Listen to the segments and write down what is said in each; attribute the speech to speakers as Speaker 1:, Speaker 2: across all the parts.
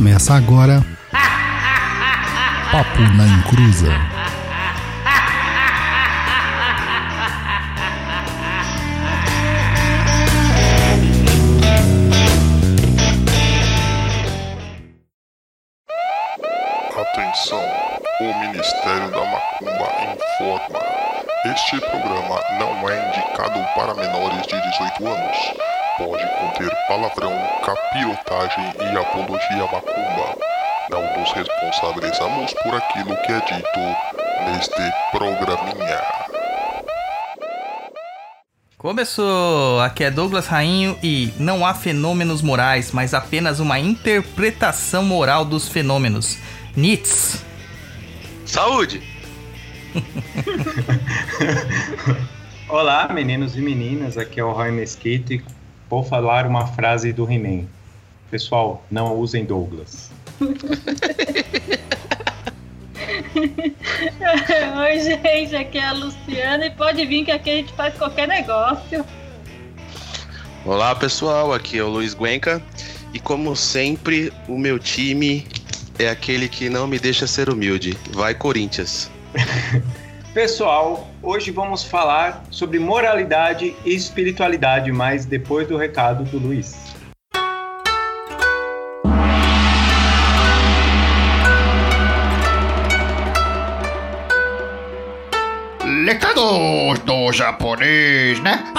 Speaker 1: Começa agora. Papo na Encruza.
Speaker 2: Atenção, o Ministério da Macumba informa. Este programa não é indicado para menores de 18 anos. Pode conter palavrão, capirotagem e apologia macumba. Não nos responsabilizamos por aquilo que é dito neste programinha.
Speaker 3: Começou! Aqui é Douglas Rainho e não há fenômenos morais, mas apenas uma interpretação moral dos fenômenos. Nietzsche.
Speaker 4: Saúde!
Speaker 5: Olá, meninos e meninas, aqui é o Roy Mesquita e vou falar uma frase do He-Man. Pessoal, não usem Douglas.
Speaker 6: Oi, gente, aqui é a Luciana e pode vir que aqui a gente faz qualquer negócio.
Speaker 4: Olá pessoal, aqui é o Luiz Guenca e como sempre, o meu time é aquele que não me deixa ser humilde. Vai Corinthians!
Speaker 5: Pessoal, hoje vamos falar sobre moralidade e espiritualidade, mas depois do recado do Luiz.
Speaker 1: Recados do japonês, né?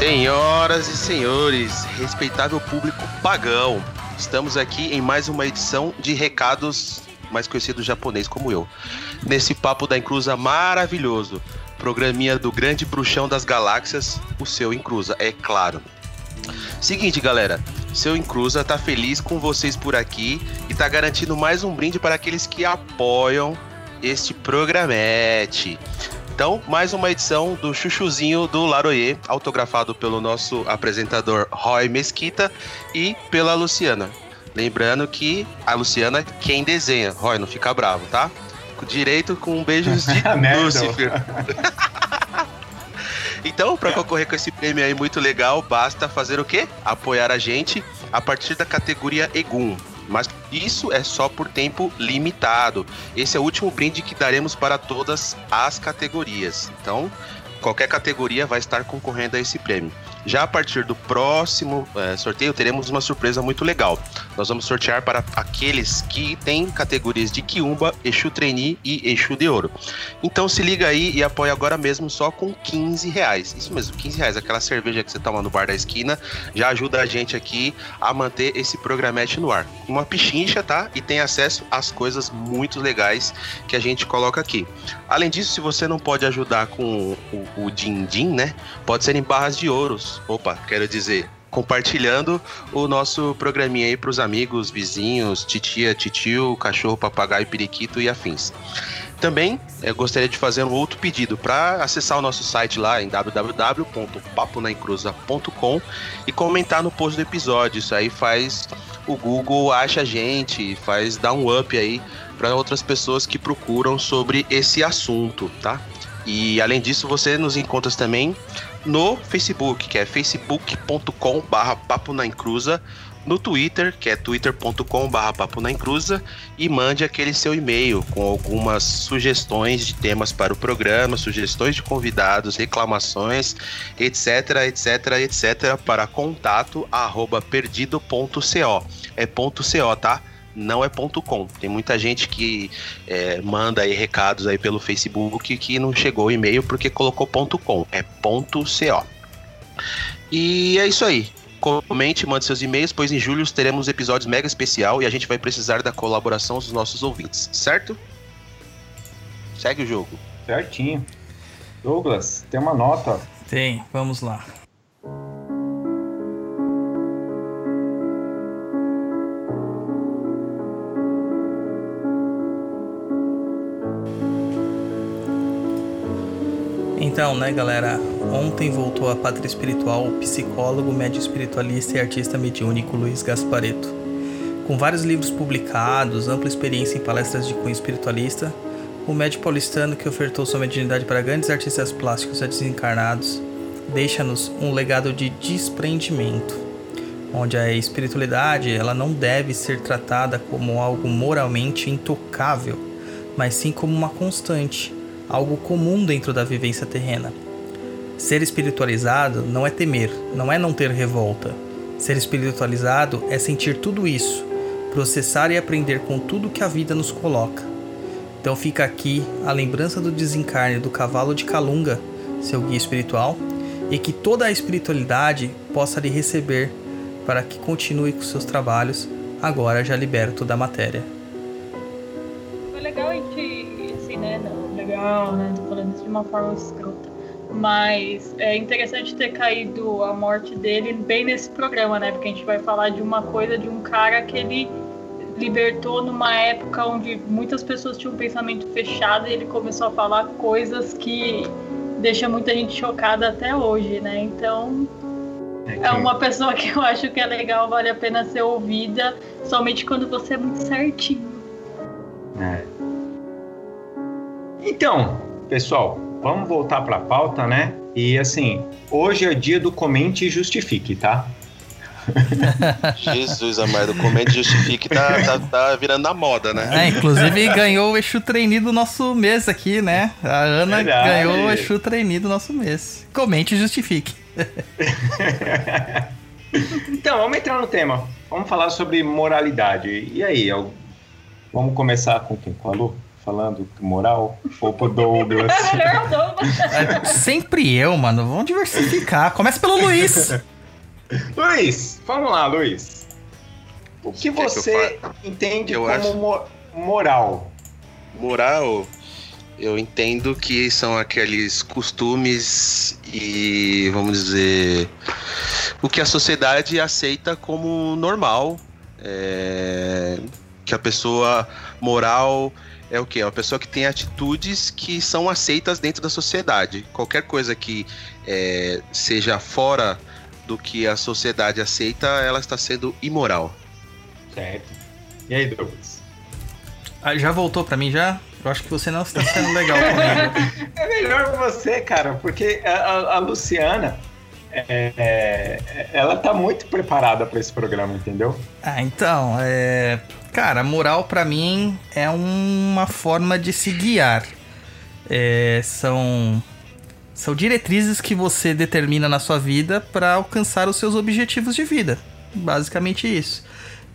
Speaker 4: Senhoras e senhores, respeitável público pagão, estamos aqui em mais uma edição de Recados, mais conhecido japonês como eu. Nesse papo da Encruza maravilhoso, programinha do grande bruxão das galáxias, o seu Encruza, é claro. Seguinte, galera, seu Encruza tá feliz com vocês por aqui e tá garantindo mais um brinde para aqueles que apoiam este programete. Então, mais uma edição do Chuchuzinho do Laroyer, autografado pelo nosso apresentador Roy Mesquita e pela Luciana. Lembrando que a Luciana é quem desenha. Roy, não fica bravo, tá? Direito com beijos de
Speaker 5: Merda.
Speaker 4: Lúcifer. Então, para concorrer com esse prêmio aí muito legal, basta fazer o quê? Apoiar a gente a partir da categoria Egum. Mas isso é só por tempo limitado. Esse é o último brinde que daremos para todas as categorias. Então, qualquer categoria vai estar concorrendo a esse prêmio. Já a partir do próximo eh, sorteio, teremos uma surpresa muito legal. Nós vamos sortear para aqueles que têm categorias de Kiumba, Exu Trainee e Exu de Ouro. Então se liga aí e apoia agora mesmo só com 15 reais. Isso mesmo, 15 reais. Aquela cerveja que você toma no bar da esquina já ajuda a gente aqui a manter esse programete no ar. Uma pichincha, tá? E tem acesso às coisas muito legais que a gente coloca aqui. Além disso, se você não pode ajudar com o, o din-din, né? Pode ser em barras de Opa, quero dizer, compartilhando o nosso programinha aí pros amigos, vizinhos, titia, titio, cachorro, papagaio, periquito e afins. Também eu gostaria de fazer um outro pedido para acessar o nosso site lá em www.paponaencruza.com e comentar no post do episódio. Isso aí faz o Google acha a gente, faz dar um up aí para outras pessoas que procuram sobre esse assunto, tá? E além disso, você nos encontra também no Facebook, que é facebook.com barra papo na encruza, no Twitter, que é twitter.com barra papo na encruza, e mande aquele seu e-mail com algumas sugestões de temas para o programa, sugestões de convidados, reclamações, etc, etc, etc, para contato arroba perdido.co. É ponto .co, tá? Não é ponto .com. Tem muita gente que é, manda aí recados aí pelo Facebook que não chegou o e-mail porque colocou ponto .com. É ponto .co. E é isso aí. Comente, mande seus e-mails, pois em julho teremos episódios mega especial e a gente vai precisar da colaboração dos nossos ouvintes, certo? Segue o jogo.
Speaker 5: Certinho. Douglas, tem uma nota.
Speaker 3: Tem, vamos lá. Então, né, galera? Ontem voltou a pátria espiritual o psicólogo, médio espiritualista e artista mediúnico Luiz Gaspareto. Com vários livros publicados, ampla experiência em palestras de cunho espiritualista, o médico paulistano que ofertou sua mediunidade para grandes artistas plásticos a desencarnados deixa-nos um legado de desprendimento, onde a espiritualidade ela não deve ser tratada como algo moralmente intocável, mas sim como uma constante, algo comum dentro da vivência terrena. Ser espiritualizado não é temer, não é não ter revolta. Ser espiritualizado é sentir tudo isso, processar e aprender com tudo que a vida nos coloca. Então fica aqui a lembrança do desencarne do cavalo de Calunga, seu guia espiritual, e que toda a espiritualidade possa lhe receber para que continue com seus trabalhos, agora já liberto da matéria.
Speaker 6: Foi legal a gente, assim, né? Legal, né? Tô falando isso de uma forma escrota. Mas é interessante ter caído a morte dele bem nesse programa, né? Porque a gente vai falar de uma coisa de um cara que ele libertou numa época onde muitas pessoas tinham um pensamento fechado e ele começou a falar coisas que deixa muita gente chocada até hoje, né? Então
Speaker 5: É,
Speaker 6: é uma pessoa que eu acho que é legal, vale a pena ser ouvida, somente quando você é muito certinho.
Speaker 5: É. Então, pessoal, vamos voltar para a pauta, né? E assim, hoje é o dia do comente e justifique, tá?
Speaker 4: Jesus amado, comente e justifique tá, tá, tá virando na moda, né?
Speaker 3: É, inclusive ganhou o Exu Trainee do nosso mês aqui, né? A Ana
Speaker 5: Verdade.
Speaker 3: ganhou o Exu Trainee do nosso mês. Comente e justifique.
Speaker 5: Então, vamos entrar no tema. Vamos falar sobre moralidade. E aí, eu- vamos começar com quem? Com a Lu? Falando moral? Ou pro Douglas?
Speaker 6: É.
Speaker 3: É, Sempre eu, mano. Vamos diversificar. Começa pelo Luiz.
Speaker 5: Luiz, vamos lá, Luiz. O que
Speaker 4: que que eu
Speaker 5: você entende
Speaker 4: Eu
Speaker 5: como
Speaker 4: acho-
Speaker 5: mo- moral?
Speaker 4: Moral, eu entendo que são aqueles costumes e, vamos dizer, o que a sociedade aceita como normal. É, que a pessoa moral é o quê? É uma pessoa que tem atitudes que são aceitas dentro da sociedade. Qualquer coisa que é, seja fora do que a sociedade aceita, ela está sendo imoral.
Speaker 5: Certo. E aí, Douglas?
Speaker 3: Ah, já voltou pra mim já? Eu acho que você não está sendo legal comigo.
Speaker 5: É melhor você, cara, porque a, a- a Luciana, é, é, ela tá muito preparada para esse programa, entendeu?
Speaker 3: Ah, então, é. Cara, moral pra mim é uma forma de se guiar. É, são. São diretrizes que você determina na sua vida pra alcançar os seus objetivos de vida. Basicamente isso.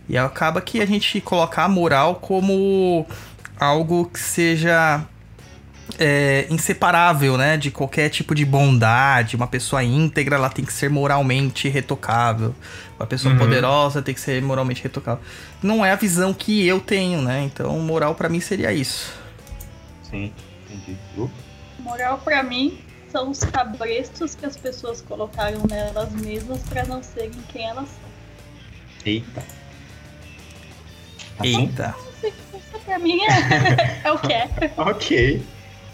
Speaker 3: E acaba que a gente colocar a moral como algo que seja é, inseparável, né? De qualquer tipo de bondade. Uma pessoa íntegra, ela tem que ser moralmente retocável. Uma pessoa
Speaker 5: Uhum.
Speaker 3: poderosa tem que ser moralmente retocável. Não é a visão que eu tenho, né? Então, moral pra mim seria isso.
Speaker 5: Sim, entendi.
Speaker 6: Moral pra mim são os cabrestos que as pessoas colocaram nelas mesmas pra não serem quem elas são.
Speaker 5: Eita. Assim?
Speaker 3: Eita.
Speaker 6: Isso pra mim é, é o que é.
Speaker 5: Ok.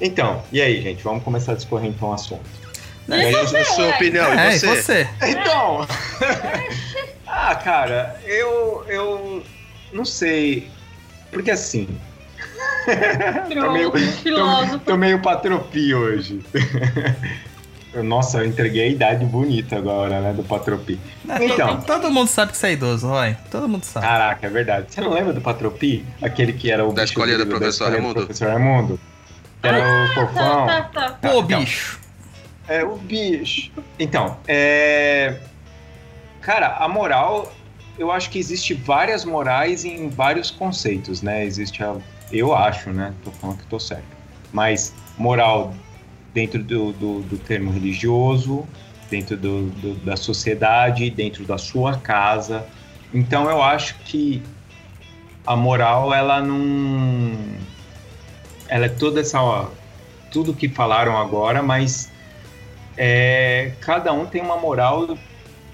Speaker 5: Então, e aí, gente? Vamos começar a discorrer então o assunto.
Speaker 4: E aí, a sua opinião,
Speaker 3: é,
Speaker 4: e você?
Speaker 3: você?
Speaker 5: Então. ah, cara, eu. Eu. Não sei. Porque assim. tô, meio,
Speaker 6: filósofo.
Speaker 5: tô, tô meio patropi hoje. Nossa, eu entreguei a idade bonita agora, né? Do patropi. Então.
Speaker 3: Todo mundo sabe que você é idoso, vai. Todo mundo sabe.
Speaker 5: Caraca, é verdade. Você não lembra do Patropi? Aquele que era o
Speaker 4: Da
Speaker 5: bicho
Speaker 4: escolinha do professor Raimundo?
Speaker 5: professor Raimundo? Era o fofão.
Speaker 6: Tá, tá, tá.
Speaker 3: Pô,
Speaker 5: então.
Speaker 3: bicho.
Speaker 5: É, o bicho. Então, é... Cara, a moral, eu acho que existe várias morais em vários conceitos, né? Existe a... Eu acho, né? Tô falando que tô certo. Mas moral dentro do, do, do termo religioso, dentro do, do- da sociedade, dentro da sua casa. Então, eu acho que a moral, ela não... Ela é toda essa... ó, tudo que falaram agora, mas é, cada um tem uma moral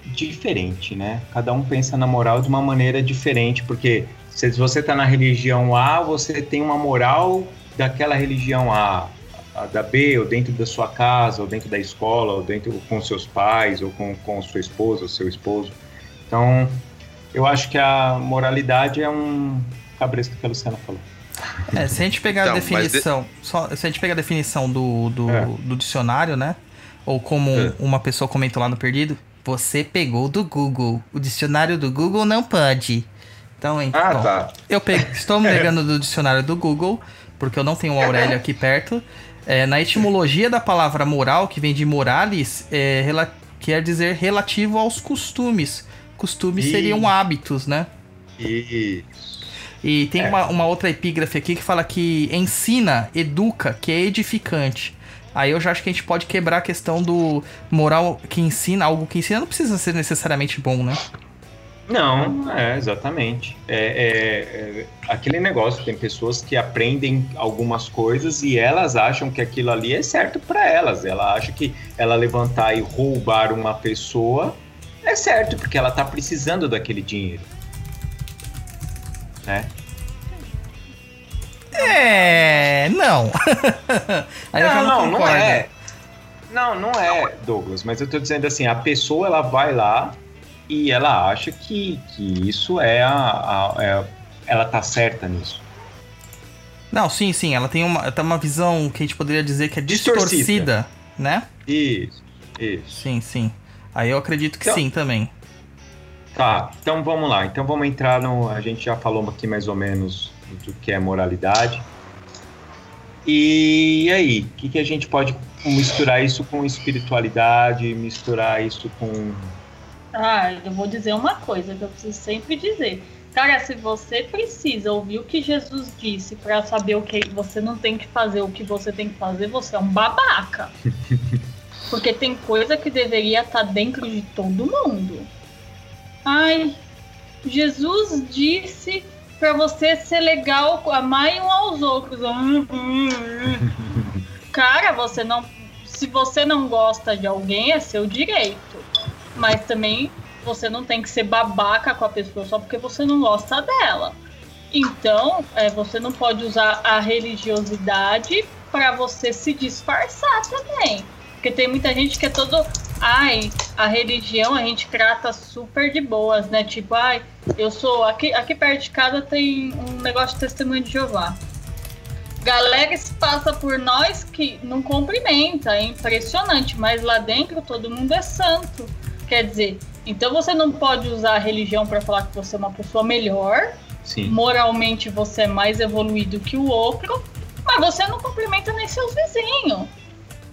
Speaker 5: diferente, né? Cada um pensa na moral de uma maneira diferente, porque se você está na religião A, você tem uma moral daquela religião A, a da B, ou dentro da sua casa, ou dentro da escola, ou dentro com seus pais, ou com, com sua esposa, ou seu esposo. Então, eu acho que a moralidade é um cabresto que a Luciana falou.
Speaker 3: É, se a gente pegar
Speaker 4: Então,
Speaker 3: a
Speaker 4: mas de-
Speaker 3: definição, só, se a gente pegar a definição do, do,
Speaker 5: É.
Speaker 3: do dicionário, né? Ou como
Speaker 5: É.
Speaker 3: uma pessoa comentou lá no Perdido, você pegou do Google. O dicionário do Google não pode. Então, então
Speaker 5: Ah, tá.
Speaker 3: eu pe- estou me pegando do dicionário do Google, porque eu não tenho o Aurélio aqui perto. É, na etimologia da palavra moral, que vem de moralis, é, rela- quer dizer relativo aos costumes. Costumes seriam hábitos, né?
Speaker 5: E
Speaker 3: E tem
Speaker 5: É.
Speaker 3: uma, uma outra epígrafe aqui que fala que ensina, educa, que é edificante. Aí eu já acho que a gente pode quebrar a questão do moral que ensina, algo que ensina não precisa ser necessariamente bom, né?
Speaker 5: Não, é, exatamente. É, é- é aquele negócio, tem pessoas que aprendem algumas coisas e elas acham que aquilo ali é certo para elas. Ela acha que ela levantar e roubar uma pessoa é certo, porque ela tá precisando daquele dinheiro. Né?
Speaker 3: É, não. Aí
Speaker 5: não, não, não
Speaker 3: concordo.
Speaker 5: é. Não, não é, Douglas, mas eu tô dizendo assim, a pessoa ela vai lá e ela acha que, que isso é a, a- é- ela tá certa nisso.
Speaker 3: Não, sim, sim, ela tem uma, tem uma visão que a gente poderia dizer que é
Speaker 5: Distorcida.
Speaker 3: distorcida, né?
Speaker 5: Isso, isso.
Speaker 3: Sim, sim. Aí eu acredito que
Speaker 5: Então-
Speaker 3: sim também.
Speaker 5: Tá, então vamos lá. Então vamos entrar no. A gente já falou aqui mais ou menos do que é moralidade. E aí, o que, que a gente pode misturar isso com espiritualidade, misturar isso com.
Speaker 6: Ah, eu vou dizer uma coisa que eu preciso sempre dizer. Cara, se você precisa ouvir o que Jesus disse pra saber o que você não tem que fazer, o que você tem que fazer, você é um babaca. Porque tem coisa que deveria estar dentro de todo mundo. Ai, Jesus disse pra você ser legal, amar um aos outros. Cara, você não. Se você não gosta de alguém, é seu direito. Mas também você não tem que ser babaca com a pessoa só porque você não gosta dela. Então, é, você não pode usar a religiosidade para você se disfarçar também. Porque tem muita gente que é todo. Ai, a religião a gente trata super de boas, né? Tipo, ai, eu sou. Aqui, aqui perto de casa tem um negócio de testemunho de Jeová. Galera se passa por nós que não cumprimenta, é impressionante, mas lá dentro todo mundo é santo. Quer dizer, então você não pode usar a religião para falar que você é uma pessoa melhor,
Speaker 5: Sim.
Speaker 6: moralmente você é mais evoluído que o outro, mas você não cumprimenta nem seus vizinhos,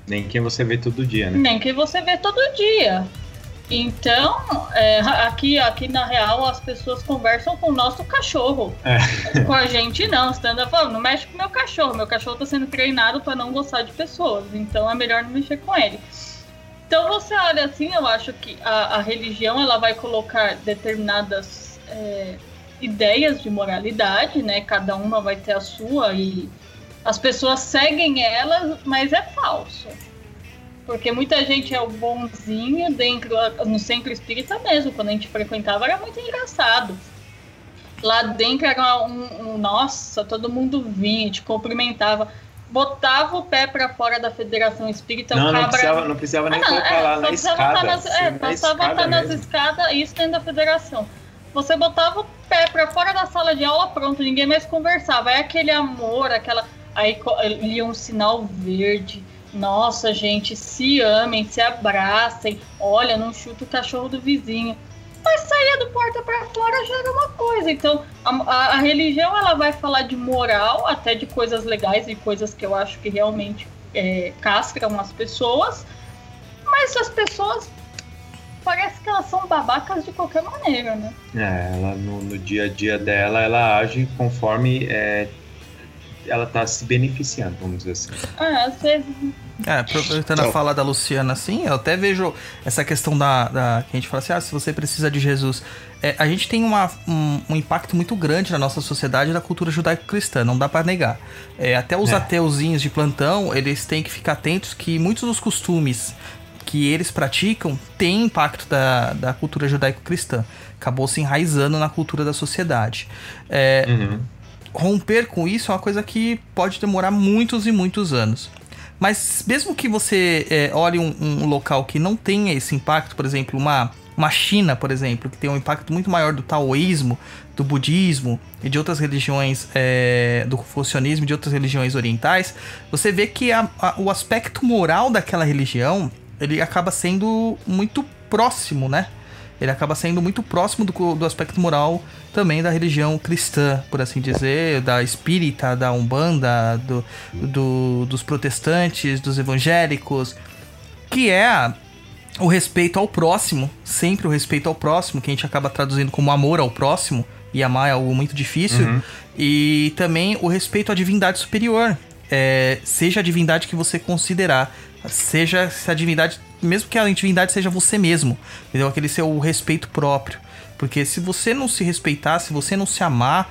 Speaker 5: Nem quem você vê todo dia, né?
Speaker 6: nem que você vê todo dia. Então, é, aqui, aqui na real, as pessoas conversam com o nosso cachorro. Com a gente não. Você anda falando, não mexe com meu cachorro. Meu cachorro tá sendo treinado para não gostar de pessoas. Então é melhor não mexer com ele. Então você olha assim, eu acho que a, a religião ela vai colocar determinadas é, ideias de moralidade, né? Cada uma vai ter a sua e as pessoas seguem elas, mas é falso. Porque muita gente é o bonzinho dentro, no centro espírita mesmo, quando a gente frequentava era muito engraçado. Lá dentro era um, um nossa, todo mundo vinha, te cumprimentava, botava o pé pra fora da Federação Espírita,
Speaker 5: não,
Speaker 6: o
Speaker 5: não
Speaker 6: cabra
Speaker 5: precisava, não precisava nem
Speaker 6: ah, não,
Speaker 5: colocar
Speaker 6: é,
Speaker 5: lá na
Speaker 6: precisava
Speaker 5: escada.
Speaker 6: estar nas, é,
Speaker 5: Sim, na
Speaker 6: precisava
Speaker 5: escada
Speaker 6: estar nas escadas, isso dentro da federação. Você botava o pé pra fora da sala de aula, pronto, ninguém mais conversava. É aquele amor, aquela. Aí lia um sinal verde. Nossa, gente, se amem, se abracem. Olha, não chuta o cachorro do vizinho. Mas saía do porta pra fora já era uma coisa. Então, a, a- a religião ela vai falar de moral, até de coisas legais e coisas que eu acho que realmente é, castram as pessoas. Mas as pessoas parece que elas são babacas de qualquer maneira, né?
Speaker 5: É, ela no, no dia a dia dela, ela age conforme é, ela tá se beneficiando, vamos dizer assim.
Speaker 6: É, às vezes.
Speaker 3: É, aproveitando a
Speaker 4: Então.
Speaker 3: fala da Luciana, assim, eu até vejo essa questão da, da- que a gente fala assim, ah, se você precisa de Jesus. É, a gente tem uma- um, um impacto muito grande na nossa sociedade da cultura judaico-cristã, não dá pra negar. É, até os
Speaker 5: É.
Speaker 3: ateuzinhos de plantão, eles têm que ficar atentos que muitos dos costumes que eles praticam têm impacto da, da cultura judaico-cristã. Acabou se enraizando na cultura da sociedade. É,
Speaker 5: Uhum.
Speaker 3: Romper com isso é uma coisa que pode demorar muitos e muitos anos. Mas mesmo que você é, olhe um, um local que não tenha esse impacto, por exemplo, uma uma China, por exemplo, que tem um impacto muito maior do taoísmo, do budismo e de outras religiões, é, do confucionismo e de outras religiões orientais, você vê que a, a, o aspecto moral daquela religião ele acaba sendo muito próximo, né? Ele acaba sendo muito próximo do, do aspecto moral também da religião cristã, por assim dizer, da espírita, da umbanda, do, do, dos protestantes, dos evangélicos, que é o respeito ao próximo, sempre o respeito ao próximo, que a gente acaba traduzindo como amor ao próximo, e amar é algo muito difícil, uhum. e também o respeito à divindade superior, é, seja a divindade que você considerar, seja se a divindade, mesmo que a divindade seja você mesmo, entendeu? Aquele seu respeito próprio. Porque se você não se respeitar, se você não se amar,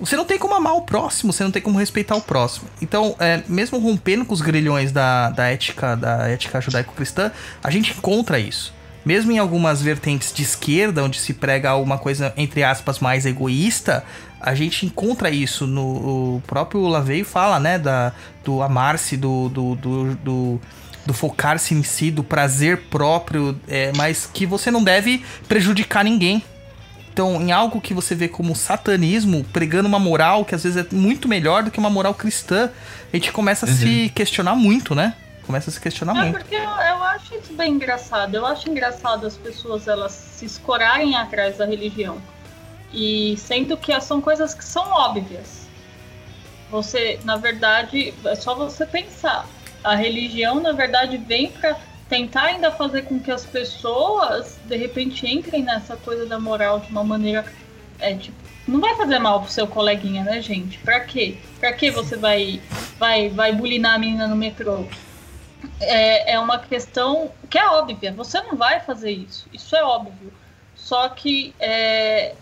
Speaker 3: você não tem como amar o próximo, você não tem como respeitar o próximo. Então, é, mesmo rompendo com os grilhões da, da ética da ética judaico-cristã, a gente encontra isso. Mesmo em algumas vertentes de esquerda, onde se prega uma coisa, entre aspas, mais egoísta, a gente encontra isso no o próprio Lavey fala, né, da, do amar-se, do, do, do, do, do focar-se em si, do prazer próprio, é, mas que você não deve prejudicar ninguém. Então, em algo que você vê como satanismo, pregando uma moral que às vezes é muito melhor do que uma moral cristã, a gente começa a uhum. se questionar muito, né? Começa a se questionar
Speaker 6: é
Speaker 3: muito.
Speaker 6: porque eu, eu acho isso bem engraçado. Eu acho engraçado as pessoas elas se escorarem atrás da religião. E sendo que são coisas que são óbvias. Você, na verdade, é só você pensar. A religião, na verdade, vem para tentar ainda fazer com que as pessoas, de repente, entrem nessa coisa da moral de uma maneira. É, tipo, não vai fazer mal pro seu coleguinha, né, gente? Pra quê? Pra que você vai, vai, vai bulinar a menina no metrô? É, é uma questão que é óbvia. Você não vai fazer isso. Isso é óbvio. Só que é,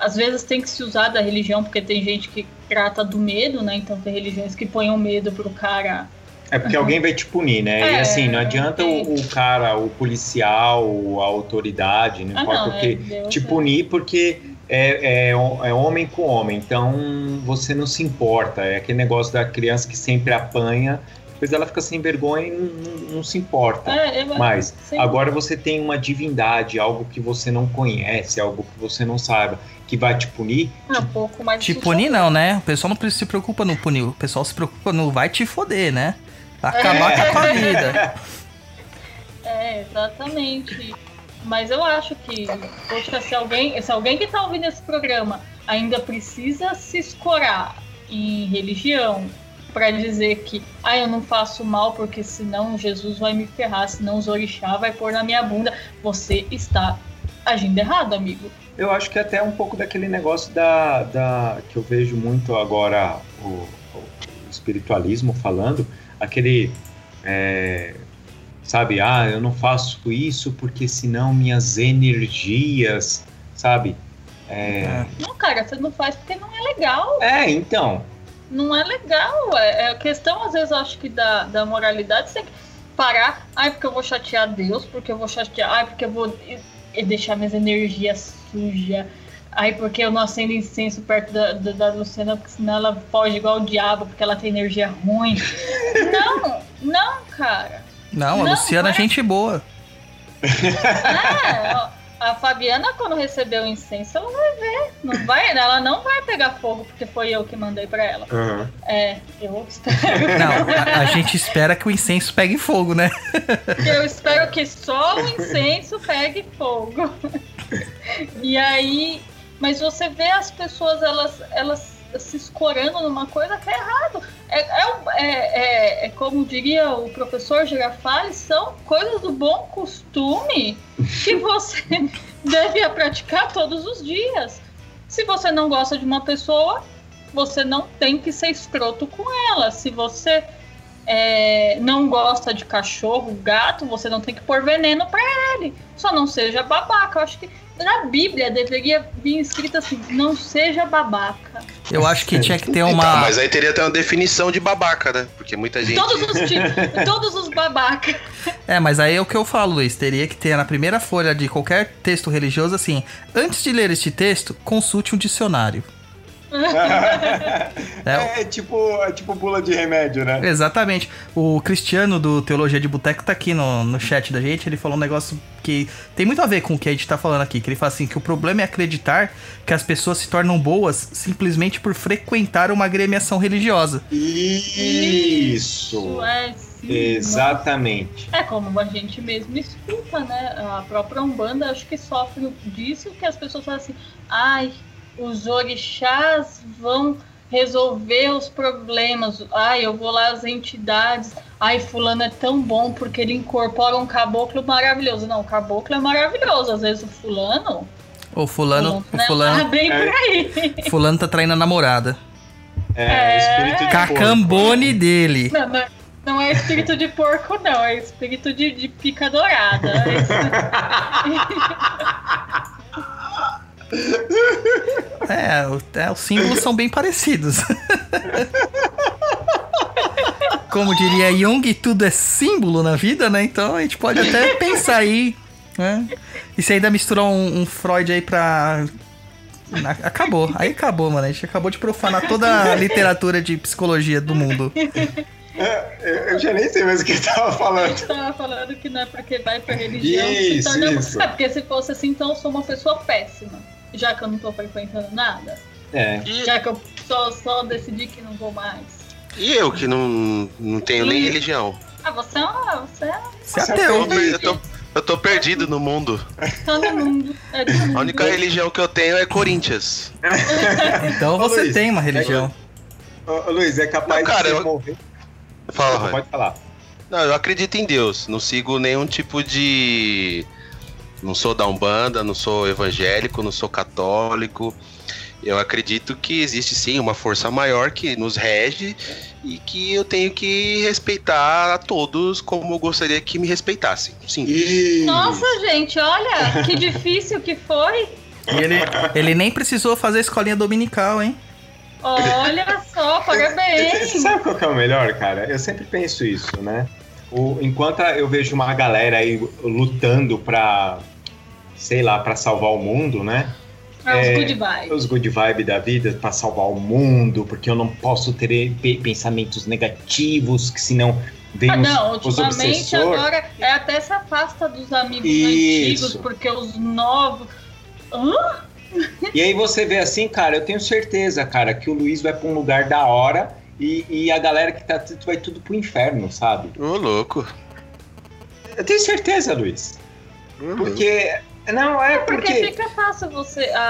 Speaker 6: às vezes tem que se usar da religião, porque tem gente que trata do medo, né? Então tem religiões que põem o medo pro cara.
Speaker 5: É porque alguém vai te punir, né? É, e assim, não adianta o, o, cara, o policial, a autoridade, não ah, importa não, o que, é, te punir porque é, é, é, homem com homem, então você não se importa. É aquele negócio da criança que sempre apanha, depois ela fica sem vergonha e não, não, não se importa. É, Mas agora você tem uma divindade, algo que você não conhece, algo que você não saiba que vai te punir.
Speaker 6: É um pouco mais
Speaker 3: Te punir não, né? O pessoal não se preocupa no punir, o pessoal se preocupa no vai te foder, né? Acabar é. com a vida.
Speaker 6: É, exatamente. Mas eu acho que, poxa, se alguém, se alguém que está ouvindo esse programa ainda precisa se escorar em religião para dizer que, ah, eu não faço mal porque senão Jesus vai me ferrar, senão os orixá vai pôr na minha bunda, você está agindo errado, amigo.
Speaker 5: Eu acho que é até um pouco daquele negócio da, da que eu vejo muito agora o, o espiritualismo falando, aquele é, sabe, ah, eu não faço isso porque senão minhas energias, sabe?
Speaker 6: É... é. Não, cara, você não faz porque não é legal.
Speaker 5: É, então.
Speaker 6: Não é legal. É, é a questão, às vezes, acho que da, da moralidade, você tem que parar. Ai, porque eu vou chatear Deus, porque eu vou chatear. Ai, porque eu vou e deixar minhas energias sujas. Aí porque eu não acendo incenso perto da, da, da, Luciana, porque senão ela foge igual o diabo, porque ela tem energia ruim. não, não, cara.
Speaker 3: Não, a não, Luciana é gente boa.
Speaker 6: É, ó, a Fabiana, quando recebeu o incenso, ela vai ver. Não vai, ela não vai pegar fogo, porque foi eu que mandei pra ela. Uhum. É, eu espero.
Speaker 3: Não, a, a, gente espera que o incenso pegue fogo, né?
Speaker 6: Eu espero que só o incenso pegue fogo. E aí. Mas você vê as pessoas, elas, elas se escorando numa coisa que é errado. É, é, é, é, é como diria o professor Girafales, são coisas do bom costume que você deve praticar todos os dias. Se você não gosta de uma pessoa, você não tem que ser escroto com ela. Se você é, não gosta de cachorro, gato, você não tem que pôr veneno para ele. Só não seja babaca. Eu acho que na Bíblia deveria vir escrito assim: não seja babaca.
Speaker 3: Eu acho que tinha que ter uma.
Speaker 4: Então, mas aí teria até uma definição de babaca, né? Porque muita gente.
Speaker 6: Todos os, todos os babaca.
Speaker 3: É, mas aí é o que eu falo, Luiz. Teria que ter na primeira folha de qualquer texto religioso assim: antes de ler este texto, consulte um dicionário.
Speaker 5: É, é tipo, é tipo bula de remédio, né?
Speaker 3: Exatamente. O Cristiano do Teologia de Boteco tá aqui no, no chat da gente. Ele falou um negócio que tem muito a ver com o que a gente tá falando aqui. Que ele fala assim: que o problema é acreditar que as pessoas se tornam boas simplesmente por frequentar uma agremiação religiosa.
Speaker 5: Isso!
Speaker 6: é, sim,
Speaker 5: Exatamente.
Speaker 6: É como a gente mesmo escuta, né? A própria Umbanda acho que sofre disso que as pessoas falam assim, ai, os orixás vão resolver os problemas. Ai, eu vou lá às entidades. Ai, fulano é tão bom porque ele incorpora um caboclo maravilhoso. Não, o caboclo é maravilhoso. Às vezes o fulano.
Speaker 3: O fulano. O
Speaker 6: né,
Speaker 3: fulano,
Speaker 6: tá bem por aí.
Speaker 3: fulano tá traindo a namorada.
Speaker 5: É,
Speaker 6: É.
Speaker 5: espírito de
Speaker 3: Cacambone dele.
Speaker 6: Não, não, não é espírito de porco, não. É espírito de, de pica dourada.
Speaker 3: É, o- é, os símbolos são bem parecidos. Como diria Jung, tudo é símbolo na vida, né? Então a gente pode até pensar aí, né? E se ainda misturar um, um Freud aí pra. Acabou, aí acabou, mano. A gente acabou de profanar toda a literatura de psicologia do mundo.
Speaker 5: É, Eu já nem sei mais o que ele tava falando.
Speaker 6: tava falando que não é porque vai pra religião
Speaker 5: Isso,
Speaker 6: torna.
Speaker 5: isso.
Speaker 6: É porque se fosse assim, então eu sou uma pessoa péssima. Já que eu não tô frequentando nada.
Speaker 5: É.
Speaker 4: E,
Speaker 6: Já que eu só, só decidi que não vou mais.
Speaker 4: e eu que não, não tenho nem religião.
Speaker 6: Ah, você é uma. Você é
Speaker 3: Você é ateu.
Speaker 4: Eu, tô, eu tô perdido no mundo.
Speaker 6: todo mundo. É do mundo.
Speaker 4: A única religião que eu tenho é Corinthians.
Speaker 3: Então você
Speaker 5: Luiz,
Speaker 3: tem uma religião.
Speaker 5: Ô, ô, Luiz, é capaz
Speaker 4: Não, cara,
Speaker 5: de você
Speaker 4: eu-
Speaker 5: morrer.
Speaker 4: Fala.
Speaker 5: Pode falar.
Speaker 4: Não, eu acredito em Deus. Não sigo nenhum tipo de. Não sou da Umbanda, não sou evangélico, não sou católico. Eu acredito que existe sim uma força maior que nos rege e que eu tenho que respeitar a todos como eu gostaria que me respeitassem. Sim.
Speaker 6: Nossa, gente, olha que difícil que foi.
Speaker 3: Ele, ele nem precisou fazer a escolinha dominical, hein?
Speaker 6: Olha só,
Speaker 5: Você
Speaker 6: parabéns.
Speaker 5: sabe qual que é o melhor, cara? Eu sempre penso isso, né? O, enquanto eu vejo uma galera aí lutando pra, sei lá, pra salvar o mundo, né?
Speaker 6: É os good vibes.
Speaker 5: Os good vibe da vida pra salvar o mundo, porque eu não posso ter pe- pensamentos negativos, que senão vem
Speaker 6: Ah,
Speaker 5: os,
Speaker 6: não,
Speaker 5: os
Speaker 6: ultimamente
Speaker 5: obsessores.
Speaker 6: agora é até se afasta dos amigos
Speaker 5: Isso.
Speaker 6: antigos, porque os novos. Hã?
Speaker 5: E aí você vê assim, cara, eu tenho certeza, cara, que o Luiz vai pra um lugar da hora e, e a galera que tá tudo vai tudo pro inferno, sabe?
Speaker 4: Ô, louco.
Speaker 5: Eu tenho certeza, Luiz. Porque. Não, é
Speaker 6: Porque
Speaker 5: porque.
Speaker 6: fica fácil você. A,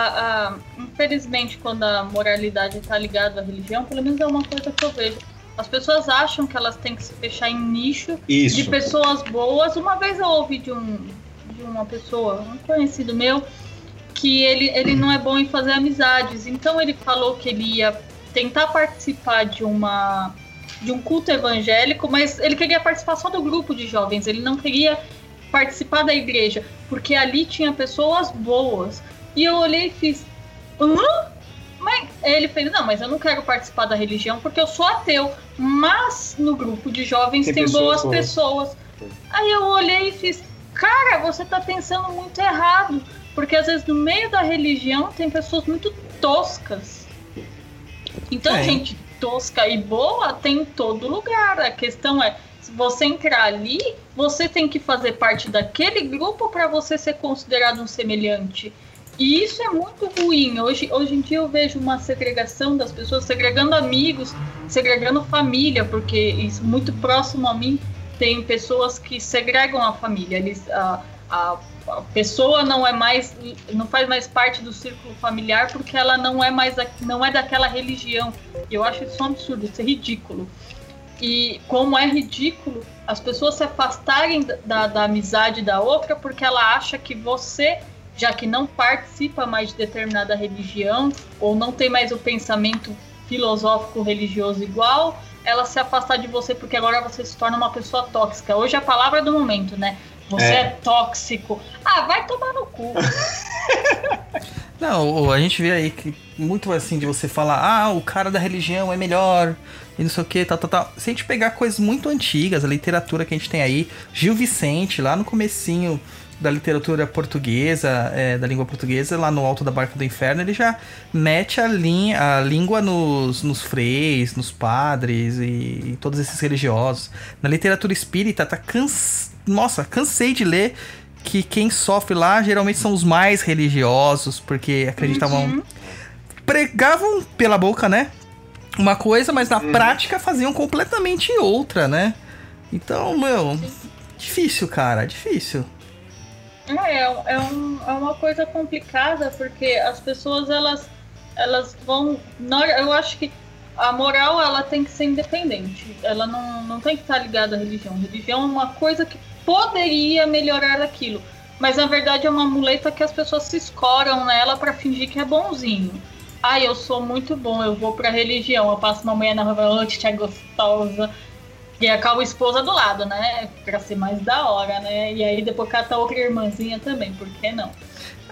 Speaker 6: a- infelizmente, quando a moralidade está ligada à religião, pelo menos é uma coisa que eu vejo. As pessoas acham que elas têm que se fechar em nicho de
Speaker 5: Isso.
Speaker 6: pessoas boas. Uma vez eu ouvi de, um, de uma pessoa, um conhecido meu, que ele, ele não é bom em fazer amizades. Então ele falou que ele ia tentar participar de uma de um culto evangélico, mas ele queria participar só do grupo de jovens. Ele não queria participar da igreja, porque ali tinha pessoas boas. E eu olhei e fiz, hã? Mas ele fez, não, mas eu não quero participar da religião porque eu sou ateu. Mas no grupo de jovens
Speaker 5: Tem
Speaker 6: tem,
Speaker 5: pessoas
Speaker 6: boas pessoas. Aí eu olhei e fiz, cara, você tá pensando muito errado. Porque às vezes no meio da religião tem pessoas muito toscas. Então,
Speaker 3: É.
Speaker 6: gente tosca e boa tem em todo lugar. A questão é, você entrar ali, você tem que fazer parte daquele grupo para você ser considerado um semelhante. E isso é muito ruim. Hoje, hoje em dia eu vejo uma segregação das pessoas, segregando amigos, segregando família, porque isso muito próximo a mim tem pessoas que segregam a família. Eles, a, a, a pessoa não é mais, não faz mais parte do círculo familiar porque ela não é mais, não é daquela religião. Eu acho isso um absurdo, isso é ridículo. E como é ridículo as pessoas se afastarem da, da amizade da outra porque ela acha que você, já que não participa mais de determinada religião, ou não tem mais o pensamento filosófico religioso igual, ela se afastar de você porque agora você se torna uma pessoa tóxica. Hoje é a palavra do momento, né? Você
Speaker 5: É.
Speaker 6: é, tóxico. Ah, vai tomar no cu.
Speaker 3: Não, a gente vê aí que muito assim de você falar, ah, o cara da religião é melhor, e não sei o que, tal, tal, tal. Se a gente pegar coisas muito antigas, a literatura que a gente tem aí, Gil Vicente, lá no comecinho da literatura portuguesa, é, da língua portuguesa, lá no Alto da Barca do Inferno, ele já mete a, linha, a língua nos, nos freis, nos padres e, e todos esses religiosos. Na literatura espírita, tá cansa... Nossa, cansei de ler que quem sofre lá geralmente são os mais religiosos, porque acreditavam.
Speaker 6: Uhum.
Speaker 3: Pregavam pela boca, né? Uma coisa, mas na
Speaker 5: Uhum.
Speaker 3: prática faziam completamente outra, né? Então, meu, difícil, cara, difícil.
Speaker 6: É, é, um- é uma coisa complicada, porque as pessoas, elas, elas vão... Eu acho que a moral, ela tem que ser independente. Ela não, não tem que estar ligada à religião. Religião é uma coisa que poderia melhorar aquilo. Mas, na verdade, é uma muleta que as pessoas se escoram nela pra fingir que é bonzinho. Ah, eu sou muito bom, eu vou pra religião. Eu passo uma mulher na e "Ô, tia gostosa. E acaba a esposa do lado, né? Pra ser mais da hora, né? E aí depois cata outra irmãzinha também, por que não?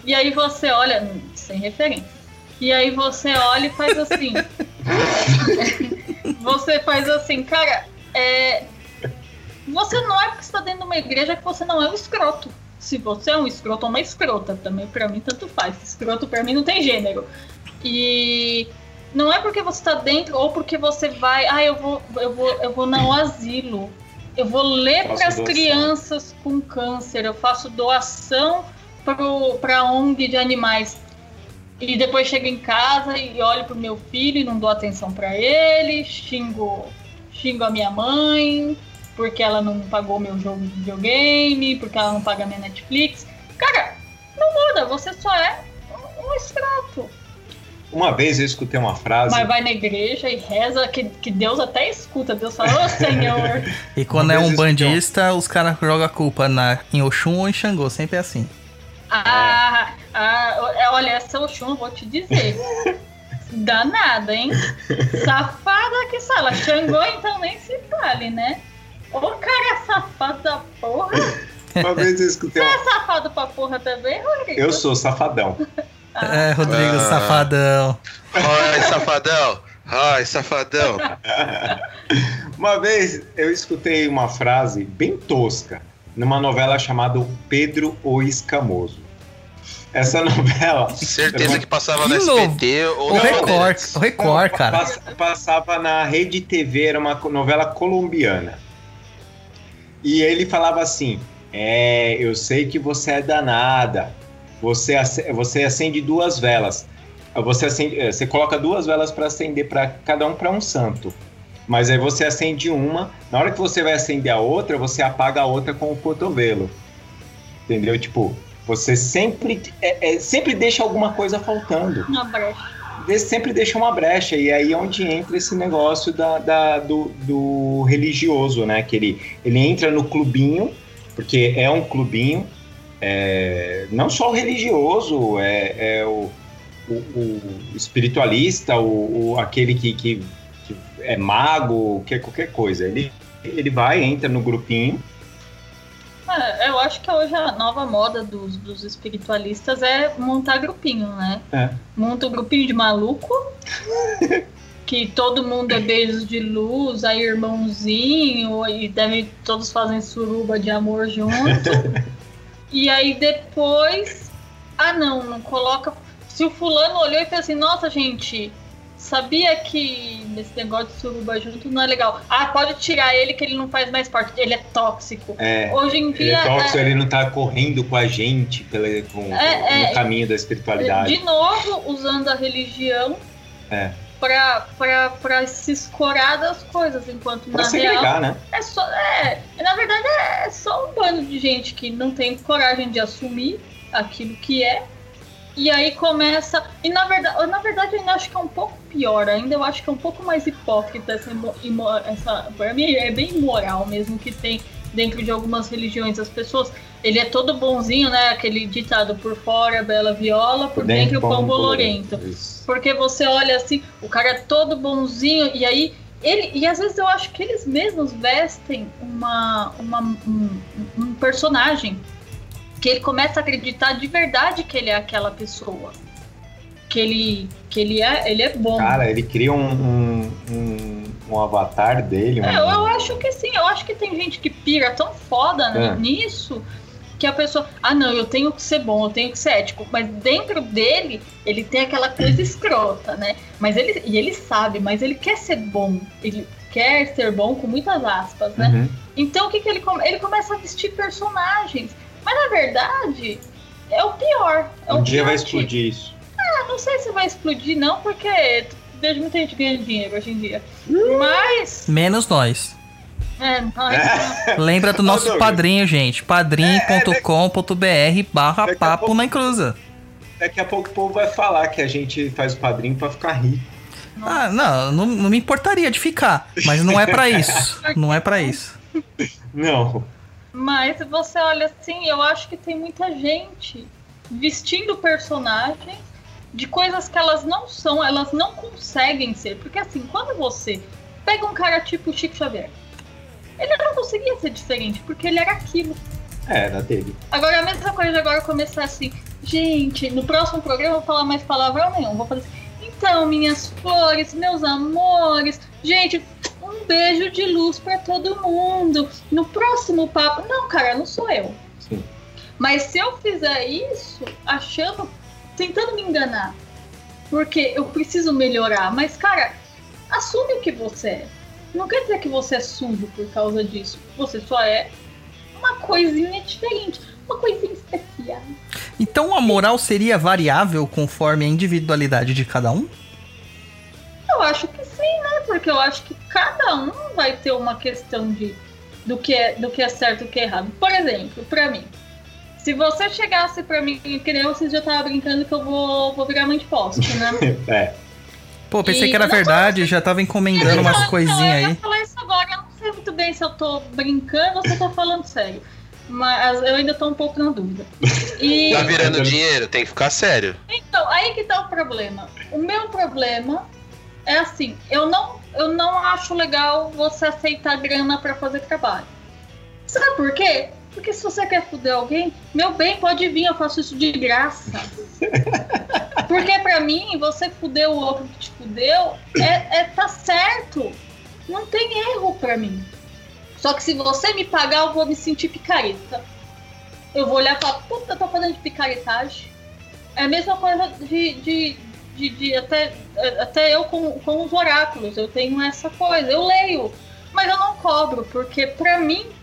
Speaker 6: E aí você olha, sem referência. E aí você olha e faz assim. você faz assim, cara, é. Você não é porque está dentro de uma igreja que você não é um escroto. Se você é um escroto ou uma escrota, também pra mim tanto faz. Escroto pra mim não tem gênero. E não é porque você tá dentro ou porque você vai, ah, eu vou, eu vou, eu vou no asilo. Eu vou ler para as crianças com câncer, eu faço doação para ONG de animais. E depois chego em casa e olho pro meu filho e não dou atenção para ele, xingo, xingo a minha mãe, porque ela não pagou meu jogo de videogame, porque ela não paga minha Netflix. Cara, não muda, você só é um- escroto.
Speaker 5: Uma vez eu escutei uma frase.
Speaker 6: Mas vai na igreja e reza, que, que Deus até escuta. Deus fala, ô Senhor.
Speaker 3: E quando
Speaker 5: Uma
Speaker 3: é um bandista, os caras jogam a culpa na, em Oxum ou em Xangô, sempre é assim.
Speaker 6: ah, ah, é, olha, essa Oxum, eu vou te dizer. Danada, hein? Safada que sala. Xangô, então nem se fale, né? Ô cara safado da porra.
Speaker 5: Uma vez eu escutei
Speaker 6: Você
Speaker 5: uma...
Speaker 6: é safado pra porra também, Rodrigo?
Speaker 5: Eu sou safadão.
Speaker 3: É, Rodrigo,
Speaker 4: Ah.
Speaker 3: safadão.
Speaker 4: Ai, safadão! Ai, safadão!
Speaker 5: Uma vez eu escutei uma frase bem tosca numa novela chamada Pedro o Escamoso. Essa novela
Speaker 4: Certeza que passava
Speaker 3: Que
Speaker 4: no. SBT ou
Speaker 3: O
Speaker 4: na
Speaker 3: Record, o Record, cara.
Speaker 5: pass- passava na Rede TV, era uma novela colombiana. E ele falava assim: É, eu sei que você é danada. Você, você acende duas velas. Você, acende, eh, você coloca duas velas para acender para cada um para um santo. Mas aí você acende uma, na hora que você vai acender a outra, você apaga a outra com o cotovelo. Entendeu? Tipo, você sempre, é- é, sempre deixa alguma coisa faltando
Speaker 6: Uma brecha.
Speaker 5: Sempre deixa uma brecha, e aí é onde entra esse negócio da, da- do, do religioso, né? Que ele, ele entra no clubinho, porque é um clubinho, é, não só o religioso, é, é o, o- o espiritualista, o, o- aquele que, que, que é mago, que é qualquer coisa. Ele, ele vai, entra no grupinho,
Speaker 6: É, eu acho que hoje a nova moda dos, dos espiritualistas é montar grupinho, né?
Speaker 5: É.
Speaker 6: Monta um grupinho de maluco, que todo mundo é beijos de luz, aí irmãozinho, e deve, todos fazem suruba de amor junto. e aí depois, ah não, não coloca. Se o fulano olhou e fez assim, nossa gente, sabia que nesse negócio de suruba junto não é legal. Ah, pode tirar ele que ele não faz mais parte, ele é tóxico.
Speaker 5: é,
Speaker 6: Hoje em
Speaker 5: ele
Speaker 6: dia.
Speaker 5: é tóxico,
Speaker 6: é-
Speaker 5: ele não tá correndo com a gente pela, com,
Speaker 6: É,
Speaker 5: no
Speaker 6: é.
Speaker 5: caminho da espiritualidade.
Speaker 6: De novo, usando a religião
Speaker 5: É.
Speaker 6: pra se escorar das coisas, enquanto
Speaker 5: Pra
Speaker 6: na real
Speaker 5: né?
Speaker 6: é só. É, na verdade, é só um bando de gente que não tem coragem de assumir aquilo que é. E aí começa. E na verdade, na verdade, eu ainda acho que é um pouco pior, ainda eu acho que é um pouco mais hipócrita essa, essa. Pra mim é bem imoral mesmo que tem dentro de algumas religiões as pessoas. Ele é todo bonzinho, né? Aquele ditado por fora, bela viola, por, dentro, pão bolorento. Porque você olha assim, o cara é todo bonzinho, e aí ele. E às vezes eu acho que eles mesmos vestem uma, uma, um, um personagem. Que ele começa a acreditar de verdade que ele é aquela pessoa. Que ele, que ele, é, ele é bom.
Speaker 5: Cara, ele cria um, um, um, um avatar dele.
Speaker 6: É, eu, eu acho que sim, eu acho que tem gente que pira tão foda né,
Speaker 5: É.
Speaker 6: nisso que a pessoa, ah não, eu tenho que ser bom, eu tenho que ser ético, mas dentro dele ele tem aquela coisa escrota, né? Mas ele e ele sabe, mas ele quer ser bom, ele quer ser bom com muitas aspas, né?
Speaker 5: Uhum.
Speaker 6: Então o que que ele come- ele começa a vestir personagens, mas na verdade é o pior. É
Speaker 5: Um
Speaker 6: o
Speaker 5: dia vai
Speaker 6: tipo.
Speaker 5: explodir isso.
Speaker 6: Ah, não sei se vai explodir não, porque vejo muita gente ganhando dinheiro hoje em dia. Mas
Speaker 3: Menos nós.
Speaker 6: é, mas,
Speaker 3: Lembra do nosso padrinho, gente. padrim.com.br barra papo
Speaker 5: pouco-
Speaker 3: na encruza.
Speaker 5: Daqui a pouco o povo vai falar que a gente faz o padrinho pra ficar rico.
Speaker 3: Ah, não, não, não me importaria de ficar. Mas não é pra isso. Não é pra isso.
Speaker 5: Não.
Speaker 6: mas você olha assim, eu acho que tem muita gente vestindo personagens de coisas que elas não são, elas não conseguem ser. Porque assim, quando você pega um cara tipo Chico Xavier, ele não conseguia ser diferente, porque ele era aquilo.
Speaker 5: É, era dele.
Speaker 6: Agora a mesma coisa de agora começar assim, gente, no próximo programa eu vou falar mais palavrão nenhum, vou fazer assim, então, minhas flores, meus amores, gente, um beijo de luz pra todo mundo. No próximo papo, não, cara, não sou eu.
Speaker 5: Sim.
Speaker 6: Mas se eu fizer isso, achando, tentando me enganar, porque eu preciso melhorar, mas cara, assume o que você é. Não quer dizer que você é sujo por causa disso. Você só é uma coisinha diferente, uma coisinha especial.
Speaker 3: Então a moral seria variável conforme a individualidade de cada um?
Speaker 6: Eu acho que sim, né? Porque eu acho que cada um vai ter uma questão de do que é, do que é certo e o que é errado. Por exemplo, pra mim, se você chegasse pra mim, que nem vocês já tava brincando que eu vou, vou virar mãe de poste, né?
Speaker 5: É.
Speaker 3: Pô, pensei
Speaker 6: E-
Speaker 3: que era verdade, já tava encomendando umas
Speaker 6: eu
Speaker 3: coisinhas
Speaker 6: ia
Speaker 3: aí.
Speaker 6: falar isso agora, eu não sei muito bem se eu tô brincando ou se eu tô falando sério. Mas eu ainda tô um pouco na dúvida. E,
Speaker 4: Tá virando dinheiro, tem que ficar sério.
Speaker 6: Então, aí que tá o problema. O meu problema é assim, eu não, eu não acho legal você aceitar grana pra fazer trabalho. Sabe por quê? Porque se você quer fuder alguém, meu bem, pode vir, eu faço isso de graça. Porque pra mim, você fuder o outro que te fudeu, é, é tá certo. Não tem erro pra mim. Só que se você me pagar, eu vou me sentir picareta. Eu vou olhar e falar, puta, eu tô fazendo de picaretagem. É a mesma coisa de, de, de, de até, até eu com, com os oráculos. Eu tenho essa coisa. Eu leio, mas eu não cobro, porque pra mim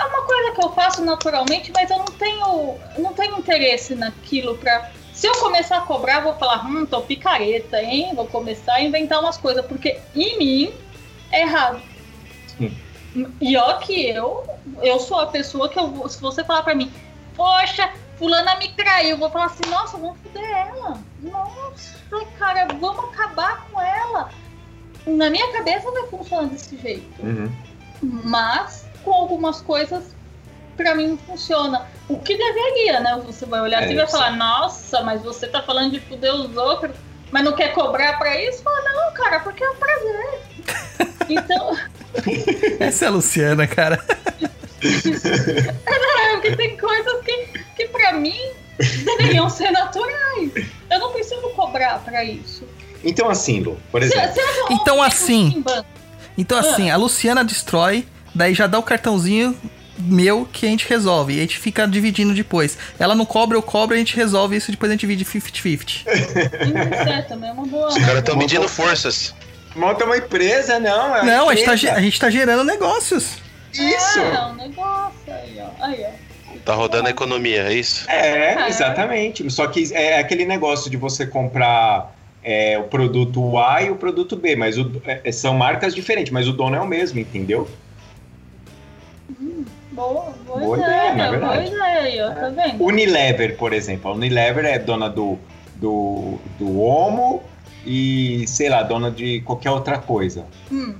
Speaker 6: é uma coisa que eu faço naturalmente, mas eu não tenho, não tenho interesse naquilo pra. Se eu começar a cobrar, vou falar, hum, tô picareta, hein? Vou começar a inventar umas coisas, porque em mim é errado.
Speaker 5: Sim.
Speaker 6: E ó que eu, eu sou a pessoa que eu vou, se você falar pra mim, poxa, fulana me traiu, eu vou falar assim, nossa, vamos foder ela. Nossa, cara, vamos acabar com ela. Na minha cabeça vai funcionar desse jeito.
Speaker 5: Uhum.
Speaker 6: Mas com algumas coisas pra mim não funciona. O que deveria, né? Você vai olhar
Speaker 5: É,
Speaker 6: assim e vai falar, nossa, mas você tá falando de fuder os outros, mas não quer cobrar pra isso? Fala, não, cara, porque é um prazer. então,
Speaker 3: Essa é a Luciana, cara.
Speaker 6: é, porque tem coisas que, que pra mim deveriam ser naturais. Eu não preciso cobrar pra isso.
Speaker 5: Então, assim, Lu, por
Speaker 6: Se,
Speaker 5: exemplo.
Speaker 6: se
Speaker 3: Então,
Speaker 6: um
Speaker 3: assim,
Speaker 6: Simba,
Speaker 3: Então assim, a Luciana destrói, daí já dá o cartãozinho meu que a gente resolve. E a gente fica dividindo depois. Ela não cobra, eu cobro, a gente resolve isso, depois a gente divide 50-50.
Speaker 6: é, também é uma boa.
Speaker 4: Os caras estão medindo forças.
Speaker 5: Monta uma empresa, não. É
Speaker 3: Não, a gente, tá,
Speaker 5: empresa.
Speaker 3: a gente tá gerando negócios.
Speaker 5: Isso!
Speaker 6: É, um negócio aí, ó. Aí, ó.
Speaker 4: Tá rodando a economia, é isso?
Speaker 5: É,
Speaker 6: É.
Speaker 5: exatamente. Só que é aquele negócio de você comprar é, o produto A e o produto B, mas o- é, são marcas diferentes, mas o dono é o mesmo, entendeu?
Speaker 6: Boa, boa,
Speaker 5: Boa
Speaker 6: ideia,
Speaker 5: ideia, não é
Speaker 6: boa ideia aí, ó, tá vendo?
Speaker 5: Unilever, por exemplo. A Unilever é dona do, do, do Omo e, sei lá, dona de qualquer outra coisa.
Speaker 6: Hum,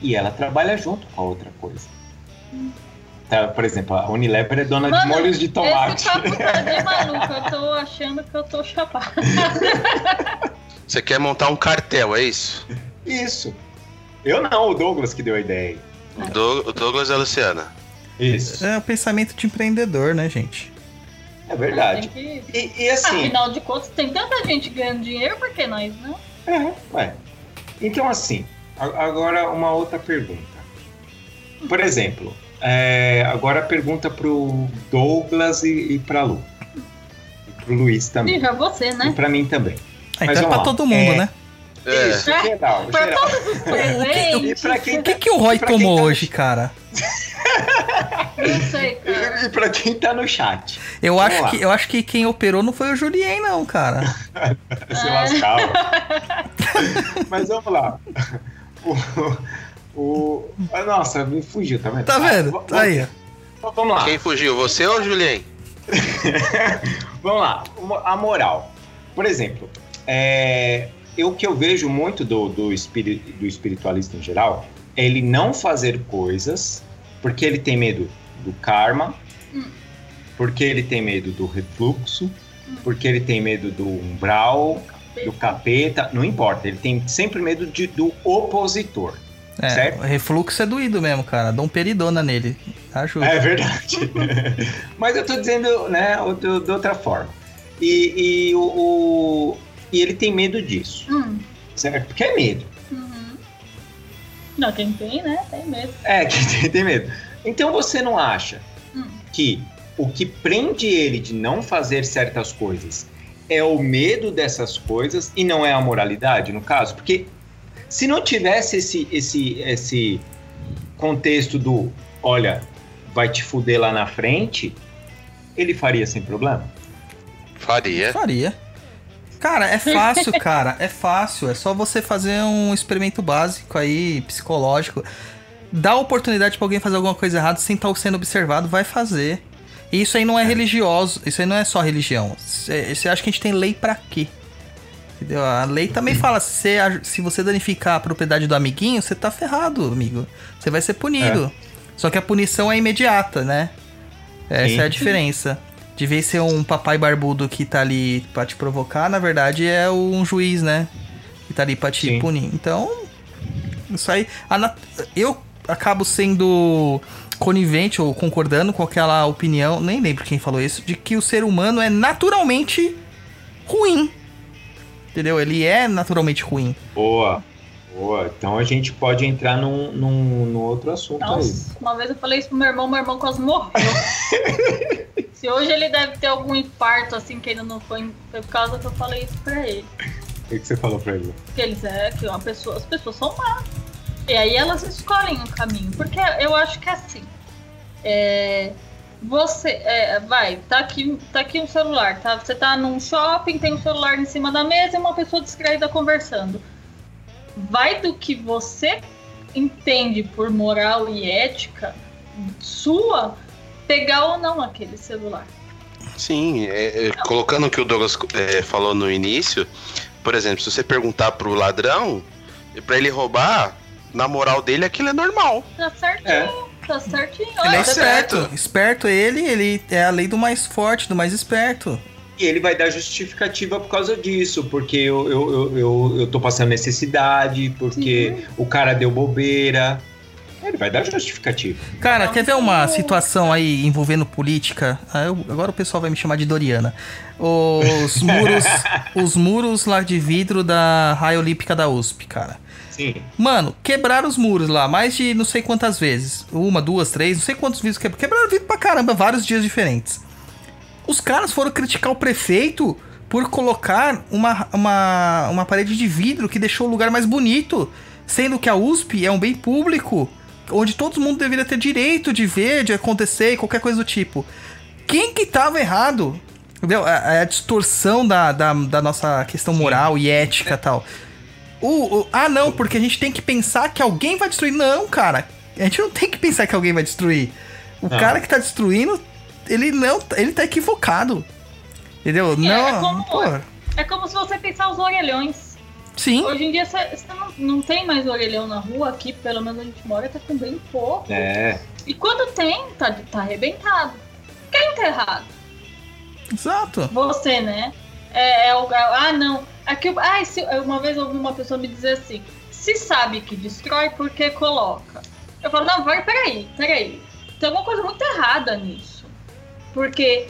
Speaker 5: E ela trabalha junto com a outra coisa. Tá, por exemplo, a Unilever é dona de
Speaker 6: Mano,
Speaker 5: molhos de tomate.
Speaker 6: Esse papo tá de maluco, eu tô achando que eu tô chapada.
Speaker 4: Você quer montar um cartel, é isso?
Speaker 5: Isso. Eu não, o Douglas que deu a ideia. aí.
Speaker 4: O Douglas e a Luciana.
Speaker 5: Isso.
Speaker 3: É o pensamento de empreendedor, né, gente?
Speaker 5: É verdade.
Speaker 6: Que...
Speaker 5: E, e assim.
Speaker 6: Afinal de contas, tem tanta gente ganhando dinheiro, por que nós não?
Speaker 5: É, ué. Então, assim, agora uma outra pergunta. Por exemplo, É, agora a pergunta pro Douglas e, e pra Lu. E pro Luiz também.
Speaker 6: E pra você,
Speaker 5: E
Speaker 6: né?
Speaker 5: pra mim também.
Speaker 3: Ah,
Speaker 5: Mas
Speaker 3: então é pra
Speaker 5: lá.
Speaker 3: todo mundo,
Speaker 5: É.
Speaker 3: né?
Speaker 4: É.
Speaker 5: Isso, geral,
Speaker 6: Pra
Speaker 5: geral.
Speaker 6: todos os presentes.
Speaker 5: E pra quem
Speaker 3: O que, que o Roy tomou
Speaker 5: tá-
Speaker 3: hoje, cara?
Speaker 6: Não sei, cara.
Speaker 5: E pra quem tá no chat.
Speaker 3: Eu
Speaker 5: Vamos
Speaker 3: acho,
Speaker 5: lá.
Speaker 3: que, eu acho que quem operou não foi o Julien, não, cara.
Speaker 5: Se
Speaker 6: É.
Speaker 5: lascava. Mas vamos lá. O, o, ah, nossa, me fugiu, tá vendo?
Speaker 3: Tá vendo?
Speaker 5: Ah, v-
Speaker 3: Aí,
Speaker 5: Vamos lá.
Speaker 4: Quem fugiu, você ou Julien?
Speaker 5: Vamos lá, a moral. Por exemplo, é, o que eu vejo muito do, do, espiri- do espiritualista em geral é ele não fazer coisas porque ele tem medo do karma,
Speaker 6: Hum.
Speaker 5: porque ele tem medo do refluxo, porque ele tem medo do umbral, do capeta, não importa, ele tem sempre medo de, do opositor.
Speaker 3: É,
Speaker 5: Certo.
Speaker 3: o refluxo é doído mesmo, cara. Dá um peridona nele. Ajuda.
Speaker 5: É verdade. Mas eu tô dizendo, né, de outra forma. E, e o, o- e ele tem medo disso,
Speaker 6: Hum,
Speaker 5: certo? Porque é medo.
Speaker 6: uhum. Não, quem tem, né? Tem medo.
Speaker 5: É, que tem, tem medo. Então você não acha
Speaker 6: Hum.
Speaker 5: que o que prende ele de não fazer certas coisas é o medo dessas coisas e não é a moralidade, no caso? Porque se não tivesse esse, esse, esse contexto do, olha, vai te fuder lá na frente, ele faria sem problema?
Speaker 4: Faria.
Speaker 3: Faria. Cara, é fácil, cara. É fácil. É só você fazer um experimento básico aí, psicológico. Dá oportunidade pra alguém fazer alguma coisa errada sem estar sendo observado, vai fazer. E isso aí não é, religioso. Isso aí não é só religião. Você acha que a gente tem lei pra quê? Entendeu? A lei também fala, se se você danificar a propriedade do amiguinho, você tá ferrado, amigo. Você vai ser punido. Só que a punição é imediata, né? Essa
Speaker 5: Sim.
Speaker 3: é a diferença. De vez ser um papai barbudo que tá ali pra te provocar, na verdade é um juiz, né? Que tá ali pra te
Speaker 5: Sim.
Speaker 3: punir. Então, isso aí. nat- Eu acabo sendo conivente ou concordando com aquela opinião, nem lembro quem falou isso, de que o ser humano é naturalmente ruim. Entendeu? Ele é naturalmente ruim.
Speaker 5: Boa, boa. Então a gente pode entrar num, num, num outro assunto aí.
Speaker 6: Nossa, uma vez eu falei isso pro meu irmão, meu irmão quase morreu. Se hoje ele deve ter algum infarto, assim, que ainda não foi, foi por causa que eu falei isso pra ele.
Speaker 5: O que, que você falou pra ele?
Speaker 6: Porque eles é que uma pessoa, as pessoas são más. E aí elas escolhem o caminho. Porque eu acho que é assim. É, você. é, vai, tá aqui, tá aqui um celular, tá? Você tá num shopping, tem um celular em cima da mesa e uma pessoa distraída conversando. Vai do que você entende por moral e ética sua pegar ou não aquele celular.
Speaker 4: Sim, é, é, colocando o que o Douglas é, falou no início, por exemplo, se você perguntar pro ladrão, pra ele roubar, na moral dele aquilo é normal.
Speaker 6: Tá certinho, tá certinho.
Speaker 3: Ele é esperto. Esperto ele, ele é a lei do mais forte, do mais esperto.
Speaker 5: E ele vai dar justificativa por causa disso, porque eu, eu, eu, eu, eu tô passando necessidade, porque o cara deu bobeira. Ele vai dar justificativa.
Speaker 3: Cara,
Speaker 6: Não,
Speaker 3: quer ver uma situação aí envolvendo política? Ah, eu- agora o pessoal vai me chamar de Doriana. Os muros, os muros lá de vidro da Raia Olímpica da USP, cara.
Speaker 5: Sim.
Speaker 3: Mano, quebraram os muros lá, mais de não sei quantas vezes. Uma, duas, três, não sei quantos vidros quebraram. Quebraram vidro pra caramba, vários dias diferentes. Os caras foram criticar o prefeito por colocar uma, uma, uma parede de vidro que deixou o lugar mais bonito. Sendo que a USP é um bem público, onde todo mundo deveria ter direito de ver, de acontecer, qualquer coisa do tipo. Quem que tava errado? Entendeu? A, a distorção da, da, da nossa questão moral e ética e tal. O, o- ah, não, porque a gente tem que pensar que alguém vai destruir. Não, cara. A gente não tem que pensar que alguém vai destruir. O
Speaker 5: Não.
Speaker 3: cara que tá destruindo, ele não. Ele tá equivocado. Entendeu?
Speaker 6: É,
Speaker 3: não.
Speaker 6: é como-
Speaker 3: pô,
Speaker 6: É como se você pensar os orelhões.
Speaker 3: sim.
Speaker 6: Hoje em dia você você não, não tem mais orelhão na rua, aqui pelo menos a gente mora, tá com bem pouco.
Speaker 5: É.
Speaker 6: E quando tem, tá, tá arrebentado. Quem tá errado?
Speaker 3: Exato.
Speaker 6: Você, né? É, é o. é- ah, não. Aqui, ah, se, uma vez eu ouvi uma pessoa me dizer assim: se sabe que destrói, por que coloca? Eu falo, não, vai, peraí, peraí. Tem alguma coisa muito errada nisso. Porque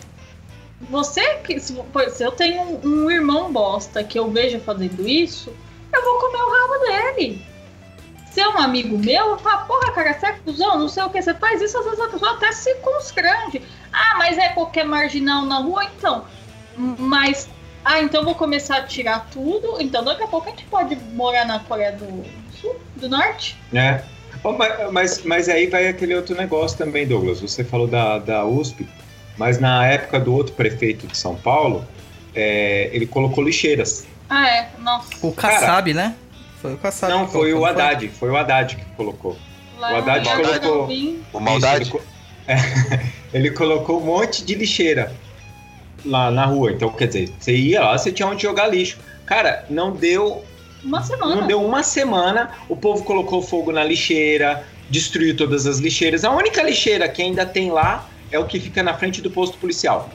Speaker 6: você que. Se, se eu tenho um, um irmão bosta que eu vejo fazendo isso, eu vou comer o rabo dele. se é um amigo meu, eu falo, porra, cara, você é cuzão, não sei o que, você faz isso, às vezes a pessoa até se constrange. Ah, mas é qualquer marginal na rua, então. Mas, ah, então vou começar a tirar tudo. Então daqui a pouco a gente pode morar na Coreia do Sul, do Norte.
Speaker 5: É. Oh, mas, mas, mas aí vai aquele outro negócio também, Douglas. Você falou da, da USP, mas na época do outro prefeito de São Paulo, é, ele colocou lixeiras.
Speaker 6: Ah, é? Nossa.
Speaker 3: O Kassab, né?
Speaker 5: Foi o Kassab. Não, foi o Haddad. Foi? foi o Haddad que colocou.
Speaker 6: Lá
Speaker 5: o Haddad colocou.
Speaker 4: O Maldade?
Speaker 5: Isso, ele, é, ele colocou um monte de lixeira lá na rua. Então, quer dizer, você ia lá, você tinha onde jogar lixo. Cara, não deu.
Speaker 6: Uma semana.
Speaker 5: Não deu uma semana, o povo colocou fogo na lixeira, destruiu todas as lixeiras. A única lixeira que ainda tem lá é o que fica na frente do posto policial.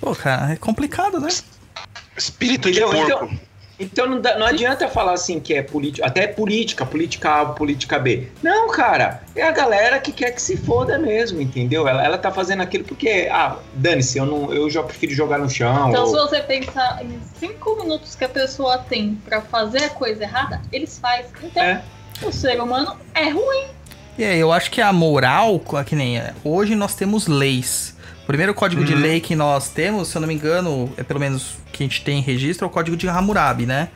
Speaker 3: Pô, cara, é complicado, né?
Speaker 4: Espírito Entendeu? de porco.
Speaker 5: Então, então não, dá, não adianta falar assim que é política, até é política, política A, política B. Não, cara, é a galera que quer que se foda mesmo, entendeu? Ela, ela tá fazendo aquilo porque, ah, dane-se, eu, não, eu já prefiro jogar no chão.
Speaker 6: Então,
Speaker 5: ou...
Speaker 6: se você pensar em cinco minutos que a pessoa tem para fazer a coisa errada, eles fazem. Então, é. o ser humano é ruim.
Speaker 3: E aí, eu acho que a moral, que nem é, hoje nós temos leis. O primeiro código uhum. de lei que nós temos, se eu não me engano, é pelo menos que a gente tem em registro, é o código de Hammurabi, né?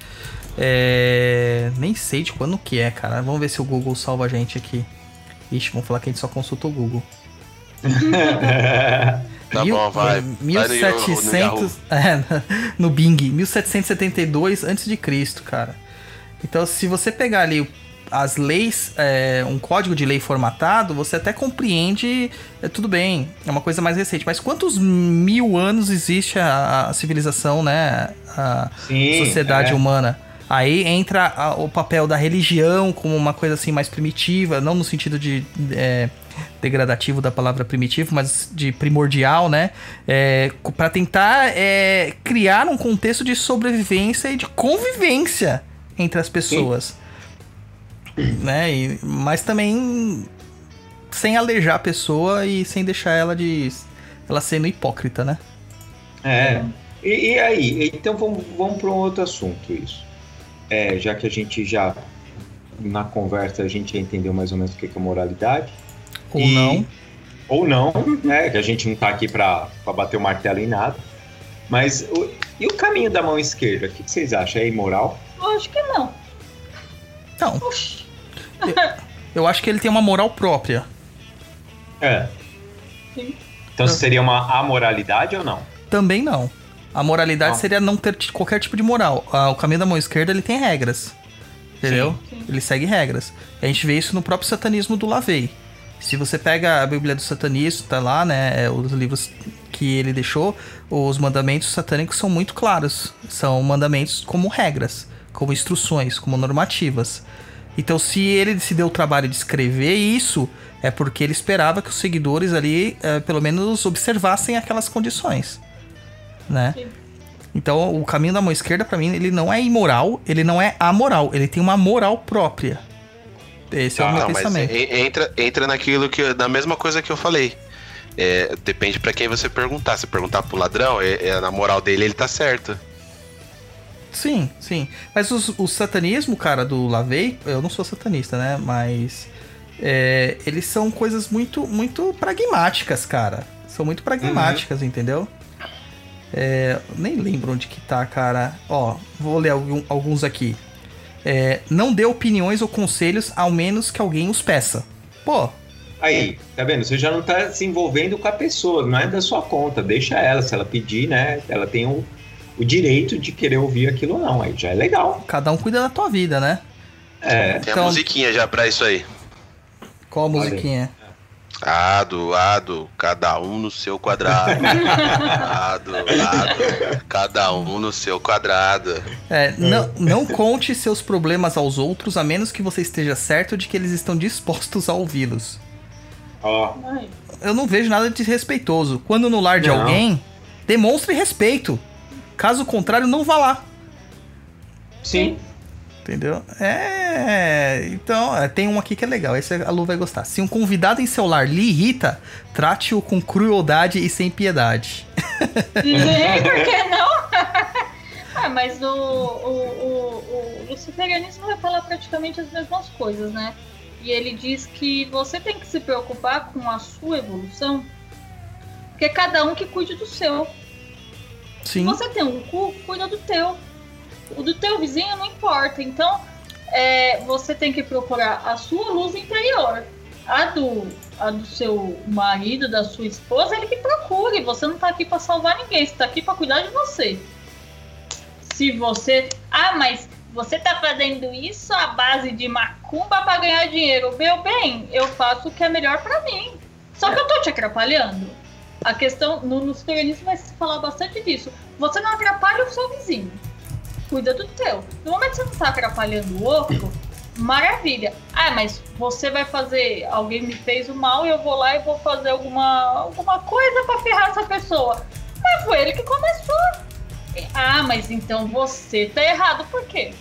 Speaker 3: É... Nem sei de quando que é, cara. Vamos ver se o Google salva a gente aqui. Ixi, vamos falar que a gente só consulta o Google.
Speaker 4: tá Mil, bom, vai.
Speaker 3: 1700, vai no, é, no Bing, 1772 a.C., cara. Então, se você pegar ali as leis, é, um código de lei formatado, você até compreende, é, tudo bem, é uma coisa mais recente. Mas quantos mil anos existe a, a civilização, né? A Sim, sociedade é. humana? Aí entra a, o papel da religião como uma coisa assim mais primitiva, não no sentido de é, degradativo da palavra primitivo, mas de primordial, né? É, para tentar é, criar um contexto de sobrevivência e de convivência entre as pessoas. Sim né? E, mas também sem alejar a pessoa e sem deixar ela de ela sendo hipócrita, né?
Speaker 5: É. E, e aí, então vamos, vamos para um outro assunto isso. É, já que a gente já na conversa a gente já entendeu mais ou menos o que é moralidade.
Speaker 3: Ou e, não.
Speaker 5: Ou não, né? Que a gente não tá aqui para bater o martelo em nada. Mas o, e o caminho da mão esquerda? O que, que vocês acham? É imoral?
Speaker 6: Eu acho que não.
Speaker 3: Não. Eu, eu acho que ele tem uma moral própria.
Speaker 5: É.
Speaker 6: Sim.
Speaker 5: Então seria uma amoralidade ou não?
Speaker 3: Também não. A moralidade não. seria não ter qualquer tipo de moral. o caminho da mão esquerda ele tem regras. Entendeu? Sim, sim. Ele segue regras. A gente vê isso no próprio satanismo do Lavey. Se você pega a Bíblia do satanismo, tá lá, né? É, os livros que ele deixou, os mandamentos satânicos são muito claros. São mandamentos como regras, como instruções, como normativas. Então, se ele se deu o trabalho de escrever isso, é porque ele esperava que os seguidores ali, é, pelo menos, observassem aquelas condições, né? Sim. Então, o caminho da mão esquerda, para mim, ele não é imoral, ele não é amoral, ele tem uma moral própria. Esse é o ah, meu não, pensamento.
Speaker 4: Mas entra, entra naquilo que. na mesma coisa que eu falei. É, depende para quem você perguntar. Se perguntar pro ladrão, é, é, na moral dele ele tá certo.
Speaker 3: Sim, sim. Mas os, o satanismo, cara, do Lavey, eu não sou satanista, né? Mas é, eles são coisas muito, muito pragmáticas, cara. São muito pragmáticas, uhum. entendeu? É, nem lembro onde que tá, cara. Ó, vou ler algum, alguns aqui. É, não dê opiniões ou conselhos ao menos que alguém os peça. Pô.
Speaker 5: Aí, tá vendo? Você já não tá se envolvendo com a pessoa, não é da sua conta. Deixa ela, se ela pedir, né? Ela tem um o direito de querer ouvir aquilo ou não. Aí já é legal.
Speaker 3: Cada um cuida da tua vida, né?
Speaker 4: É. Tem então, a musiquinha já pra isso aí.
Speaker 3: Qual a musiquinha?
Speaker 4: Ado, ado, cada um no seu quadrado. ado, ado, cada um no seu quadrado.
Speaker 3: É, não, não conte seus problemas aos outros a menos que você esteja certo de que eles estão dispostos a ouvi-los.
Speaker 5: Ó.
Speaker 3: Oh. Eu não vejo nada de desrespeitoso. Quando no lar de não. alguém, demonstre respeito. Caso contrário, não vá lá.
Speaker 5: Sim.
Speaker 3: Entendeu? É. Então, é, tem um aqui que é legal. Esse a Lu vai gostar. Se um convidado em seu lar lhe irrita, trate-o com crueldade e sem piedade.
Speaker 6: Sim, por que não? ah, mas o, o, o, o luciferianismo vai falar praticamente as mesmas coisas, né? E ele diz que você tem que se preocupar com a sua evolução, porque é cada um que cuide do seu.
Speaker 3: Sim.
Speaker 6: Se você tem um cu, cuida do teu. O do teu vizinho não importa. Então, é, você tem que procurar a sua luz interior. A do, a do seu marido, da sua esposa, ele que procure. Você não tá aqui para salvar ninguém, você tá aqui para cuidar de você. Se você. Ah, mas você tá fazendo isso à base de macumba para ganhar dinheiro. Meu bem, eu faço o que é melhor para mim. Só que eu tô te atrapalhando. A questão, no, no superiorismo vai se falar bastante disso. Você não atrapalha o seu vizinho. Cuida do teu. No momento que você não tá atrapalhando o outro, maravilha. Ah, mas você vai fazer. Alguém me fez o mal e eu vou lá e vou fazer alguma, alguma coisa para ferrar essa pessoa. Mas foi ele que começou. Ah, mas então você tá errado. Por quê?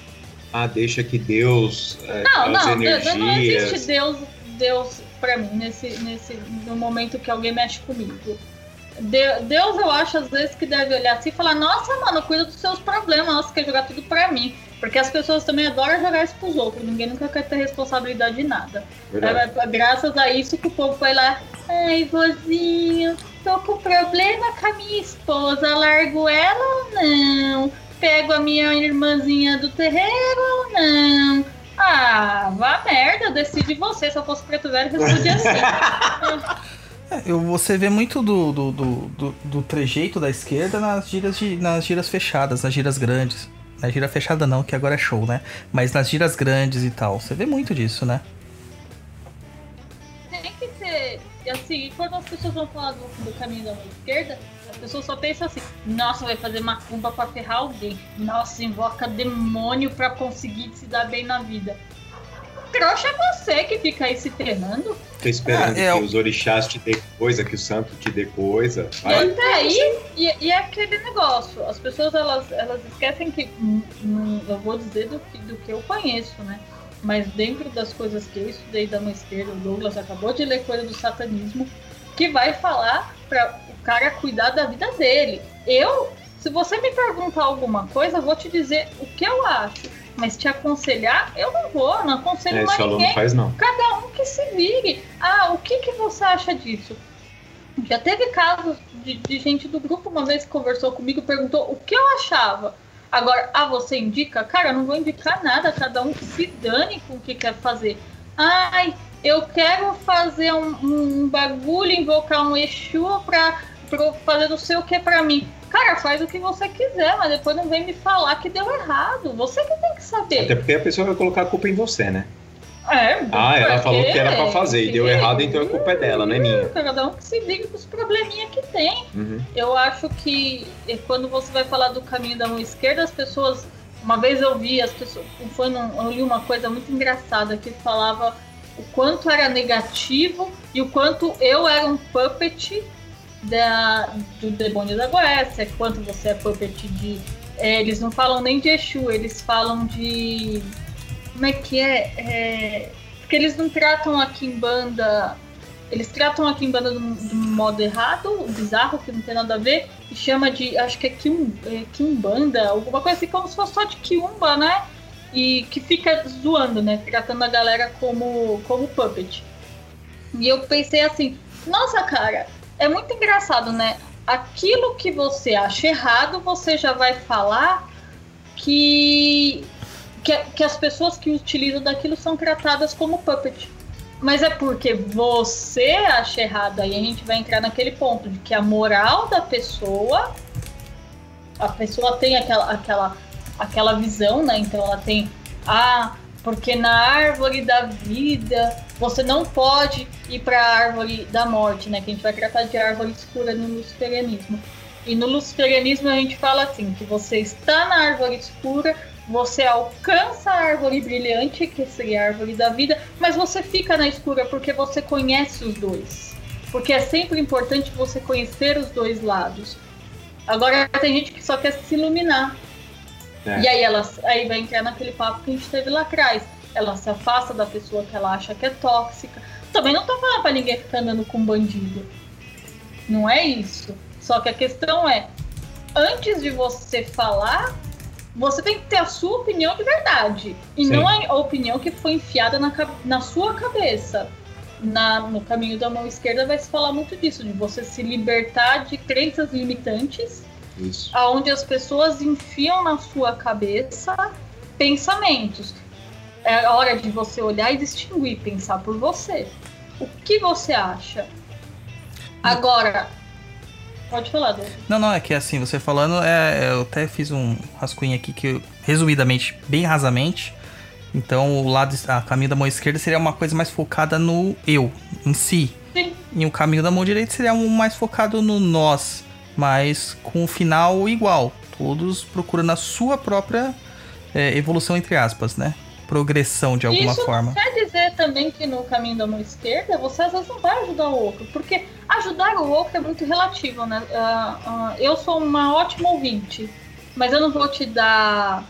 Speaker 5: Ah, deixa que Deus. É,
Speaker 6: Não, não, Deus-
Speaker 5: energias.
Speaker 6: não existe Deus, Deus pra mim nesse, nesse no momento que alguém mexe comigo. De- Deus, eu acho, às vezes, que deve olhar assim e falar, nossa, mano, cuida dos seus problemas, nossa, quer jogar tudo pra mim. Porque as pessoas também adoram jogar isso pros outros, ninguém nunca quer ter responsabilidade de nada. É, é graças a isso que o povo vai lá, ai, vozinho, tô com problema com a minha esposa, largo ela ou não? Pego a minha irmãzinha do terreiro ou não? Ah, vá merda, decide você. Se eu fosse preto velho, respondia assim.
Speaker 3: É, eu, você vê muito do, do, do, do, trejeito da esquerda nas giras, de, nas giras fechadas, nas giras grandes. Na gira fechada não, que agora é show, né? Mas nas giras grandes e tal. Você vê muito disso, né?
Speaker 6: Tem que ter. e Assim, quando as pessoas vão falar do, do caminho da esquerda, as pessoas só pensam assim: nossa, vai fazer macumba pra ferrar alguém. Nossa, invoca demônio pra conseguir se dar bem na vida. Trouxa é você que fica aí se ferrando.
Speaker 5: Fica esperando
Speaker 3: Ah, é,
Speaker 5: que os orixás te dê coisa, que o santo te dê coisa. Vai.
Speaker 6: E até aí, e, e é aquele negócio, as pessoas elas, elas esquecem que, hum, hum, eu vou dizer do que, do que eu conheço, né? Mas dentro das coisas que eu estudei da mão esquerda, o Douglas acabou de ler coisa do satanismo, que vai falar para o cara cuidar da vida dele. Eu, se você me perguntar alguma coisa, eu vou te dizer o que eu acho. Mas te aconselhar, eu não vou, não aconselho
Speaker 5: É,
Speaker 6: mais
Speaker 5: esse aluno
Speaker 6: ninguém
Speaker 5: faz não.
Speaker 6: cada um que se vire. Ah, o que, que você acha disso? Já teve casos de, de gente do grupo uma vez que conversou comigo e perguntou o que eu achava. Agora, ah, você indica? Cara, eu não vou indicar nada, cada um que se dane com o que quer fazer. Ai, eu quero fazer um, um bagulho, invocar um Exu pra, pra fazer não sei o que pra mim. Cara, faz o que você quiser, mas depois não vem me falar que deu errado. Você que tem que saber.
Speaker 5: Até porque a pessoa vai colocar a culpa em você, né?
Speaker 6: É,
Speaker 5: Ah, ela falou que era pra fazer e deu errado, então a culpa é dela, não é minha.
Speaker 6: Cada um que se liga com os probleminha que tem.
Speaker 5: Uhum.
Speaker 6: Eu acho que eh, quando você vai falar do caminho da mão esquerda, as pessoas. Uma vez eu vi as pessoas. Foi num, eu li uma coisa muito engraçada que falava o quanto era negativo e o quanto eu era um puppet da, do demônio da Goécia, quanto você é puppet de. eh, eles não falam nem de Exu, eles falam de. Como é que é? É, porque eles não tratam a Kimbanda. Eles tratam a Kimbanda de um modo errado, bizarro, que não tem nada a ver, e chama de. Acho que é, Kim, é Kimbanda, alguma coisa assim, como se fosse só de Kiumba, né? E que fica zoando, né? Tratando a galera como, como puppet. E eu pensei assim, nossa, cara, é muito engraçado, né? Aquilo que você acha errado, você já vai falar que, que, que as pessoas que utilizam daquilo são tratadas como puppet. Mas é porque você acha errado, aí a gente vai entrar naquele ponto de que a moral da pessoa, a pessoa tem aquela, aquela, aquela visão, né? Então ela tem, ah, porque na árvore da vida você não pode ir para a árvore da morte, né? Que a gente vai tratar de árvore escura no luciferianismo. E no luciferianismo a gente fala assim, que você está na árvore escura, você alcança a árvore brilhante, que seria a árvore da vida, mas você fica na escura porque você conhece os dois. Porque é sempre importante você conhecer os dois lados. Agora tem gente que só quer se iluminar.
Speaker 5: É.
Speaker 6: E aí ela aí vai entrar naquele papo que a gente teve lá atrás. Ela se afasta da pessoa que ela acha que é tóxica. Também não tô falando pra ninguém ficar andando com bandido. Não é isso. Só que a questão é, antes de você falar, você tem que ter a sua opinião de verdade. E
Speaker 5: Sim.
Speaker 6: não a opinião que foi enfiada na, na sua cabeça. Na, no caminho da mão esquerda vai se falar muito disso, de você se libertar de crenças limitantes,
Speaker 5: Isso.
Speaker 6: aonde as pessoas enfiam na sua cabeça pensamentos. É hora de você olhar e distinguir, pensar por você. O que você acha? Agora, pode falar, Deus.
Speaker 3: Não, não, é que assim, você falando, é, eu até fiz um rascunho aqui que, eu, resumidamente, bem rasamente. Então, o lado, a caminho da mão esquerda seria uma coisa mais focada no eu, em si.
Speaker 6: Sim.
Speaker 3: E o caminho da mão direita seria um mais focado no nós, mas com o final igual. Todos procurando a sua própria é, evolução, entre aspas, né? Progressão de alguma
Speaker 6: Isso
Speaker 3: forma.
Speaker 6: não quer dizer também que no caminho da mão esquerda você às vezes não vai ajudar o outro, porque ajudar o outro é muito relativo, né? Ah, ah, eu sou uma ótima ouvinte, mas eu não vou te dar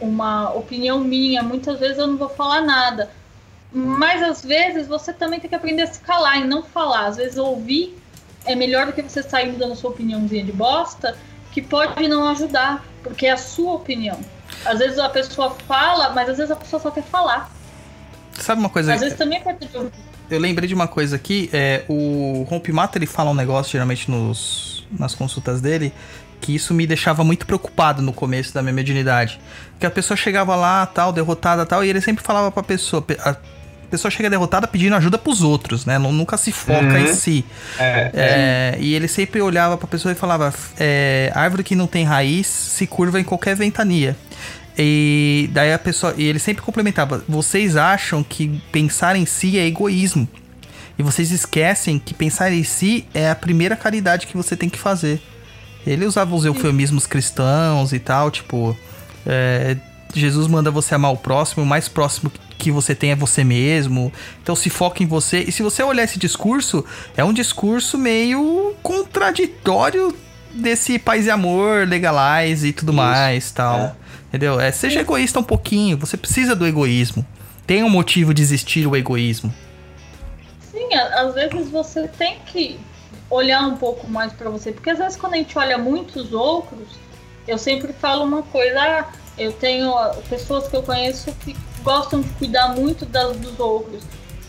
Speaker 6: uma opinião minha, muitas vezes eu não vou falar nada. Mas às vezes você também tem que aprender a se calar e não falar. Às vezes ouvir é melhor do que você sair dando sua opiniãozinha de bosta, que pode não ajudar, porque é a sua opinião. Às vezes a pessoa fala, mas às vezes a pessoa só quer falar.
Speaker 3: Sabe uma coisa?
Speaker 6: Às vezes também é parte de ouvir.
Speaker 3: Eu lembrei de uma coisa aqui, é, o Rompimato ele fala um negócio geralmente nos, nas consultas dele, que isso me deixava muito preocupado no começo da minha mediunidade. Que a pessoa chegava lá, tal, derrotada, tal, e ele sempre falava pra pessoa, pe- a pessoa chega derrotada pedindo ajuda pros outros, né? Nu- Nunca se foca
Speaker 5: Uhum.
Speaker 3: em si.
Speaker 5: É,
Speaker 3: É, e ele sempre olhava pra pessoa e falava: é, árvore que não tem raiz se curva em qualquer ventania. E daí a pessoa. E ele sempre complementava: vocês acham que pensar em si é egoísmo. E vocês esquecem que pensar em si é a primeira caridade que você tem que fazer. Ele usava os eufemismos cristãos e tal, tipo. é, Jesus manda você amar o próximo, o mais próximo que você tem é você mesmo. Então se foca em você. E se você olhar esse discurso, é um discurso meio contraditório desse paz e amor, legalize e tudo
Speaker 5: Isso,
Speaker 3: mais, tal.
Speaker 5: é.
Speaker 3: Entendeu? É, seja egoísta um pouquinho, você precisa do egoísmo. Tem um motivo de existir o egoísmo.
Speaker 6: Sim, às vezes você tem que olhar um pouco mais pra você, porque às vezes quando a gente olha muitos outros, eu sempre falo uma coisa, ah, eu tenho pessoas que eu conheço que gostam de cuidar muito das, dos outros.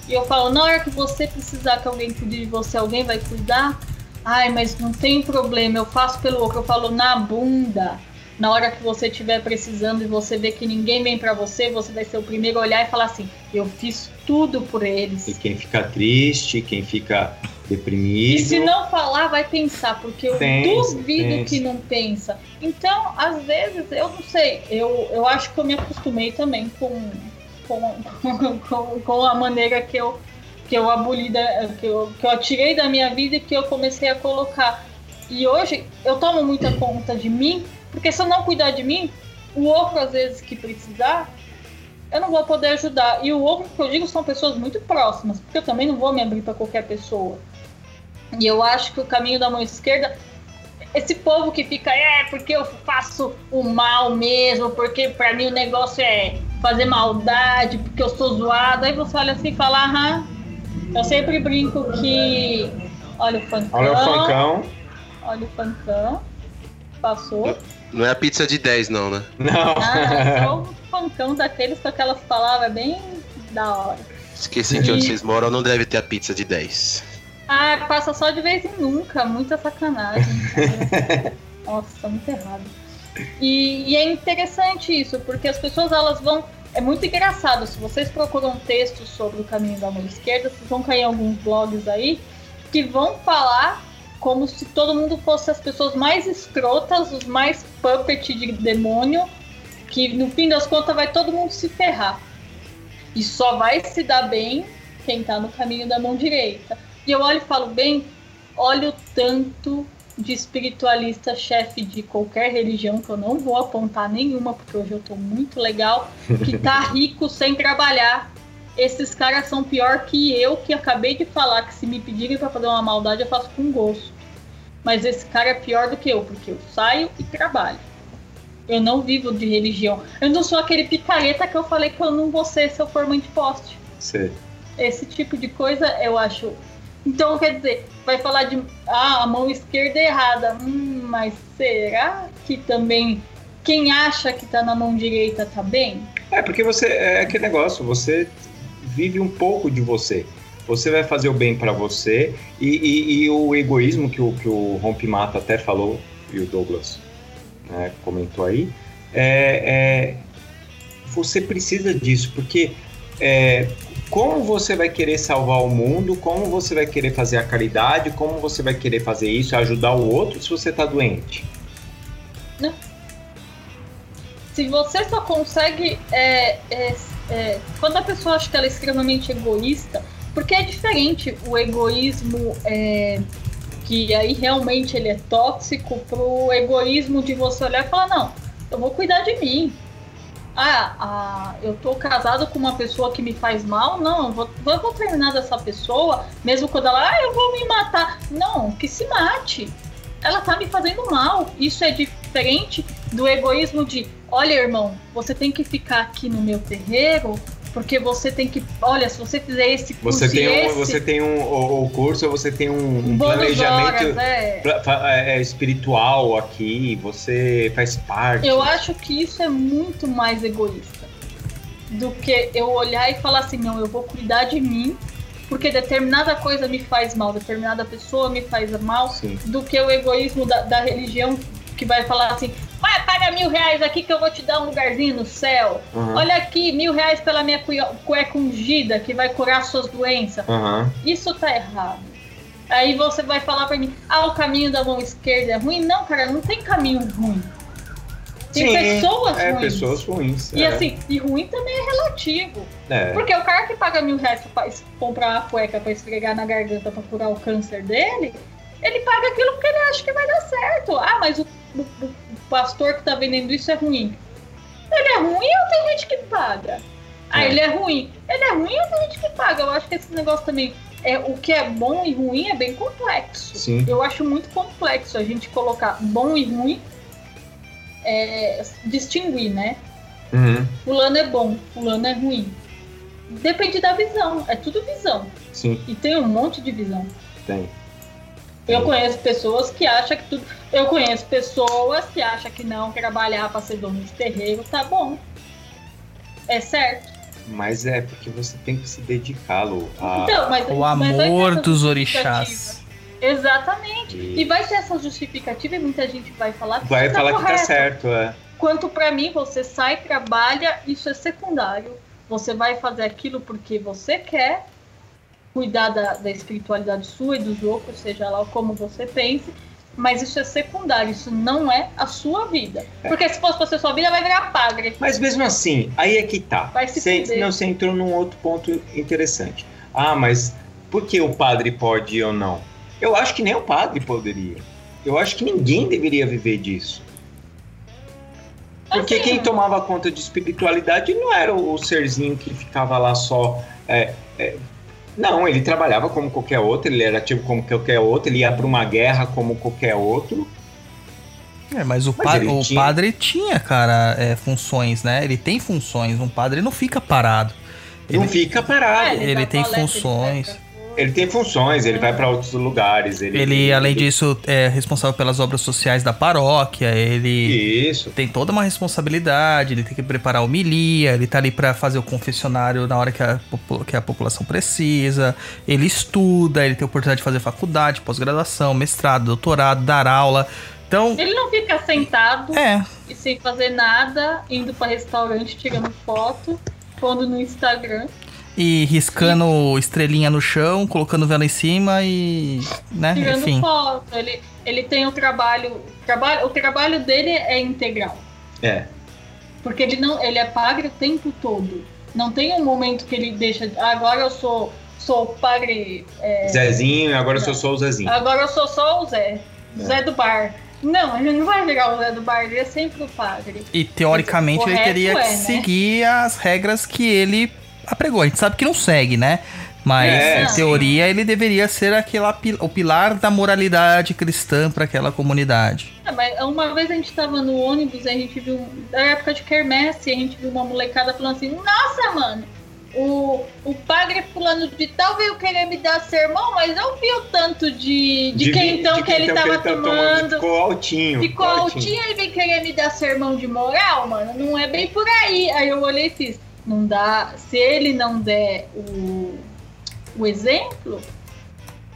Speaker 6: E eu falo, na hora que você precisar que alguém cuide de você, alguém vai cuidar? Ai, mas não tem problema, eu faço pelo outro. Eu falo, na bunda. Na hora que você estiver precisando e você ver que ninguém vem pra você, você vai ser o primeiro a olhar e falar assim: eu fiz tudo por eles.
Speaker 5: E quem fica triste, quem fica deprimido.
Speaker 6: E se não falar, vai pensar, porque eu
Speaker 5: Pensa,
Speaker 6: duvido
Speaker 5: pensa.
Speaker 6: que não pensa. Então, às vezes, eu não sei, eu, eu acho que eu me acostumei também com, com, com, com a maneira que eu, que eu aboli, da, que, eu, que eu tirei da minha vida e que eu comecei a colocar. E hoje eu tomo muita conta de mim, porque se eu não cuidar de mim, o outro, às vezes, que precisar, eu não vou poder ajudar. E o outro que eu digo são pessoas muito próximas, porque eu também não vou me abrir para qualquer pessoa. E eu acho que o caminho da mão esquerda, esse povo que fica, é, porque eu faço o mal mesmo, porque pra mim o negócio é fazer maldade, porque eu sou zoado. Aí você olha assim e fala, aham. Eu sempre brinco que. Olha o funkão.
Speaker 5: Olha o funkão.
Speaker 6: Olha o funkão. Passou.
Speaker 4: Não é a pizza de 10, não, né?
Speaker 5: Não.
Speaker 6: Ah, só o funkão daqueles com aquelas palavras bem da hora.
Speaker 4: Esqueci que onde vocês moram não deve ter a pizza de 10.
Speaker 6: Ah, passa só de vez em nunca, muita sacanagem. Nossa, muito errado. E, e é interessante isso, porque as pessoas elas vão. É muito engraçado, se vocês procuram textos sobre o caminho da mão esquerda, vocês vão cair em alguns blogs aí que vão falar como se todo mundo fosse as pessoas mais escrotas, os mais puppet de demônio, que no fim das contas vai todo mundo se ferrar. E só vai se dar bem quem tá no caminho da mão direita. E eu olho e falo, bem, olha o tanto de espiritualista chefe de qualquer religião, que eu não vou apontar nenhuma, porque hoje eu tô muito legal, que tá rico sem trabalhar. Esses caras são pior que eu, que acabei de falar que se me pedirem para fazer uma maldade, eu faço com gosto. Mas esse cara é pior do que eu, porque eu saio e trabalho. Eu não vivo de religião. Eu não sou aquele picareta que eu falei que eu não vou ser se eu for mãe de poste
Speaker 5: Sei.
Speaker 6: esse tipo de coisa eu acho. Então, quer dizer, vai falar de ah, a mão esquerda é errada. Hum, mas será que também quem acha que tá na mão direita tá bem?
Speaker 5: É, porque você. É aquele negócio, você vive um pouco de você. Você vai fazer o bem para você e, e- e o egoísmo que o, que o Rompe Mata até falou, e o Douglas né, comentou aí, é, é- você precisa disso, porque é, como você vai querer salvar o mundo, como você vai querer fazer a caridade, como você vai querer fazer isso, ajudar o outro se você tá doente?
Speaker 6: Se você só consegue. é, é, é, quando a pessoa acha que ela é extremamente egoísta, porque é diferente o egoísmo é, que aí realmente ele é tóxico pro egoísmo de você olhar e falar, não, eu vou cuidar de mim. Ah, ah, eu tô casado com uma pessoa que me faz mal, não, eu vou, eu vou terminar dessa pessoa, mesmo quando ela, ah, eu vou me matar. Não, que se mate. Ela tá me fazendo mal. Isso é diferente do egoísmo de, olha, irmão, você tem que ficar aqui no meu terreiro, porque você tem que, olha, se você fizer esse curso
Speaker 5: Você tem um,
Speaker 6: esse,
Speaker 5: você tem um o, o curso, você tem um, um planejamento
Speaker 6: horas, é.
Speaker 5: pra- fa- é, espiritual aqui, você faz parte.
Speaker 6: Eu acho que isso é muito mais egoísta do que eu olhar e falar assim, não, eu vou cuidar de mim, porque determinada coisa me faz mal, determinada pessoa me faz mal,
Speaker 5: Sim.
Speaker 6: do que o egoísmo da, da religião que vai falar assim, vai, paga mil reais aqui que eu vou te dar um lugarzinho no céu.
Speaker 5: Aham.
Speaker 6: Olha aqui, mil reais pela minha cueca ungida que vai curar suas doenças.
Speaker 5: Aham.
Speaker 6: Isso tá errado. Aí você vai falar pra mim, ah, o caminho da mão esquerda é ruim? Não, cara, não tem caminho ruim. Tem
Speaker 5: Sim,
Speaker 6: pessoas
Speaker 5: é,
Speaker 6: ruins.
Speaker 5: pessoas ruins.
Speaker 6: E
Speaker 5: é.
Speaker 6: assim, e ruim também é relativo.
Speaker 5: É.
Speaker 6: Porque o cara que paga mil reais pra comprar uma cueca pra esfregar na garganta pra curar o câncer dele, ele paga aquilo porque ele acha que vai dar certo. Ah, mas o- o pastor que tá vendendo isso é ruim. Ele é ruim ou tem gente que paga? Ah,
Speaker 5: É.
Speaker 6: ele é ruim. Ele é ruim ou tem gente que paga? Eu acho que esse negócio também. É, o que é bom e ruim é bem complexo.
Speaker 5: Sim.
Speaker 6: Eu acho muito complexo a gente colocar bom e ruim, é, distinguir, né?
Speaker 5: Uhum.
Speaker 6: Fulano é bom, fulano é ruim. Depende da visão, é tudo visão.
Speaker 5: Sim,
Speaker 6: E tem um monte de visão.
Speaker 5: tem.
Speaker 6: Eu conheço pessoas que acham que tudo. Eu conheço pessoas que acham que não trabalhar para ser dono de terreiro tá bom. É certo.
Speaker 5: Mas é porque você tem que se a-
Speaker 6: Então, mas,
Speaker 3: O
Speaker 6: mas vai ter
Speaker 3: amor dos orixás.
Speaker 6: Exatamente.
Speaker 5: E-
Speaker 6: E vai ter essa justificativa e muita gente vai falar que
Speaker 5: Vai
Speaker 6: isso
Speaker 5: falar
Speaker 6: tá
Speaker 5: que tá certo, é.
Speaker 6: Quanto pra mim, você sai, trabalha, isso é secundário. Você vai fazer aquilo porque você quer, cuidar da, da espiritualidade sua e dos outros, seja lá como você pense, mas isso é secundário, isso não é a sua vida. Porque se fosse pra ser sua vida, vai virar padre.
Speaker 5: Mas mesmo assim, aí é que tá.
Speaker 6: Vai se
Speaker 5: não, você entrou num outro ponto interessante. Ah, mas por que o padre pode ou não? Eu acho que nem o padre poderia. Eu acho que ninguém deveria viver disso. Porque
Speaker 6: Assim,
Speaker 5: quem tomava conta de espiritualidade não era o, o serzinho que ficava lá só. é, é, não, ele trabalhava como qualquer outro, ele era ativo como qualquer outro, ele ia para uma guerra como qualquer outro.
Speaker 3: É, mas o,
Speaker 5: Mas
Speaker 3: pa-
Speaker 5: ele
Speaker 3: o
Speaker 5: tinha-
Speaker 3: padre tinha, cara, é, funções, né? Ele tem funções. Um padre não fica parado.
Speaker 5: Não
Speaker 3: Ele-
Speaker 5: fica parado.
Speaker 3: ele
Speaker 6: dá
Speaker 3: tem
Speaker 6: palestra, ele
Speaker 3: funções.
Speaker 5: Ele tem funções, ele vai para outros lugares. Ele,
Speaker 3: Ele, além disso, é responsável pelas obras sociais da paróquia. Ele
Speaker 5: Isso.
Speaker 3: tem toda uma responsabilidade. Ele tem que preparar a homilia. Ele tá ali pra fazer o confessionário na hora que a, que a população precisa. Ele estuda. Ele tem a oportunidade de fazer faculdade, pós-graduação, mestrado, doutorado, dar aula. Então,
Speaker 6: Ele não fica sentado
Speaker 3: é.
Speaker 6: e sem fazer nada, indo pra restaurante, tirando foto, pondo no Instagram.
Speaker 3: E riscando estrelinha no chão, colocando vela em cima e. né?
Speaker 6: tirando
Speaker 3: Enfim.
Speaker 6: foto. Ele, ele tem um trabalho, trabalho. O trabalho dele é integral.
Speaker 5: É.
Speaker 6: Porque ele não. Ele é padre o tempo todo. Não tem um momento que ele deixa. "Ah, Agora eu sou. Sou padre. é,
Speaker 5: Zezinho, agora eu sou só o Zezinho.
Speaker 6: agora eu sou só o Zé.
Speaker 5: É.
Speaker 6: Zé do bar. Não, ele não vai virar o Zé do bar, ele é sempre o padre.
Speaker 3: E teoricamente ele teria que
Speaker 6: é, né?
Speaker 3: seguir as regras que ele apregou. A gente sabe que não segue, né? Mas
Speaker 5: É,
Speaker 3: em
Speaker 6: sim.
Speaker 3: teoria ele deveria ser aquela, o pilar da moralidade cristã para aquela comunidade.
Speaker 6: É, mas uma vez a gente tava no ônibus e a gente viu. Na época de quermesse, a gente viu uma molecada falando assim: Nossa, mano, o, o padre fulano de tal veio querer me dar sermão, mas eu vi o tanto de, de,
Speaker 5: De
Speaker 6: então
Speaker 5: de
Speaker 6: que ele
Speaker 5: quentão
Speaker 6: tava
Speaker 5: tá
Speaker 6: tomando.
Speaker 5: Ficou altinho.
Speaker 6: Ficou altinho e vem querer me dar sermão de moral, mano. Não é bem por aí. Aí eu olhei e fiz. Não dá. Se ele não der o, o exemplo,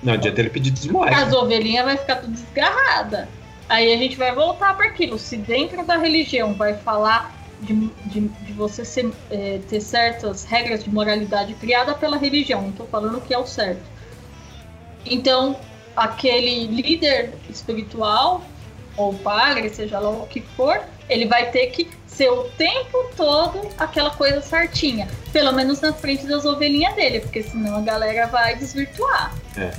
Speaker 5: Não adianta ele pedir desmoé.
Speaker 6: as ovelhinhas vai ficar tudo desgarrada. Aí a gente vai voltar para aquilo. Se dentro da religião vai falar de, de, de você ser, é, ter certas regras de moralidade criada pela religião, não tô falando que é o certo. Então, aquele líder espiritual, ou padre, seja lá o que for, ele vai ter que ser o tempo todo aquela coisa certinha. Pelo menos na frente das ovelhinhas dele, porque senão a galera vai desvirtuar.
Speaker 5: É.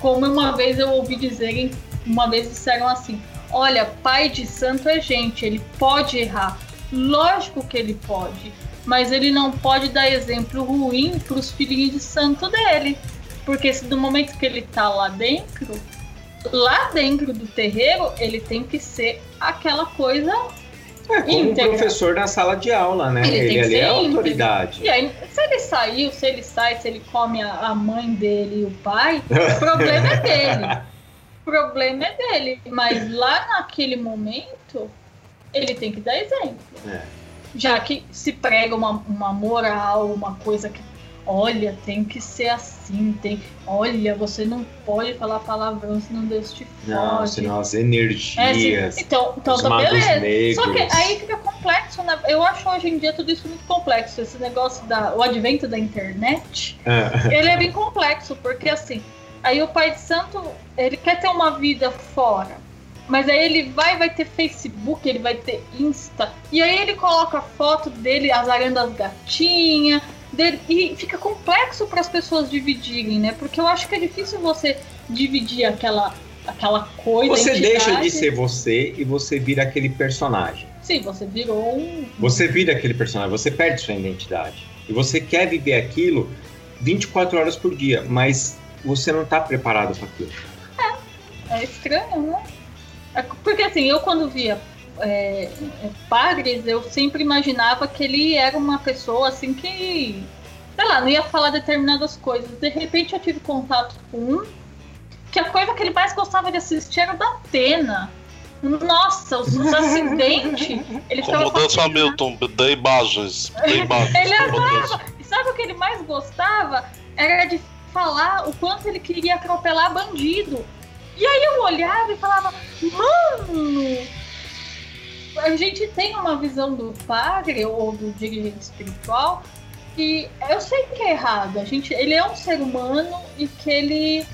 Speaker 6: Como uma vez eu ouvi dizerem, uma vez disseram assim: olha, pai de santo é gente, ele pode errar. Lógico que ele pode, mas ele não pode dar exemplo ruim para os filhinhos de santo dele. Porque se do momento que ele tá lá dentro, lá dentro do terreiro, ele tem que ser aquela coisa.
Speaker 5: É como um
Speaker 6: íntegra.
Speaker 5: professor na sala de aula, né?
Speaker 6: Ele tem
Speaker 5: Ele,
Speaker 6: ser
Speaker 5: é
Speaker 6: íntegro.
Speaker 5: autoridade.
Speaker 6: E aí, se ele saiu, se ele sai, se ele come a, a mãe dele e o pai, o problema é dele. O problema é dele. Mas lá naquele momento, ele tem que dar exemplo.
Speaker 5: É.
Speaker 6: Já que se prega uma, uma moral, uma coisa que, olha, tem que ser assim, tem. Olha, você não pode falar palavrão, senão Deus te
Speaker 5: Não,
Speaker 6: fode.
Speaker 5: senão as
Speaker 6: É,
Speaker 5: energias.
Speaker 6: sim. então, então tá beleza.
Speaker 5: negros.
Speaker 6: Só que aí fica complexo, né? Eu acho hoje em dia tudo isso muito complexo. Esse negócio da. O advento da internet,
Speaker 5: Ah,
Speaker 6: ele é bem complexo, porque assim, aí o pai de santo, ele quer ter uma vida fora. Mas aí ele vai, vai ter Facebook, ele vai ter Insta. E aí ele coloca a foto dele azarando as gatinhas. Dele, e fica complexo para as pessoas dividirem, né? Porque eu acho que é difícil você dividir aquela, aquela coisa.
Speaker 5: Você deixa de
Speaker 6: entidade.
Speaker 5: ser você e você vira aquele personagem.
Speaker 6: Sim, você virou um.
Speaker 5: Você vira aquele personagem, você perde sua identidade. E você quer viver aquilo 24 horas por dia, mas você não tá preparado para aquilo.
Speaker 6: É estranho, né? É Porque assim, eu quando via é, é, padres, eu sempre imaginava que ele era uma pessoa assim que, sei lá, não ia falar determinadas coisas. De repente eu tive contato com um que a coisa que ele mais gostava de assistir era da Atena. Nossa, os, os acidentes. Ele
Speaker 7: Comandante
Speaker 6: fascinado.
Speaker 7: Hamilton, dê imagens. Dê imagens.
Speaker 6: Ele. E sabe o que ele mais gostava? Era de falar o quanto ele queria atropelar bandido. E aí eu olhava e falava, mano, a gente tem uma visão do padre ou do dirigente espiritual que eu sei que é errado. A gente, ele é um ser humano e que ele,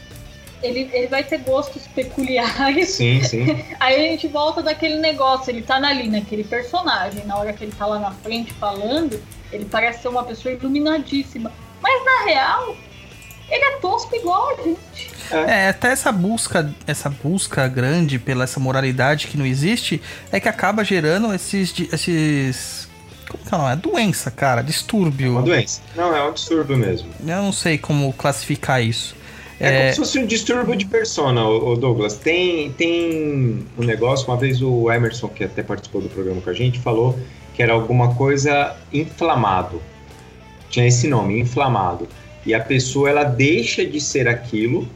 Speaker 6: ele, ele vai ter gostos peculiares.
Speaker 5: Sim, sim.
Speaker 6: Aí a gente volta daquele negócio, ele tá ali naquele personagem, na hora que ele tá lá na frente falando, ele parece ser uma pessoa iluminadíssima. Mas na real, ele é tosco igual a gente.
Speaker 3: É, até essa busca, essa busca grande pela essa moralidade que não existe, é que acaba gerando esses, esses como que é o nome? É doença, cara, distúrbio.
Speaker 5: Uma doença. Não, é um distúrbio mesmo.
Speaker 3: Eu não sei como classificar isso.
Speaker 5: É,
Speaker 3: É,
Speaker 5: como se fosse um distúrbio de persona, ô Douglas. Tem, tem um negócio, uma vez o Emerson, que até participou do programa com a gente, falou que era alguma coisa inflamado. Tinha esse nome, inflamado. E a pessoa, ela deixa de ser aquilo,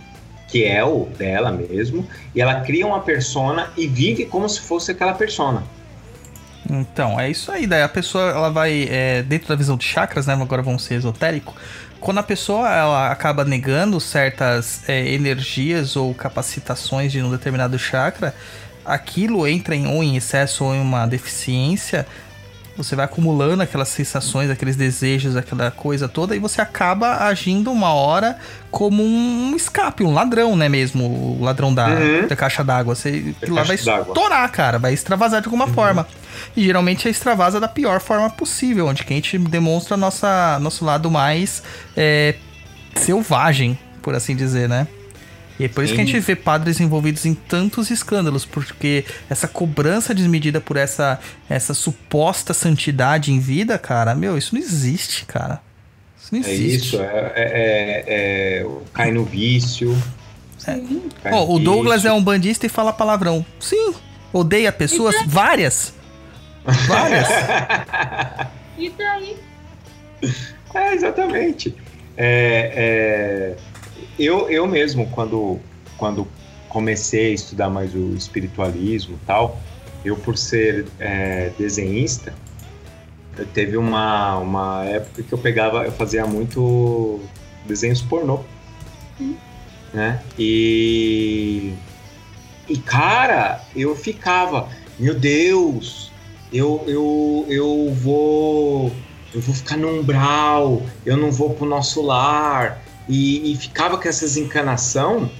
Speaker 5: que é o dela mesmo, e ela cria uma persona e vive como se fosse aquela persona.
Speaker 3: Então, é isso aí. Daí a pessoa, ela vai, é, dentro da visão de chakras, né? Agora vamos ser esotérico. Quando a pessoa, ela acaba negando certas é, energias ou capacitações de um determinado chakra, aquilo entra em, ou em excesso ou em uma deficiência, você vai acumulando aquelas sensações, aqueles desejos, aquela coisa toda, e você acaba agindo uma hora como um escape, um ladrão, né mesmo? O ladrão da,
Speaker 5: Uhum.
Speaker 3: da caixa d'água. Você
Speaker 5: Da
Speaker 3: lá vai estourar, cara, vai extravasar de alguma forma. E geralmente é extravasa da pior forma possível, onde que a gente demonstra nossa, nosso lado mais é, selvagem, por assim dizer, né? E é por isso que a
Speaker 5: Sim.
Speaker 3: gente vê padres envolvidos em tantos escândalos, porque essa cobrança desmedida por essa, essa suposta santidade em vida, cara, meu, isso não existe, cara. Isso não
Speaker 5: É
Speaker 3: existe.
Speaker 5: isso, é, é, é- é- cai no vício.
Speaker 6: Sim.
Speaker 5: cai
Speaker 3: Ó,
Speaker 5: no
Speaker 3: o Douglas
Speaker 5: vício.
Speaker 3: é um bandista e fala palavrão. Sim. Odeia pessoas? Várias. Várias.
Speaker 6: E daí?
Speaker 5: É, exatamente. É, é, eu, eu mesmo, quando, quando comecei a estudar mais o espiritualismo e tal, eu por ser é, desenhista, eu teve uma, uma época que eu pegava, eu fazia muito desenhos pornô. Né? E. E cara, eu ficava, meu Deus, eu, eu, eu vou. Eu vou ficar no umbral, eu não vou pro nosso lar. E, e ficava com essas encanação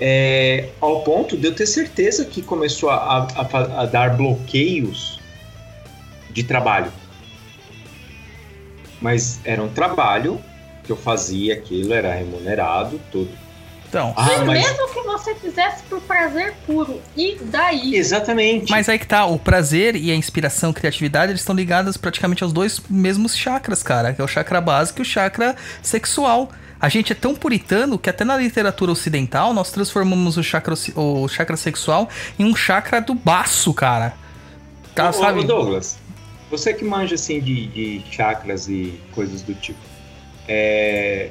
Speaker 5: é, ao ponto de eu ter certeza que começou a, a, a dar bloqueios de trabalho. Mas era um trabalho que eu fazia aquilo, era remunerado, tudo.
Speaker 3: Então,
Speaker 5: Ah,
Speaker 6: E
Speaker 5: mas-
Speaker 6: mesmo que você fizesse por prazer puro, e daí?
Speaker 5: Exatamente.
Speaker 3: mas aí que tá, o prazer e a inspiração, a criatividade, eles estão ligados praticamente aos dois mesmos chakras, cara, que é o chakra básico e o chakra sexual. A gente é tão puritano que até na literatura ocidental nós transformamos o chakra, o chakra sexual em um chakra do baço, cara. Tá,
Speaker 5: Ô,
Speaker 3: sabe?
Speaker 5: ô, Douglas, você que manja assim de, de chakras e coisas do tipo. É,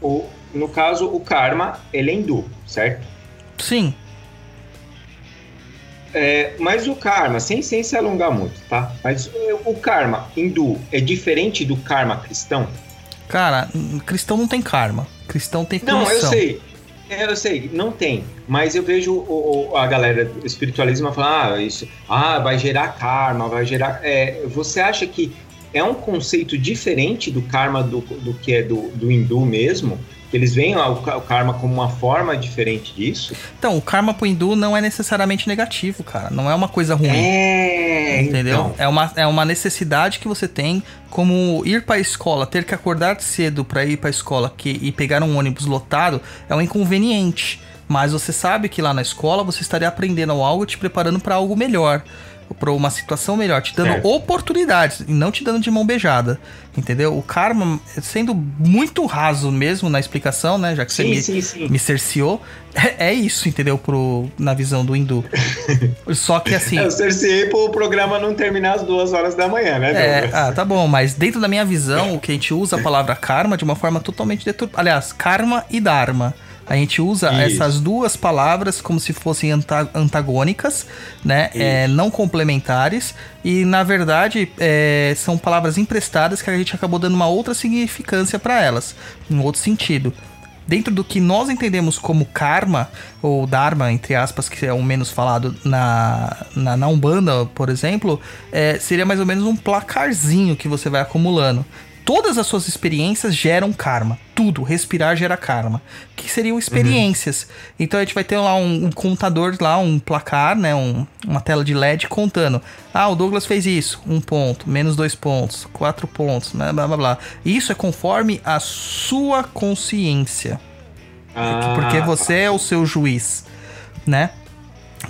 Speaker 5: o, no caso, o karma, ele é hindu, certo?
Speaker 3: Sim.
Speaker 5: É, mas o karma, sem, sem se alongar muito, tá? Mas o, o karma hindu é diferente do karma cristão?
Speaker 3: Cara, cristão não tem karma. Cristão tem
Speaker 5: Não, eu sei. É, Eu sei, não tem. Mas eu vejo o, o- a galera do espiritualismo falar, ah, isso, ah, vai gerar karma, vai gerar. é, você acha que é um conceito diferente do karma do, do que é do, do hindu mesmo? Eles veem o, ca- o karma como uma forma diferente disso?
Speaker 3: Então, o karma pro hindu não é necessariamente negativo, cara. Não é uma coisa ruim.
Speaker 5: É,
Speaker 3: Entendeu?
Speaker 5: então.
Speaker 3: É, uma, é uma necessidade que você tem, como ir pra escola, ter que acordar cedo pra ir pra escola que, e pegar um ônibus lotado é um inconveniente. Mas você sabe que lá na escola você estaria aprendendo algo, te preparando pra algo melhor, pra uma situação melhor, te dando
Speaker 5: Certo.
Speaker 3: oportunidades e não te dando de mão beijada. Entendeu? O karma, sendo muito raso mesmo na explicação, né? Já que você
Speaker 5: Sim,
Speaker 3: me,
Speaker 5: sim, sim.
Speaker 3: me cerceou, é, é isso, entendeu? Pro, na visão do hindu. Só que assim.
Speaker 5: Eu cerceei pro programa não terminar às duas horas da manhã, né,
Speaker 3: É, ah, tá bom, mas dentro da minha visão, o que a gente usa a palavra karma de uma forma totalmente deturpada. Aliás, karma e dharma. A gente usa
Speaker 5: Isso.
Speaker 3: essas duas palavras como se fossem anta- antagônicas, né? É, não complementares. E, na verdade, é, são palavras emprestadas que a gente acabou dando uma outra significância para elas, um outro sentido. Dentro do que nós entendemos como karma, ou dharma, entre aspas, que é o menos falado na, na, na Umbanda, por exemplo, é, seria mais ou menos um placarzinho que você vai acumulando. Todas as suas experiências geram karma. Tudo, respirar gera karma. Que seriam experiências. Então a gente vai ter lá um, um contador lá, um placar, né? Um- uma tela de LED contando. Ah, o Douglas fez isso. Um ponto, menos dois pontos, quatro pontos, blá blá blá. blá. Isso é conforme a sua consciência.
Speaker 5: Ah,
Speaker 3: porque você é o seu juiz, né?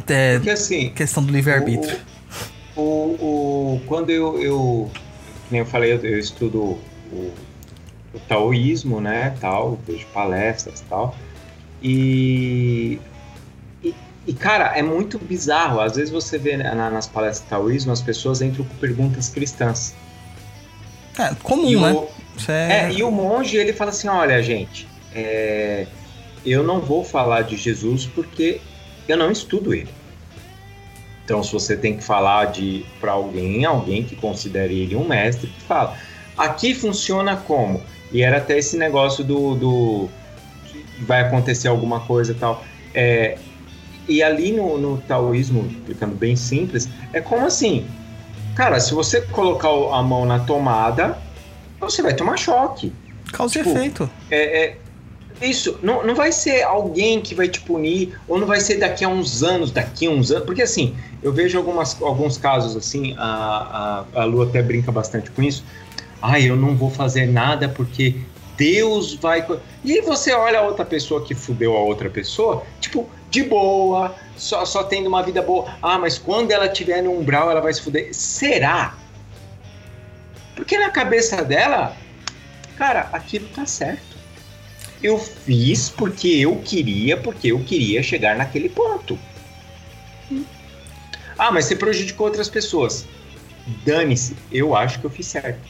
Speaker 3: É,
Speaker 5: Porque assim,
Speaker 3: questão do livre-arbítrio.
Speaker 5: O, o, o- quando eu, eu, nem eu falei, eu, eu estudo o, o taoísmo, né, tal, vejo palestras e tal, e, e, e, cara, é muito bizarro, às vezes você vê né, na- nas palestras do taoísmo, as pessoas entram com perguntas cristãs.
Speaker 3: É comum,
Speaker 5: E
Speaker 3: né?
Speaker 5: o,
Speaker 3: Isso é,
Speaker 5: é, e o monge, ele fala assim, olha, gente, é, eu não vou falar de Jesus porque eu não estudo ele. Então, se você tem que falar de para alguém, alguém que considere ele um mestre, que fala. Aqui funciona como? E era até esse negócio do, do que vai acontecer alguma coisa e tal. É, e ali no, no taoísmo, ficando bem simples, é como assim, cara, se você colocar a mão na tomada, você vai tomar choque.
Speaker 3: causa e
Speaker 5: tipo,
Speaker 3: efeito.
Speaker 5: É, é- isso, não, não vai ser alguém que vai te punir, ou não vai ser daqui a uns anos, daqui a uns anos, porque assim, eu vejo algumas, alguns casos assim, a, a, a Lu até brinca bastante com isso. Ai, eu não vou fazer nada porque Deus vai. co-" E você olha a outra pessoa que fudeu a outra pessoa, tipo, de boa, só, só tendo uma vida boa. Ah, mas quando ela tiver no umbral, ela vai se fuder. Será? Porque na cabeça dela, cara, aquilo tá certo. Eu fiz porque eu queria, porque eu queria chegar naquele ponto. Ah, mas você prejudicou outras pessoas. Dane-se, eu acho que eu fiz certo.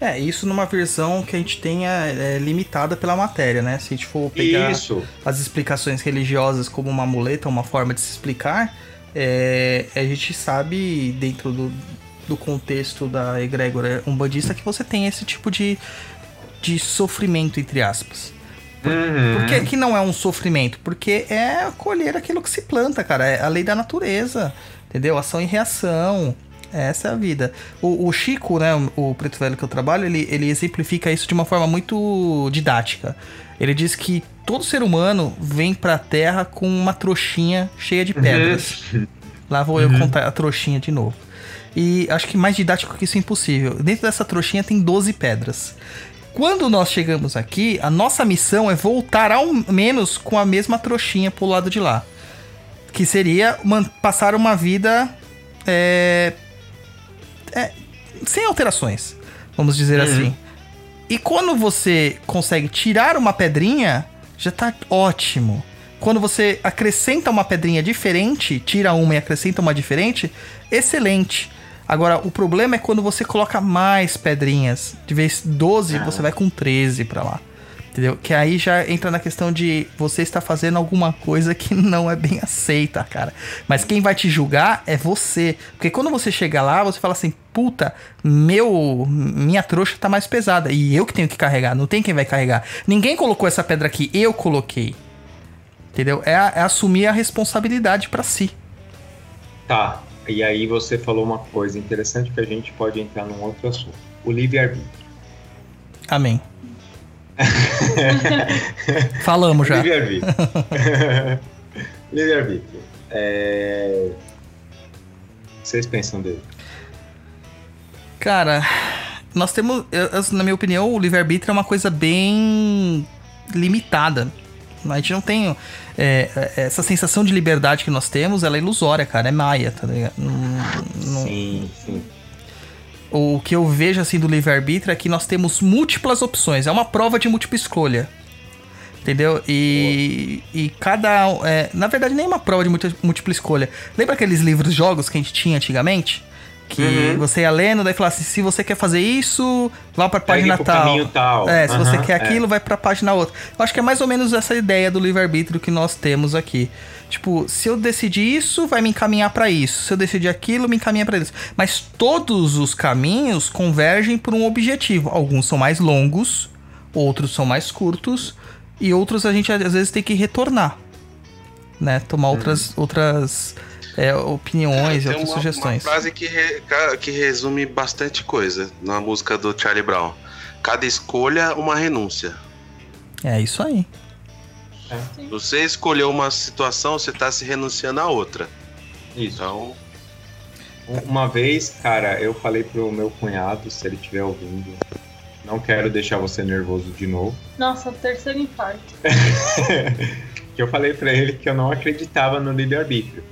Speaker 3: É, isso numa versão que a gente tenha é, limitada pela matéria, né? Se a gente for pegar
Speaker 5: Isso.
Speaker 3: as explicações religiosas como uma muleta, uma forma de se explicar, é, a gente sabe, dentro do, do contexto da egrégora umbandista, que você tem esse tipo de, de sofrimento, entre aspas.
Speaker 5: Uhum.
Speaker 3: Por que, que não é um sofrimento? Porque é colher aquilo que se planta, cara. É a lei da natureza, entendeu? Ação e reação. Essa é a vida. O, o Chico, né, o preto velho que eu trabalho, ele, ele exemplifica isso de uma forma muito didática. Ele diz que todo ser humano vem pra Terra com uma trouxinha cheia de pedras. Lá vou eu contar a trouxinha de novo. E acho que mais didático que isso é impossível. Dentro dessa trouxinha tem 12 pedras. Quando nós chegamos aqui, a nossa missão é voltar ao menos com a mesma trouxinha pro lado de lá. Que seria passar uma vida é, é, sem alterações, vamos dizer assim. E quando você consegue tirar uma pedrinha, já tá ótimo. Quando você acrescenta uma pedrinha diferente, tira uma e acrescenta uma diferente, excelente. Agora, o problema é quando você coloca mais pedrinhas. De vez 12, você vai com 13 pra lá. Entendeu? Que aí já entra na questão de você estar fazendo alguma coisa que não é bem aceita, cara. Mas quem vai te julgar é você. Porque quando você chega lá, você fala assim: puta, meu, minha trouxa tá mais pesada. E eu que tenho que carregar, não tem quem vai carregar. Ninguém colocou essa pedra aqui, eu coloquei. Entendeu? É, é assumir a responsabilidade pra si.
Speaker 5: Tá. E aí você falou uma coisa interessante que a gente pode entrar num outro assunto. O livre-arbítrio.
Speaker 3: Amém. Falamos já.
Speaker 5: Livre-arbítrio. Livre-arbítrio. É... Vocês pensam dele?
Speaker 3: Cara, nós temos, eu- na minha opinião, o livre-arbítrio é uma coisa bem limitada. A gente não tem. é, é, essa sensação de liberdade que nós temos, ela é ilusória, cara. É maia, tá ligado? Não- não-
Speaker 5: Sim, sim.
Speaker 3: o que eu vejo assim do livre-arbítrio é que nós temos múltiplas opções. É uma prova de múltipla escolha. Entendeu? E, e cada. é, na verdade, nem uma prova de múlti- múltipla escolha. Lembra aqueles livros jogos que a gente tinha antigamente? Que
Speaker 5: Uhum.
Speaker 3: você ia lendo, daí falava assim: se você quer fazer isso, vá pra página tal.
Speaker 5: tal.
Speaker 3: É, se você
Speaker 5: Aham,
Speaker 3: quer
Speaker 5: é.
Speaker 3: aquilo, vai pra página outra. Eu acho que é mais ou menos essa ideia do livre-arbítrio que nós temos aqui. Tipo, se eu decidir isso, vai me encaminhar pra isso. Se eu decidir aquilo, me encaminha pra isso. Mas todos os caminhos convergem por um objetivo. Alguns são mais longos, outros são mais curtos e outros a gente às vezes tem que retornar, né? Tomar outras outras é, opiniões e outras
Speaker 4: uma,
Speaker 3: sugestões.
Speaker 4: uma frase que, re- que resume bastante coisa na música do Charlie Brown. Cada escolha, uma renúncia.
Speaker 3: É isso aí.
Speaker 4: Você escolheu uma situação, você tá se renunciando a outra.
Speaker 5: Isso.
Speaker 4: Então,
Speaker 5: Uma vez, cara, eu falei pro meu cunhado, se ele estiver ouvindo, não quero deixar você nervoso de novo.
Speaker 6: Nossa, terceiro infarto.
Speaker 5: que eu falei pra ele que eu não acreditava no livre-arbítrio.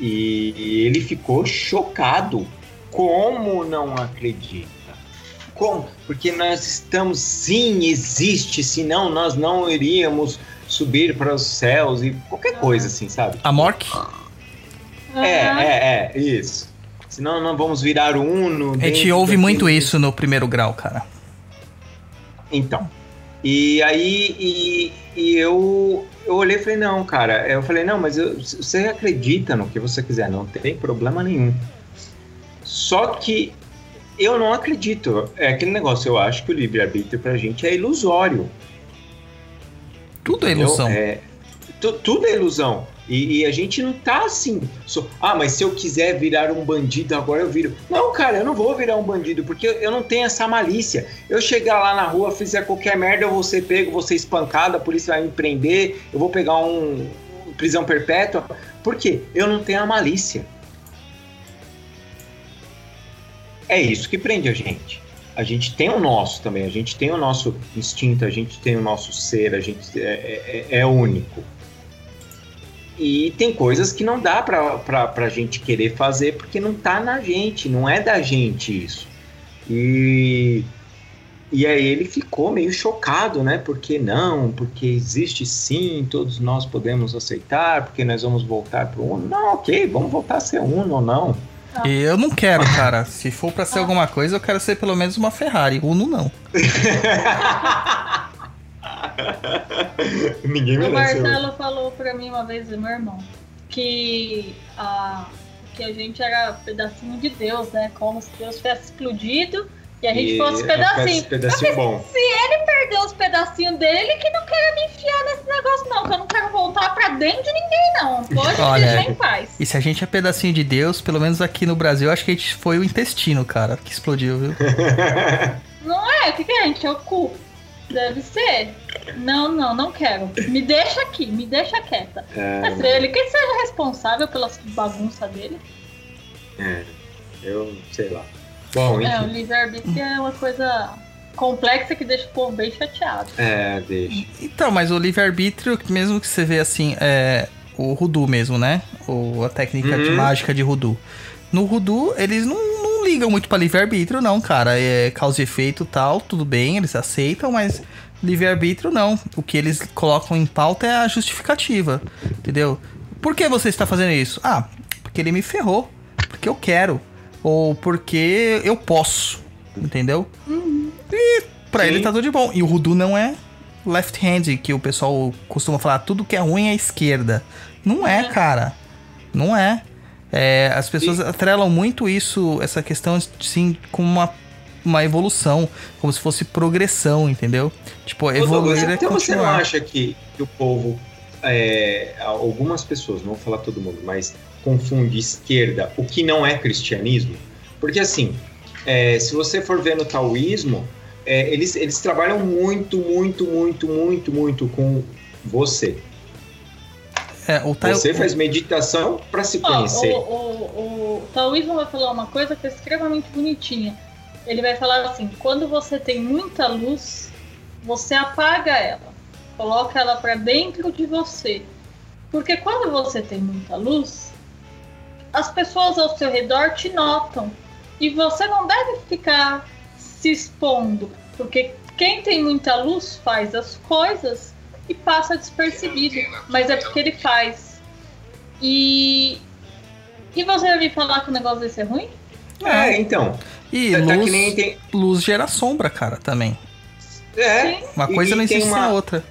Speaker 5: E ele ficou chocado. Como não acredita? Como? Porque nós estamos, sim, existe, senão nós não iríamos subir para os céus e qualquer coisa assim, sabe?
Speaker 3: A Mork,
Speaker 5: É, é, é, isso. Senão não vamos virar uno.
Speaker 3: a gente ouve muito isso no primeiro grau, cara.
Speaker 5: Então. E aí e, e eu, eu olhei e falei, não, cara. Eu falei, não, mas eu- você acredita no que você quiser, não tem problema nenhum. Só que eu não acredito. É aquele negócio, eu acho que o livre-arbítrio pra gente é ilusório.
Speaker 3: Tudo é ilusão.
Speaker 5: É, tudo é ilusão. E, e a gente não tá assim. ah, mas se eu quiser virar um bandido agora eu viro. Não, cara, eu não vou virar um bandido porque eu, eu não tenho essa malícia. Eu chegar lá na rua, fizer qualquer merda, eu vou ser pego, vou ser espancado, a polícia vai me prender, eu vou pegar um prisão perpétua. Por quê? Eu não tenho a malícia. É isso que prende a gente. A gente tem o nosso também, a gente tem o nosso instinto, a gente tem o nosso ser, a gente é, é- é único. E tem coisas que não dá pra, pra, pra gente querer fazer porque não tá na gente, não é da gente isso. E, e aí ele ficou meio chocado, né? Porque não, porque existe sim, todos nós podemos aceitar, porque nós vamos voltar pro Uno. Não, ok, vamos voltar a ser Uno ou não.
Speaker 3: E eu não quero, cara. Se for pra ser alguma coisa, eu quero ser pelo menos uma Ferrari. Uno não.
Speaker 5: Ninguém
Speaker 6: O
Speaker 5: merece.
Speaker 6: Marcelo falou pra mim uma vez, meu irmão, que a, que a gente era pedacinho de Deus, né? Como se Deus tivesse explodido e a gente
Speaker 5: E
Speaker 6: fosse pedacinho.
Speaker 5: pedacinho bom.
Speaker 6: Se ele perdeu os pedacinhos dele, que não queira me enfiar nesse negócio, não. Que eu não quero voltar pra dentro de ninguém, não. Pode
Speaker 3: Olha,
Speaker 6: deixar em paz.
Speaker 3: E se a gente é pedacinho de Deus, pelo menos aqui no Brasil, acho que a gente foi o intestino, cara, que explodiu, viu?
Speaker 6: Não é? O que, que é, gente? É o cu. Deve ser. Não, não, não quero. Me deixa aqui, me deixa quieta.
Speaker 5: É,
Speaker 6: Mas ele que seja responsável pela bagunça dele.
Speaker 5: é, eu sei lá. Bom,
Speaker 6: É, o livre-arbítrio é uma coisa complexa que deixa o povo bem chateado.
Speaker 5: É, deixa.
Speaker 3: Então, mas o livre-arbítrio, mesmo que você vê assim, é o Rudu mesmo, né? Ou a técnica de
Speaker 5: Uhum.
Speaker 3: mágica de Rudu. No Rudu, eles não, não ligam muito pra livre-arbítrio, não, cara. É causa e efeito e tal, tudo bem, eles aceitam, mas livre-arbítrio não. O que eles colocam em pauta é a justificativa, entendeu? Por que você está fazendo isso? Ah, porque ele me ferrou, porque eu quero, ou porque eu posso, entendeu? E pra
Speaker 5: Sim.
Speaker 3: ele tá tudo de bom. E o Rudu não é left-hand, que o pessoal costuma falar, tudo que é ruim é esquerda. Não é, cara. Não é. É, as pessoas atrelam muito isso, essa questão, sim, com uma, uma evolução, como se fosse progressão, entendeu? Tipo,
Speaker 5: Ô, Douglas,
Speaker 3: evoluir é
Speaker 5: então você não acha que, que o povo, é, algumas pessoas, não vou falar todo mundo, mas confunde esquerda, o que não é cristianismo? Porque assim, é, se você for ver no taoísmo, é, eles, eles trabalham muito, muito, muito, muito, muito com você.
Speaker 3: É, o
Speaker 5: Você faz meditação para se conhecer.
Speaker 6: o, o, o taoísmo vai falar uma coisa que é extremamente bonitinha. Ele vai falar assim: quando você tem muita luz, você apaga ela, coloca ela para dentro de você. Porque quando você tem muita luz, as pessoas ao seu redor te notam. E você não deve ficar se expondo. Porque quem tem muita luz faz as coisas e passa despercebido. Mas é porque ele faz. E. E você vai me falar que o negócio desse é ruim?
Speaker 5: É, então.
Speaker 3: E
Speaker 5: Tá,
Speaker 3: luz,
Speaker 5: que nem tem.
Speaker 3: luz gera sombra, cara, também.
Speaker 5: É.
Speaker 3: Uma coisa não existe sem
Speaker 5: uma-
Speaker 3: a outra.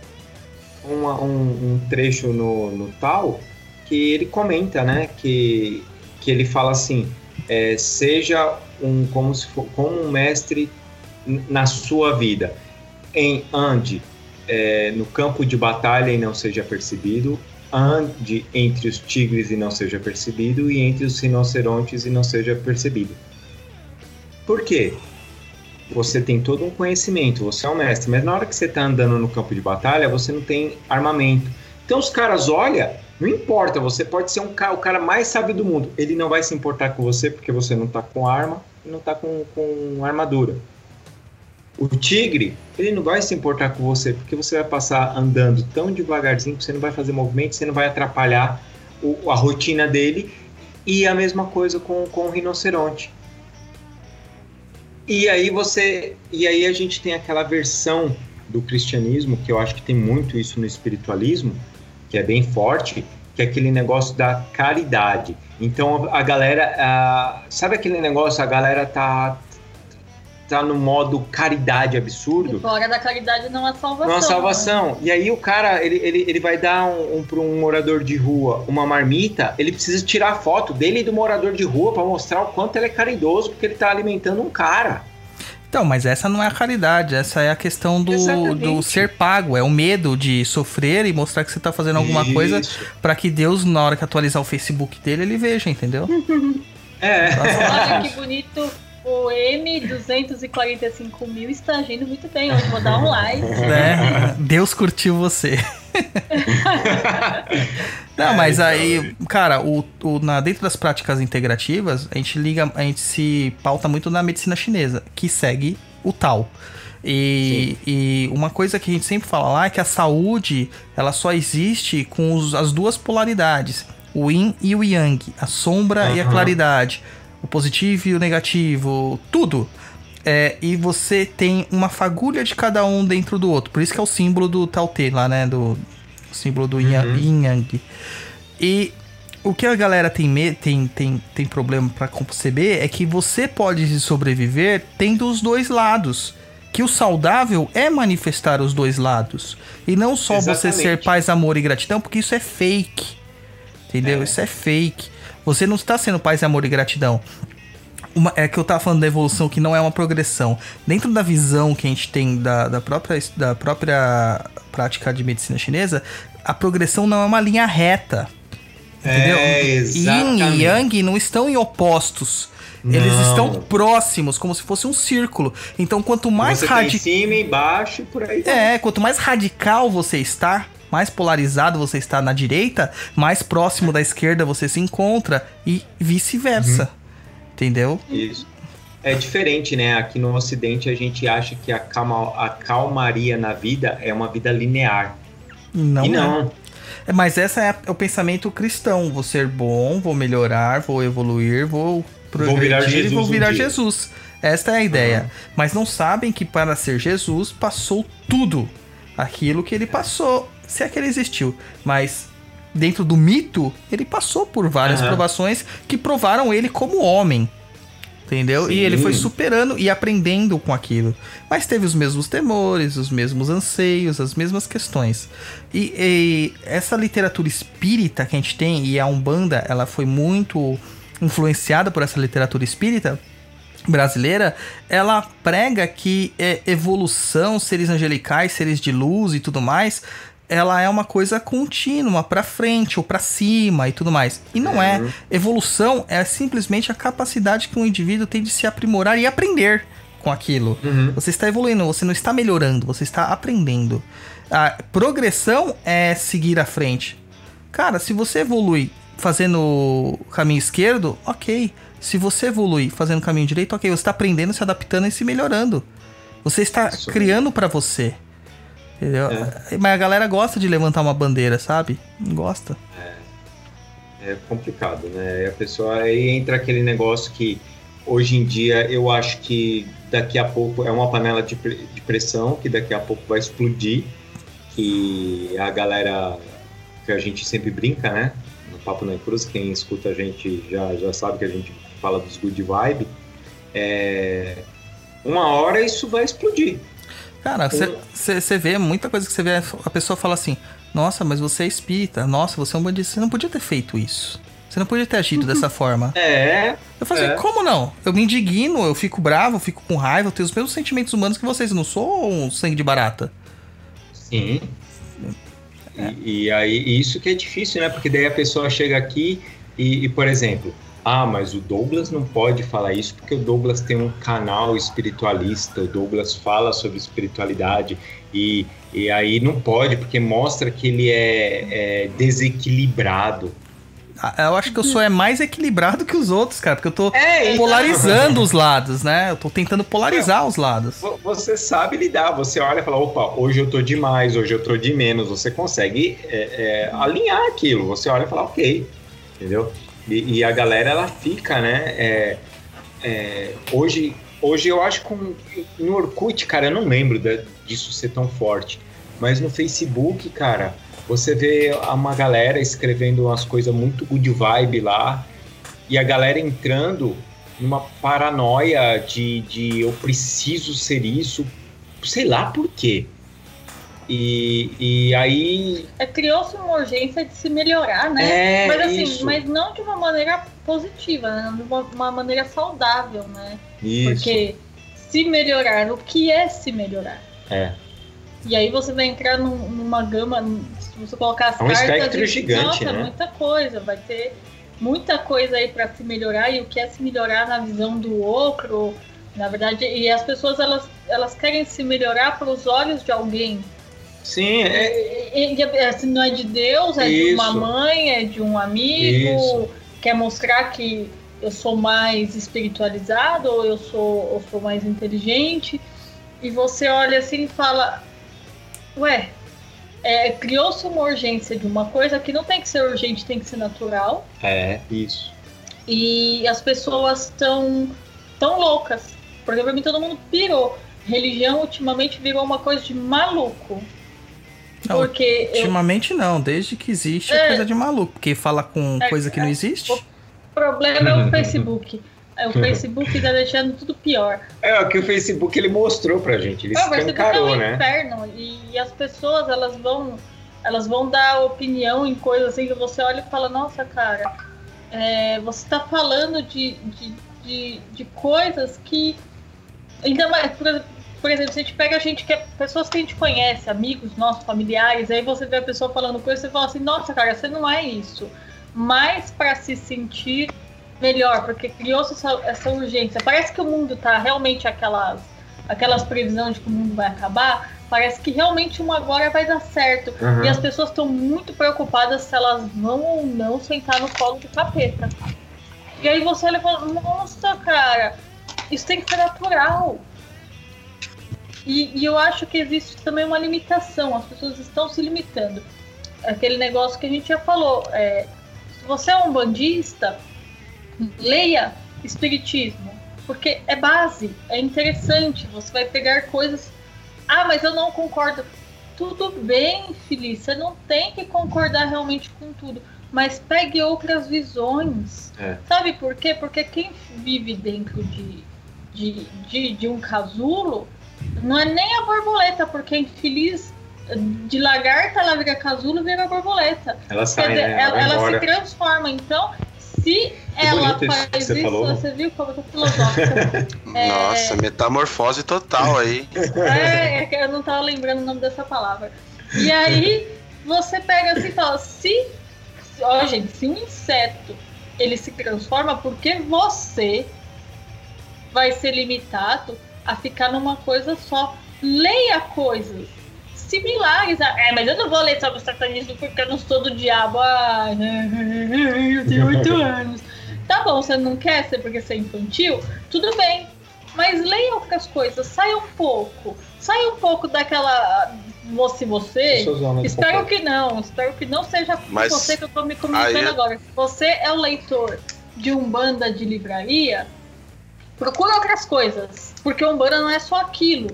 Speaker 5: uma- um, um trecho no, no tal que ele comenta, né? Que, que ele fala assim: é, seja um como se for como um mestre na sua vida, em ande é, no campo de batalha e não seja percebido, ande entre os tigres e não seja percebido, e entre os rinocerontes e não seja percebido. Por quê? Você tem todo um conhecimento, você é um mestre, mas na hora que você tá andando no campo de batalha, você não tem armamento. Então os caras olham, não importa, você pode ser um o cara mais sábio do mundo, ele não vai se importar com você porque você não tá com arma e não tá com, com armadura. O tigre, ele não vai se importar com você porque você vai passar andando tão devagarzinho que você não vai fazer movimento, você não vai atrapalhar o- a rotina dele. E a mesma coisa com, com o rinoceronte. E aí você. E aí a gente tem aquela versão do cristianismo, que eu acho que tem muito isso no espiritualismo, que é bem forte, que é aquele negócio da caridade. Então a galera. sabe aquele negócio? A galera tá. Tá no modo caridade absurdo.
Speaker 6: E fora da caridade não há salvação.
Speaker 5: Não há
Speaker 6: né?
Speaker 5: salvação. E aí o cara, ele, ele, ele vai dar um, um, para um morador de rua uma marmita, ele precisa tirar a foto dele e do morador de rua para mostrar o quanto ele é caridoso, porque ele tá alimentando um cara.
Speaker 3: Então, mas essa não é a caridade, essa é a questão do,
Speaker 5: Exatamente.
Speaker 3: do ser pago, é o medo de sofrer e mostrar que você tá fazendo alguma coisa
Speaker 5: Isso.
Speaker 3: pra que Deus, na hora que atualizar o Facebook dele, ele veja, entendeu?
Speaker 5: É.
Speaker 6: Olha que bonito. O M245 mil está agindo muito bem. Hoje vou dar um like.
Speaker 3: né? Deus curtiu você. Não, mas aí, cara, o, o- na, dentro das práticas integrativas, a gente liga, a gente se pauta muito na medicina chinesa, que segue o tal. E, e uma coisa que a gente sempre fala lá é que a saúde ela só existe com os- as duas polaridades, o yin e o yang, a sombra e a claridade, o positivo e o negativo, tudo. É, e você tem uma fagulha de cada um dentro do outro. Por isso que é o símbolo do Tao Te lá, né? Do o símbolo do
Speaker 5: Uhum.
Speaker 3: Yin Yang. E o que a galera tem, tem, tem, tem problema pra conceber é que você pode sobreviver tendo os dois lados. Que o saudável é manifestar os dois lados. E não só você
Speaker 5: Exatamente.
Speaker 3: ser paz, amor e gratidão, porque isso é fake. Entendeu?
Speaker 5: É.
Speaker 3: Isso é fake. Você não está sendo paz, amor e gratidão. Uma- é que eu tava falando da evolução que não é uma progressão. Dentro da visão que a gente tem da, da, própria, da própria prática de medicina chinesa, a progressão não é uma linha reta. Entendeu?
Speaker 5: É,
Speaker 3: Yin
Speaker 5: exatamente.
Speaker 3: e Yang não estão em opostos. Eles
Speaker 5: Não.
Speaker 3: estão próximos, como se fosse um círculo. Então, quanto mais
Speaker 5: Você tem
Speaker 3: radical.
Speaker 5: cima embaixo e por aí vai.
Speaker 3: É, quanto mais radical você está, mais polarizado você está na direita, mais próximo da esquerda você se encontra e vice-versa.
Speaker 5: Uhum.
Speaker 3: Entendeu?
Speaker 5: Isso. É diferente, né? Aqui no Ocidente a gente acha que a, calma, a calmaria na vida é uma vida linear.
Speaker 3: Não.
Speaker 5: e
Speaker 3: é.
Speaker 5: não.
Speaker 3: É, Mas essa é a- o pensamento cristão. Vou ser bom, vou melhorar, vou evoluir, vou progredir
Speaker 5: virar
Speaker 3: e
Speaker 5: Jesus
Speaker 3: vou
Speaker 5: um
Speaker 3: virar
Speaker 5: dia.
Speaker 3: Jesus. Esta é a ideia. Mas não sabem que para ser Jesus passou tudo aquilo que ele passou, se é que ele existiu. Mas dentro do mito, ele passou por várias
Speaker 5: Aham.
Speaker 3: provações que provaram ele como homem. Entendeu? E
Speaker 5: Sim.
Speaker 3: ele foi superando e aprendendo com aquilo. Mas teve os mesmos temores, os mesmos anseios, as mesmas questões. E, e essa literatura espírita que a gente tem, e a Umbanda, ela foi muito influenciada por essa literatura espírita brasileira, ela prega que é, evolução, seres angelicais, seres de luz e tudo mais, ela é uma coisa contínua, pra frente ou pra cima e tudo mais. E não é. Evolução é simplesmente a capacidade que um indivíduo tem de se aprimorar e aprender com aquilo.
Speaker 5: Uhum.
Speaker 3: Você está evoluindo, você não está melhorando, você está aprendendo. A progressão é seguir à frente. Cara, se você evolui fazendo o caminho esquerdo, ok. Se você evolui fazendo o caminho direito, ok. Você está aprendendo, se adaptando e se melhorando. Você está
Speaker 5: Isso.
Speaker 3: criando pra você. Entendeu? Mas a galera gosta de levantar uma bandeira, sabe? Gosta.
Speaker 5: É complicado, né? A pessoa aí entra aquele negócio que hoje em dia eu acho que daqui a pouco é uma panela de, de pressão que daqui a pouco vai explodir. Que a galera que a gente sempre brinca, né? No Papo na Cruz, quem escuta a gente já, já sabe que a gente fala dos good vibe. É, uma hora isso vai explodir.
Speaker 3: Cara, você vê muita coisa que você vê, a pessoa fala assim: Nossa, mas você é espírita, nossa, você é um bandido, você não podia ter feito isso. Você não podia ter agido dessa forma.
Speaker 5: É,
Speaker 3: Eu falo assim,
Speaker 5: É.
Speaker 3: como não? Eu me indigno, eu fico bravo, eu fico com raiva, eu tenho os mesmos sentimentos humanos que vocês, eu não sou um sangue de barata.
Speaker 5: Sim. E, e aí, isso que é difícil, né? Porque daí a pessoa chega aqui e, e, por exemplo, ah, mas o Douglas não pode falar isso porque o Douglas tem um canal espiritualista, o Douglas fala sobre espiritualidade e, e aí não pode porque mostra que ele é, é desequilibrado.
Speaker 3: Ah, Eu acho que eu sou é mais equilibrado que os outros, cara, porque eu tô
Speaker 5: É, então.
Speaker 3: polarizando os lados, né? Eu tô tentando polarizar os lados.
Speaker 5: Vo- Você sabe lidar, você olha e fala, opa, hoje eu tô de mais, hoje eu tô de menos, você consegue é, é, alinhar aquilo, você olha e fala, ok, entendeu? E, e a galera, ela fica, né, é, é, hoje, hoje eu acho que no Orkut, cara, eu não lembro da- disso ser tão forte, mas no Facebook, cara, você vê uma galera escrevendo umas coisas muito good vibe lá, e a galera entrando numa paranoia de, de eu preciso ser isso, sei lá por quê. E, e aí.
Speaker 6: É, Criou-se uma urgência de se melhorar, né?
Speaker 5: É
Speaker 6: mas assim,
Speaker 5: isso.
Speaker 6: mas não de uma maneira positiva, né? de uma, uma maneira saudável, né?
Speaker 5: isso.
Speaker 6: Porque se melhorar, o que é se melhorar?
Speaker 5: É.
Speaker 6: E aí você vai entrar num- numa gama, se você colocar as
Speaker 5: É um
Speaker 6: cartas
Speaker 5: espectro
Speaker 6: de,
Speaker 5: gigante,
Speaker 6: nossa,
Speaker 5: né?
Speaker 6: muita coisa, vai ter muita coisa aí para se melhorar e o que é se melhorar na visão do outro, na verdade, e as pessoas elas, elas querem se melhorar para os olhos de alguém.
Speaker 5: Sim, é,
Speaker 6: E, e, e, se não é de Deus, é de uma
Speaker 5: Isso.
Speaker 6: mãe, é de um amigo,
Speaker 5: Isso.
Speaker 6: quer mostrar que eu sou mais espiritualizado ou eu sou, eu sou mais inteligente. E você olha assim e fala: Ué, é, criou-se uma urgência de uma coisa que não tem que ser urgente, tem que ser natural.
Speaker 5: é isso.
Speaker 6: E as pessoas estão tão loucas. Porque pra mim todo mundo pirou. Religião ultimamente virou uma coisa de maluco.
Speaker 3: Não,
Speaker 6: Porque eu-
Speaker 3: Ultimamente não, desde que existe é
Speaker 6: É.
Speaker 3: coisa de maluco, porque fala com
Speaker 6: É,
Speaker 3: coisa que não existe.
Speaker 6: o problema é o Facebook. É, O Facebook tá deixando tudo pior.
Speaker 5: É o que o Facebook ele mostrou pra gente, ele
Speaker 6: Ah, o Facebook é
Speaker 5: escancarou,
Speaker 6: um
Speaker 5: né?
Speaker 6: inferno. E, as pessoas, elas vão. Elas vão dar opinião em coisas assim que você olha e fala, nossa, cara, é, você tá falando de, de, de, de coisas que. Ainda mais, por, por exemplo, se a gente pega a gente que é pessoas que a gente conhece, amigos nossos, familiares, aí você vê a pessoa falando coisa e você fala assim, nossa, cara, você não é isso. Mas para se sentir melhor, porque criou-se essa, essa urgência. Parece que o mundo tá realmente aquelas, aquelas previsões de que o mundo vai acabar. Parece que realmente uma agora vai dar certo.
Speaker 5: Uhum.
Speaker 6: E as pessoas estão muito preocupadas se elas vão ou não sentar no colo do capeta. E aí você olha e fala, nossa, cara, isso tem que ser natural. E, e eu acho que existe também uma limitação, as pessoas estão se limitando. Aquele negócio que a gente já falou, é, se você é um bandista, leia Espiritismo, porque é base, é interessante, você vai pegar coisas. Ah, mas eu não concordo. Tudo bem, Feliz, você não tem que concordar realmente com tudo, mas pegue outras visões.
Speaker 5: É.
Speaker 6: Sabe por quê? Porque quem vive dentro de, de, de, de um casulo não é nem a borboleta, porque infeliz de lagarta ela vira casulo vira borboleta.
Speaker 5: Ela
Speaker 6: Quer
Speaker 5: sai,
Speaker 6: dizer,
Speaker 5: né?
Speaker 6: ela, ela se
Speaker 5: vai embora.
Speaker 6: transforma. Então, se ela
Speaker 5: isso que
Speaker 6: faz
Speaker 5: você
Speaker 6: isso,
Speaker 5: falou.
Speaker 6: você viu como eu tô filosófica. É.
Speaker 4: Nossa, metamorfose total aí.
Speaker 6: é, é que eu não tava lembrando o nome dessa palavra. E aí, você pega assim e fala, se. Ó, gente, se um inseto ele se transforma, porque você vai ser limitado a ficar numa coisa só. Leia coisas similares. a- É, mas eu não vou ler sobre o satanismo porque eu não sou do diabo. Ah, eu tenho oito anos. Tá bom, você não quer ser porque você é infantil? Tudo bem. Mas leia outras coisas, saia um pouco. Saia um pouco daquela. Você, você. Espero que não, espero que não seja
Speaker 4: Mas
Speaker 6: você que eu tô me comunicando
Speaker 4: aí-
Speaker 6: agora. Se você é o leitor de Umbanda de livraria, procura outras coisas, porque Umbanda não é só aquilo.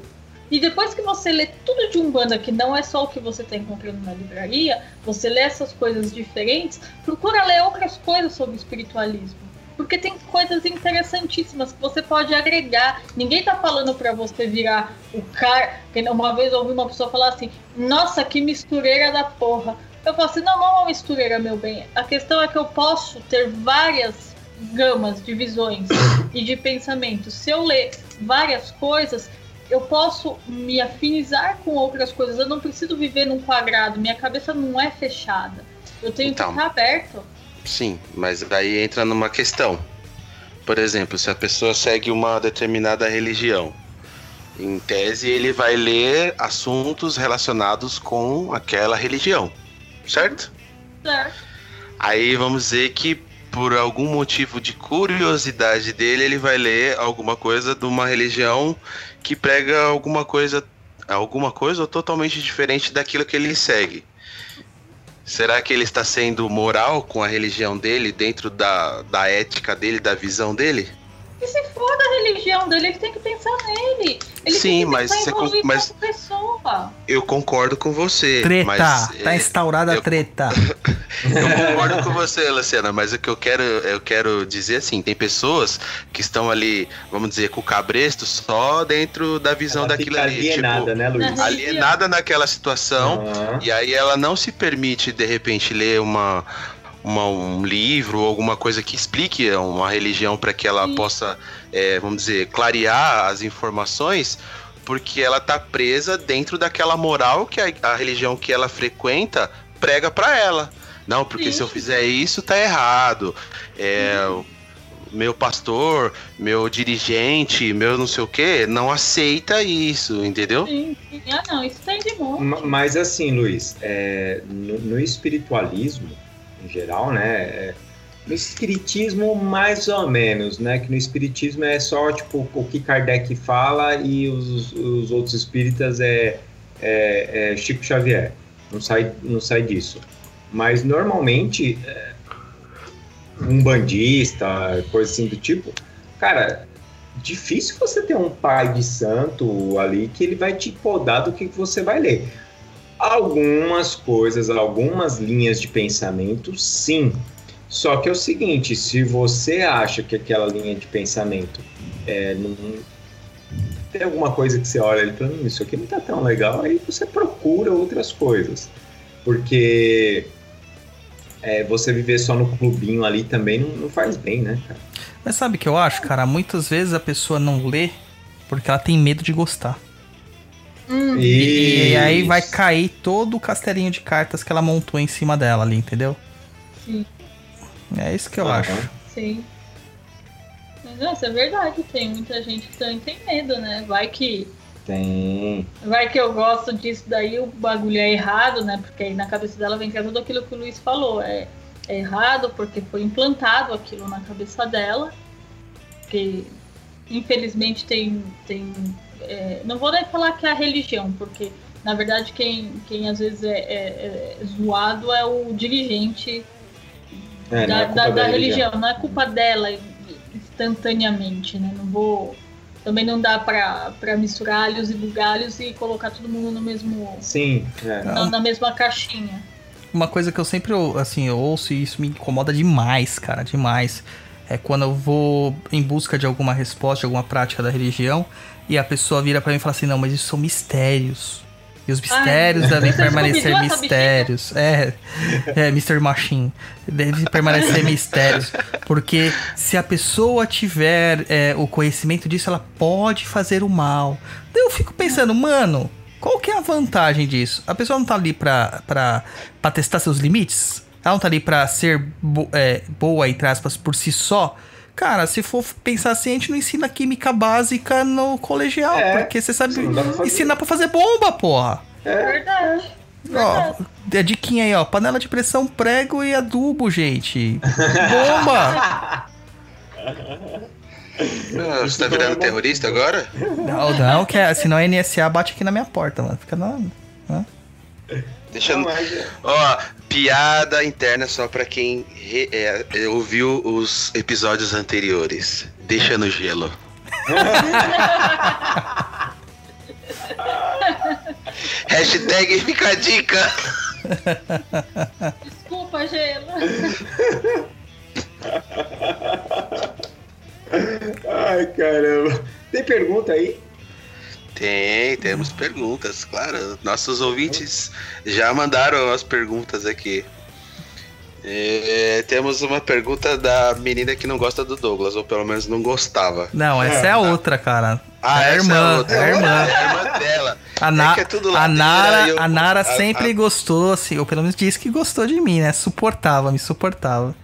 Speaker 6: E depois que você lê tudo de Umbanda, que não é só o que você está encontrando na livraria, você lê essas coisas diferentes, procura ler outras coisas sobre espiritualismo. Porque tem coisas interessantíssimas que você pode agregar. Ninguém tá falando pra você virar o cara. Uma vez eu ouvi uma pessoa falar assim: Nossa, que mistureira da porra. Eu falo assim: Não, não é uma mistureira, meu bem. A questão é que eu posso ter várias gamas de visões e de pensamentos. Se eu ler várias coisas, eu posso me afinizar com outras coisas. Eu não preciso viver num quadrado. Minha cabeça não é fechada. Eu tenho
Speaker 4: Então.
Speaker 6: que estar aberto.
Speaker 4: Sim, mas daí entra numa questão. Por exemplo, se a pessoa segue uma determinada religião, em tese ele vai ler assuntos relacionados com aquela religião, certo?
Speaker 6: Certo?
Speaker 4: Aí vamos dizer que por algum motivo de curiosidade dele, ele vai ler alguma coisa de uma religião que prega alguma coisa, alguma coisa totalmente diferente daquilo que ele segue. Será que ele está sendo moral com a religião dele, dentro da, da ética dele, da visão dele?
Speaker 6: E se for da religião dele, ele tem que pensar nele. Ele
Speaker 4: Sim,
Speaker 6: tem que
Speaker 4: mas você con- mas-
Speaker 6: pessoa.
Speaker 4: Eu concordo com você.
Speaker 3: Treta,
Speaker 4: mas,
Speaker 3: tá
Speaker 4: é,
Speaker 3: instaurada a treta.
Speaker 4: Eu concordo com você, Luciana, mas o que eu quero, eu quero dizer assim, tem pessoas que estão ali, vamos dizer, com o cabresto só dentro da visão
Speaker 5: Ela
Speaker 4: daquilo ali.
Speaker 5: alienada,
Speaker 4: tipo,
Speaker 5: né, Luiz?
Speaker 4: Alienada naquela situação.
Speaker 5: Aham.
Speaker 4: E aí ela não se permite, de repente, ler uma, uma- um livro ou alguma coisa que explique uma religião para que ela
Speaker 6: Sim.
Speaker 4: possa, é, vamos dizer, clarear as informações, porque ela tá presa dentro daquela moral que a, a religião que ela frequenta prega para ela. Não, porque
Speaker 6: Sim.
Speaker 4: se eu fizer isso tá errado. É, o meu pastor, meu dirigente, meu não sei o que, não aceita isso, entendeu?
Speaker 6: Sim. Ah, não, isso tem de monte.
Speaker 5: Ma- Mas assim, Luiz, é, no, no espiritualismo, em geral, né? é, no espiritismo, mais ou menos, né? Que no espiritismo é só tipo o que Kardec fala e os, os outros espíritas é, é- é Chico Xavier. Não sai, não sai disso. Mas normalmente, é, um bandista, coisa assim do tipo, cara, difícil você ter um pai de santo ali que ele vai te podar do que você vai ler. Algumas coisas, algumas linhas de pensamento, sim. Só que é o seguinte, se você acha que aquela linha de pensamento é, não, tem alguma coisa que você olha e fala, hum, isso aqui não tá tão legal, aí você procura outras coisas. Porque é, você viver só no clubinho ali também não, não faz bem, né, cara?
Speaker 3: Mas sabe o que eu acho, cara? Muitas vezes a pessoa não lê porque ela tem medo de gostar.
Speaker 6: Hum,
Speaker 3: E, e aí vai cair todo o castelinho de cartas que ela montou em cima dela ali, entendeu?
Speaker 6: sim,
Speaker 3: É isso que eu
Speaker 5: Aham.
Speaker 3: acho.
Speaker 6: sim. Mas nossa, é verdade, tem muita gente que também tem medo, né? Vai que.
Speaker 5: Tem.
Speaker 6: Vai que eu gosto disso daí, o bagulho é errado, né? Porque aí na cabeça dela vem tudo aquilo que o Luiz falou. É, é errado porque foi implantado aquilo na cabeça dela. Que infelizmente tem. tem é, não vou nem falar que é a religião, porque na verdade quem, quem às vezes é, é- é zoado é o dirigente
Speaker 5: É,
Speaker 6: da,
Speaker 5: é culpa
Speaker 6: da- da
Speaker 5: religião.
Speaker 6: religião. Não é culpa dela instantaneamente, né? Não vou. Também não dá pra, pra misturar alhos e bugalhos e colocar todo mundo no mesmo,
Speaker 5: Sim, é.
Speaker 6: na, na mesma caixinha.
Speaker 3: Uma coisa que eu sempre, assim, eu ouço e isso me incomoda demais, cara, demais. É quando eu vou em busca de alguma resposta, de alguma prática da religião, e a pessoa vira pra mim e fala assim, não, mas isso são mistérios. E os mistérios devem
Speaker 6: Você
Speaker 3: permanecer mistérios. É, é, Mr. Machine. Deve permanecer mistérios. Porque se a pessoa tiver é, o conhecimento disso, ela pode fazer o mal. Daí eu fico pensando, mano, qual que é a vantagem disso? A pessoa não tá ali pra, pra, pra testar seus limites? Ela não tá ali pra ser bo- é, boa, entre aspas, por si só? Cara, se for pensar assim, a gente não ensina química básica no colegial.
Speaker 5: É,
Speaker 3: porque você sabe
Speaker 5: pra
Speaker 3: ensinar pra fazer bomba, porra.
Speaker 6: Verdade.
Speaker 3: Ó, a diquinha aí, ó. Panela de pressão, prego e adubo, gente. Bomba!
Speaker 4: Ah, você tá virando terrorista agora?
Speaker 3: não, não, que é, senão a NSA bate aqui na minha porta, mano. Fica na.
Speaker 4: Deixa
Speaker 5: Não,
Speaker 4: eu.
Speaker 5: mas é-
Speaker 4: Ó, piada interna só pra quem re- é, é, ouviu os episódios anteriores. Deixa no gelo. Hashtag fica a dica.
Speaker 6: Desculpa, Gelo.
Speaker 5: Ai, caramba. Tem pergunta aí?
Speaker 4: Tem, temos perguntas, claro. Nossos ouvintes já mandaram as perguntas aqui. É, temos uma pergunta da menina que não gosta do Douglas, ou pelo menos não gostava.
Speaker 3: Não, essa é a outra, cara.
Speaker 4: Ah,
Speaker 3: é a
Speaker 4: essa
Speaker 3: irmã,
Speaker 4: outra.
Speaker 3: é a irmã.
Speaker 4: É a irmã dela.
Speaker 3: A, Na-
Speaker 4: É é
Speaker 3: a Nara,
Speaker 4: eu-
Speaker 3: a Nara
Speaker 4: a-
Speaker 3: sempre
Speaker 4: a-
Speaker 3: gostou, assim, ou pelo menos disse que gostou de mim, né? Suportava, me suportava.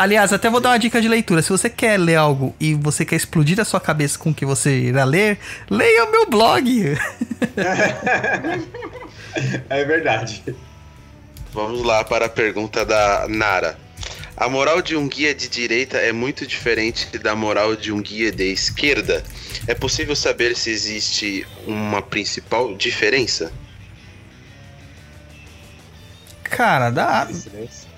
Speaker 3: Aliás, até vou dar uma dica de leitura. Se você quer ler algo e você quer explodir a sua cabeça com o que você irá ler, leia o meu blog.
Speaker 5: É verdade.
Speaker 4: Vamos lá para a pergunta da Nara. A moral de um guia de direita é muito diferente da moral de um guia de esquerda? É possível saber se existe uma principal diferença?
Speaker 3: Cara, dá,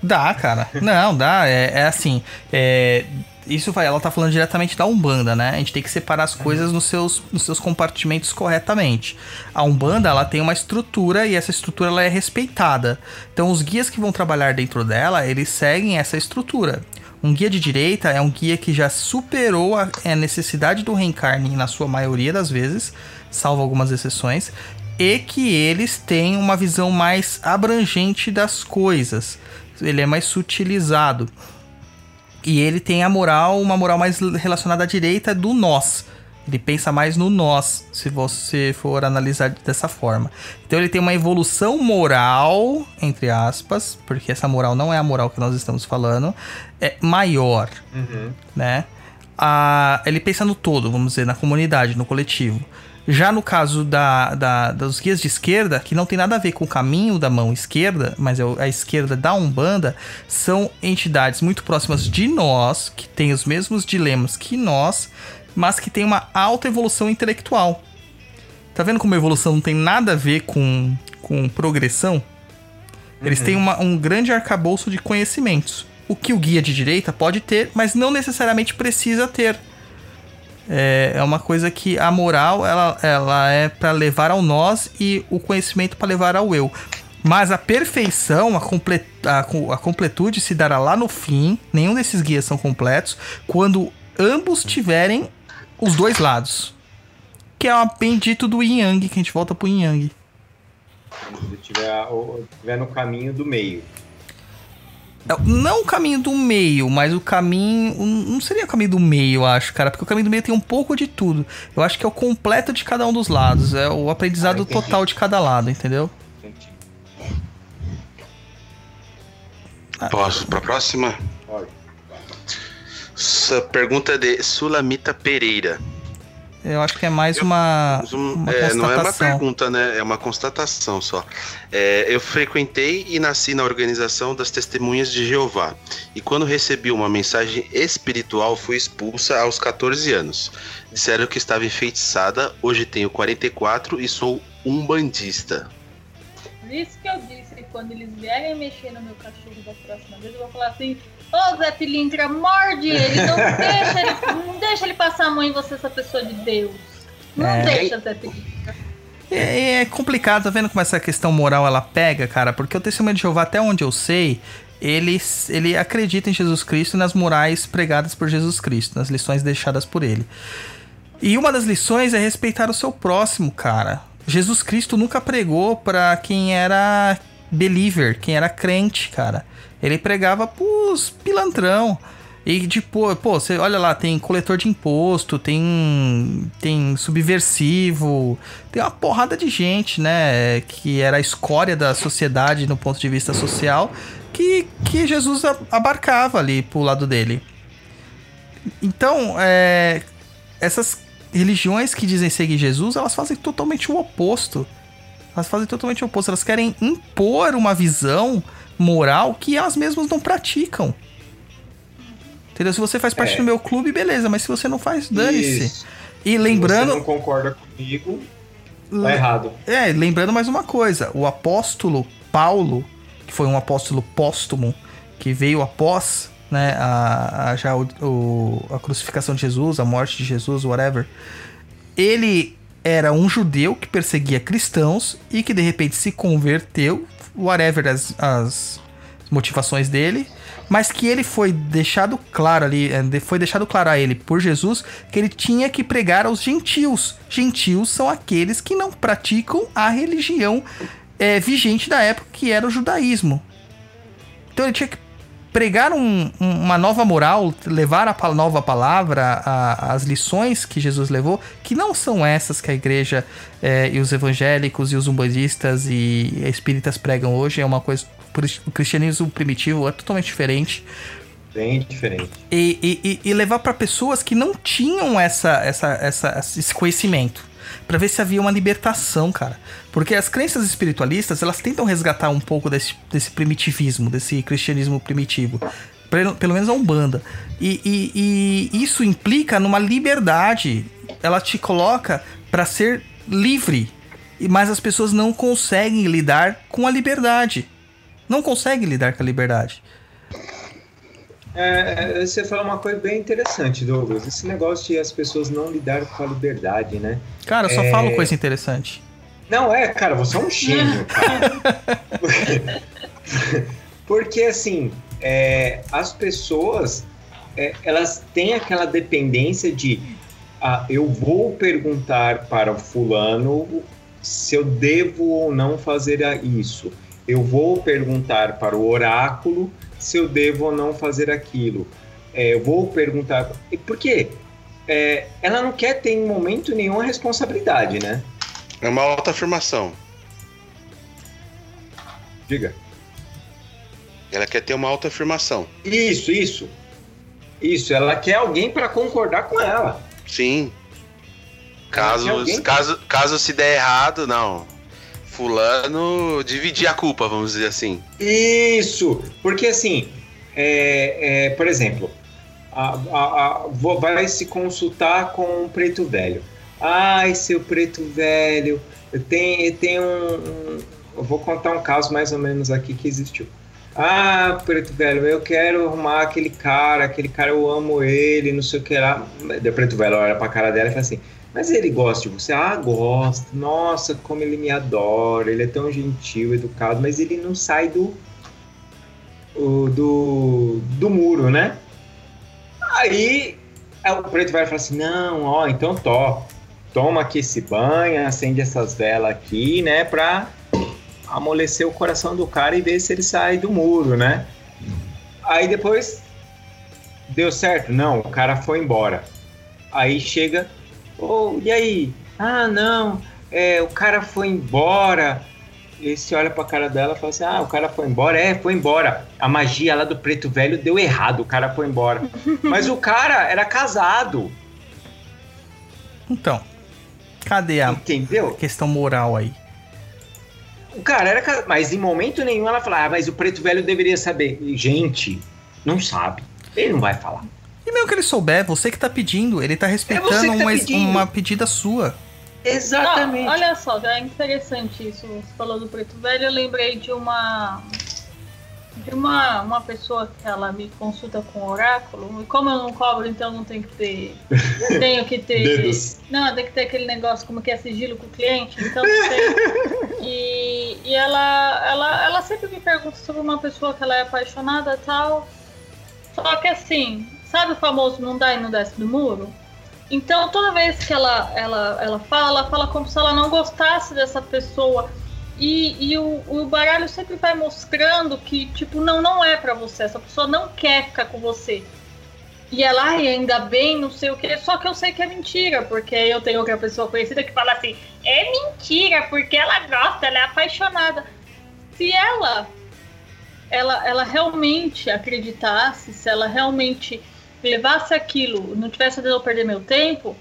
Speaker 3: Dá, cara. Não, dá. É, é assim. é, isso vai. Ela tá falando diretamente da Umbanda, né? A gente tem que separar as coisas nos seus, nos seus compartimentos corretamente. A Umbanda, ela tem uma estrutura e essa estrutura ela é respeitada. Então, os guias que vão trabalhar dentro dela, eles seguem essa estrutura. Um guia de direita é um guia que já superou a, a necessidade do reencarne na sua maioria das vezes, salvo algumas exceções, e que eles têm uma visão mais abrangente das coisas. Ele é mais sutilizado. E ele tem a moral, uma moral mais relacionada à direita do nós. Ele pensa mais no nós, se você for analisar dessa forma. Então ele tem uma evolução moral, entre aspas, porque essa moral não é a moral que nós estamos falando, é maior,
Speaker 5: Uhum.
Speaker 3: né? A, ele pensa no todo, vamos dizer, na comunidade, no coletivo. Já no caso da, da- dos guias de esquerda, que não tem nada a ver com o caminho da mão esquerda, mas é a esquerda da Umbanda, são entidades muito próximas de nós, que têm os mesmos dilemas que nós, mas que têm uma alta evolução intelectual. Tá vendo como a evolução não tem nada a ver com, com progressão? Eles têm uma- um grande arcabouço de conhecimentos. O que o guia de direita pode ter, mas não necessariamente precisa ter. É, é uma coisa que a moral ela, ela é para levar ao nós e o conhecimento para levar ao eu. Mas a perfeição, a, comple a, a completude se dará lá no fim. Nenhum desses guias são completos. Quando ambos tiverem os dois lados. Que é o bendito do yin yang, que a gente volta pro yin yang.
Speaker 5: Se tiver, tiver no caminho do meio.
Speaker 3: É, Não o caminho do meio, mas o caminho. Não seria o caminho do meio, eu acho, cara. Porque o caminho do meio tem um pouco de tudo. Eu acho que é o completo de cada um dos lados. É o aprendizado
Speaker 5: Ah,
Speaker 3: total de cada lado, entendeu?
Speaker 4: Posso pra próxima?
Speaker 5: Pode.
Speaker 4: Essa pergunta é de Sulamita Pereira.
Speaker 3: Eu acho que é mais uma.
Speaker 4: Um-
Speaker 3: uma
Speaker 4: é, não é uma pergunta, né? É uma constatação só. É, eu frequentei e nasci na organização das Testemunhas de Jeová. E quando recebi uma mensagem espiritual, fui expulsa aos 14 anos. Disseram que estava enfeitiçada. Hoje tenho 44 e sou um bandista.
Speaker 6: Por isso que eu disse que quando eles vierem mexer no meu cachorro da próxima vez, eu vou falar assim: Ô Zé Pilintra, morde ele, não deixa ele, não deixa ele passar a mão em você, essa pessoa de Deus. Não
Speaker 3: É.
Speaker 6: deixa, Zé Pilintra.
Speaker 3: É, é complicado, tá vendo como essa questão moral ela pega, cara? Porque o testemunho de Jeová, até onde eu sei, ele, ele acredita em Jesus Cristo e nas morais pregadas por Jesus Cristo, nas lições deixadas por ele. E uma das lições é respeitar o seu próximo, cara. Jesus Cristo nunca pregou pra quem era believer, quem era crente, cara. Ele pregava pros pilantrão. E tipo, pô, você olha lá, tem coletor de imposto, tem tem subversivo, tem uma porrada de gente, né, que era a escória da sociedade no ponto de vista social, que, que Jesus abarcava ali pro lado dele. Então, é, essas religiões que dizem seguir Jesus, elas fazem totalmente o oposto. Elas fazem totalmente o oposto. Elas querem impor uma visão moral que elas mesmas não praticam. Entendeu? Se você faz parte
Speaker 5: É.
Speaker 3: do meu clube, beleza, mas se você não faz, dane-se. E
Speaker 5: Se você
Speaker 3: lembrando.
Speaker 5: não concorda comigo, tá errado.
Speaker 3: É, lembrando mais uma coisa: o apóstolo Paulo, que foi um apóstolo póstumo, que veio após né, a, a- já o, o- a crucificação de Jesus, a morte de Jesus, whatever, ele era um judeu que perseguia cristãos e que de repente se converteu, whatever as, as motivações dele, mas que ele foi deixado claro ali, eh, foi deixado claro a ele por Jesus que ele tinha que pregar aos gentios. Gentios são aqueles que não praticam a religião eh, vigente da época, que era o judaísmo. Então ele tinha que pregar um- um- uma nova moral, levar a nova palavra, a- as lições que Jesus levou, que não são essas que a igreja eh, e os evangélicos e os umbandistas e espíritas pregam hoje. É uma coisa. O cristianismo primitivo é totalmente diferente.
Speaker 5: Bem diferente.
Speaker 3: E, e- e- e levar para pessoas que não tinham essa, essa, essa, esse conhecimento. Pra ver se havia uma libertação, cara. Porque as crenças espiritualistas, elas tentam resgatar um pouco desse, desse primitivismo, desse cristianismo primitivo. Pelo, menos a Umbanda. E, e- e isso implica numa liberdade. Ela te coloca pra ser livre. Mas as pessoas não conseguem lidar com a liberdade. Não conseguem lidar com a liberdade.
Speaker 5: É, é, você falou uma coisa bem interessante, Douglas. Esse negócio de as pessoas não lidarem com a liberdade, né?
Speaker 3: Cara, eu só
Speaker 5: É.
Speaker 3: falo coisa interessante.
Speaker 5: Não, é, cara, você é um gênio, cara. Porque, assim, é, as pessoas, é, elas têm aquela dependência de ah, eu vou perguntar para o fulano se eu devo ou não fazer a- isso. Eu vou perguntar para o oráculo se eu devo ou não fazer aquilo. É, eu vou perguntar... Por quê? É, ela não quer ter em momento nenhum a responsabilidade, né?
Speaker 4: É uma autoafirmação.
Speaker 5: Diga.
Speaker 4: Ela quer ter uma autoafirmação.
Speaker 5: Isso, isso. Isso, ela quer alguém para concordar com ela.
Speaker 4: Sim. Caso, caso, caso se der errado, não. Fulano dividir a culpa, vamos dizer assim.
Speaker 5: Isso, porque assim, é, é, por exemplo, a- a- a- vai se consultar com um preto velho. Ai, seu preto velho, eu tenho um, um- Eu vou contar um caso mais ou menos aqui que existiu. Ah, preto velho, eu quero arrumar aquele cara, aquele cara eu amo ele, não sei o que lá. O preto velho olha pra cara dela e fala assim: Mas ele gosta de você? Ah, gosta. Nossa, como ele me adora, ele é tão gentil, educado, mas ele não sai do. o- do, do muro, né? Aí aí o preto velho fala assim: Não, ó, então tó. Toma aqui esse banho, acende essas velas aqui, né? Pra amolecer o coração do cara e ver se ele sai do muro, né? Aí depois deu certo? Não, o cara foi embora. Aí chega, oh, e aí? Ah, não, é, o cara foi embora. E você olha pra cara dela e fala assim: Ah, o cara foi embora? É, foi embora. A magia lá do preto velho deu errado, o cara foi embora. Mas o cara era casado,
Speaker 3: Então, cadê a
Speaker 5: entendeu?
Speaker 3: questão moral aí?
Speaker 5: O cara era casado, mas em momento nenhum ela fala: Ah, mas o preto velho deveria saber. Gente, não sabe. Ele não vai falar.
Speaker 3: E mesmo que ele souber, você que tá pedindo, ele tá respeitando
Speaker 5: É você que tá
Speaker 3: uma,
Speaker 5: pedindo.
Speaker 3: uma pedida sua.
Speaker 5: Exatamente.
Speaker 6: Não, olha só, é interessante isso. Você falou do preto velho, eu lembrei de uma. De uma, uma pessoa que ela me consulta com oráculo. E como eu não cobro, então não tenho que ter. Tenho que ter.
Speaker 5: Dedos.
Speaker 6: Não, tem que ter aquele negócio como que é sigilo com o cliente, então não tem. E, e ela, ela, ela sempre me pergunta sobre uma pessoa que ela é apaixonada e tal. Só que assim, sabe o famoso não dá e não desce do muro? Então toda vez que ela, ela, ela fala, ela fala como se ela não gostasse dessa pessoa. E, e o, o baralho sempre vai mostrando que, tipo, não, não é pra você. Essa pessoa não quer ficar com você. E ela, ai, ainda bem, não sei o que. Só que eu sei que é mentira, porque eu tenho outra pessoa conhecida que fala assim: é mentira, porque ela gosta, ela é apaixonada. Se ela, ela, ela realmente acreditasse, se ela realmente levasse aquilo, não tivesse de eu perder meu tempo,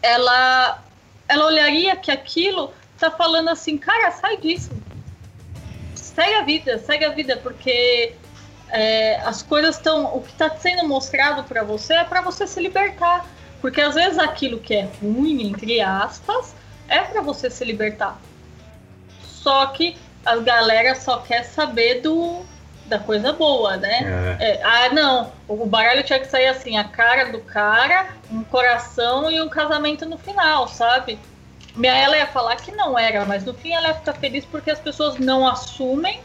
Speaker 6: ela, ela olharia que aquilo tá falando assim, cara, sai disso. Segue a vida, segue a vida, porque é, as coisas estão. O que está sendo mostrado para você é para você se libertar. Porque às vezes aquilo que é ruim, entre aspas, é para você se libertar. Só que a galera só quer saber do, da coisa boa, né?
Speaker 5: É.
Speaker 6: É, ah, não. O baralho tinha que sair assim: a cara do cara, um coração e um casamento no final, sabe? Minha ela ia falar que não era, mas no fim ela ia ficar feliz porque as pessoas não assumem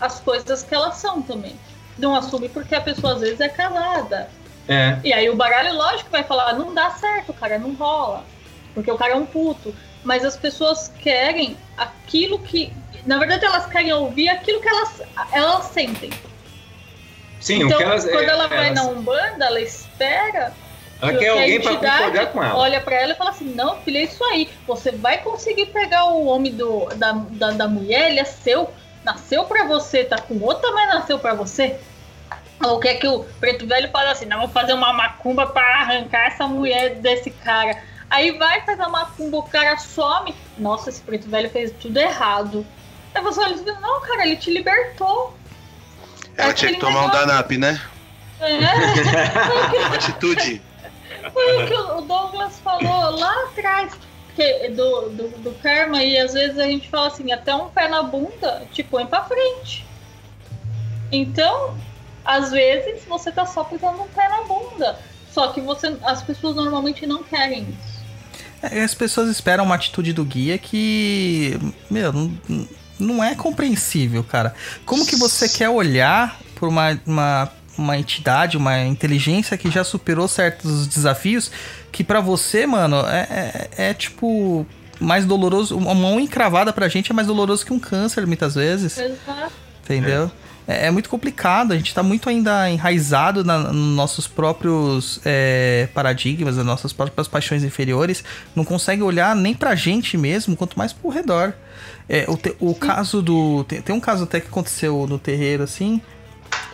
Speaker 6: as coisas que elas são também. Não assume porque a pessoa às vezes é casada.
Speaker 5: É.
Speaker 6: E aí o baralho, lógico, vai falar, não dá certo, cara, não rola. Porque o cara é um puto. Mas as pessoas querem aquilo que. Na verdade, elas querem ouvir aquilo que elas, elas sentem.
Speaker 5: Sim,
Speaker 6: então,
Speaker 5: o que elas.
Speaker 6: quando
Speaker 5: é,
Speaker 6: ela vai
Speaker 5: elas-
Speaker 6: na Umbanda, ela espera
Speaker 5: ela
Speaker 6: que
Speaker 5: quer
Speaker 6: a
Speaker 5: alguém
Speaker 6: entidade
Speaker 5: concordar com ela.
Speaker 6: Olha pra ela e fala assim: não, filha, é isso aí. Você vai conseguir pegar o homem do, da, da, da mulher, ele é seu, nasceu pra você, tá com outra, mas nasceu pra você. Ou quer que o preto velho fala assim: não, vou fazer uma macumba pra arrancar essa mulher desse cara. Aí vai fazer a macumba, o cara some. Nossa, esse preto velho fez tudo errado. Aí você olha e diz: não, cara, ele te libertou.
Speaker 4: Ela
Speaker 6: É
Speaker 4: tinha que
Speaker 6: aquele
Speaker 4: tomar um
Speaker 6: negócio-
Speaker 4: Danap, né?
Speaker 6: É,
Speaker 4: Atitude.
Speaker 6: Foi o que o Douglas falou lá atrás que, do, do, do karma, e às vezes a gente fala assim, até um pé na bunda te põe pra frente. Então, às vezes você tá só pisando um pé na bunda. Só que você, as pessoas normalmente não querem isso.
Speaker 3: É, as pessoas esperam uma atitude do guia que, meu, não, não é compreensível, cara. Como que você quer olhar por uma, uma, uma entidade, uma inteligência que já superou certos desafios, que pra você, mano, é, é, é tipo mais doloroso. Uma mão encravada pra gente é mais doloroso que um câncer, muitas vezes.
Speaker 6: Exato.
Speaker 3: Entendeu? É, é muito complicado, a gente tá muito ainda enraizado na, nos nossos próprios é, paradigmas, nas nossas próprias paixões inferiores, não consegue olhar nem pra gente mesmo, quanto mais pro redor. É, o, te- o caso do. Tem, tem um caso até que aconteceu no terreiro assim.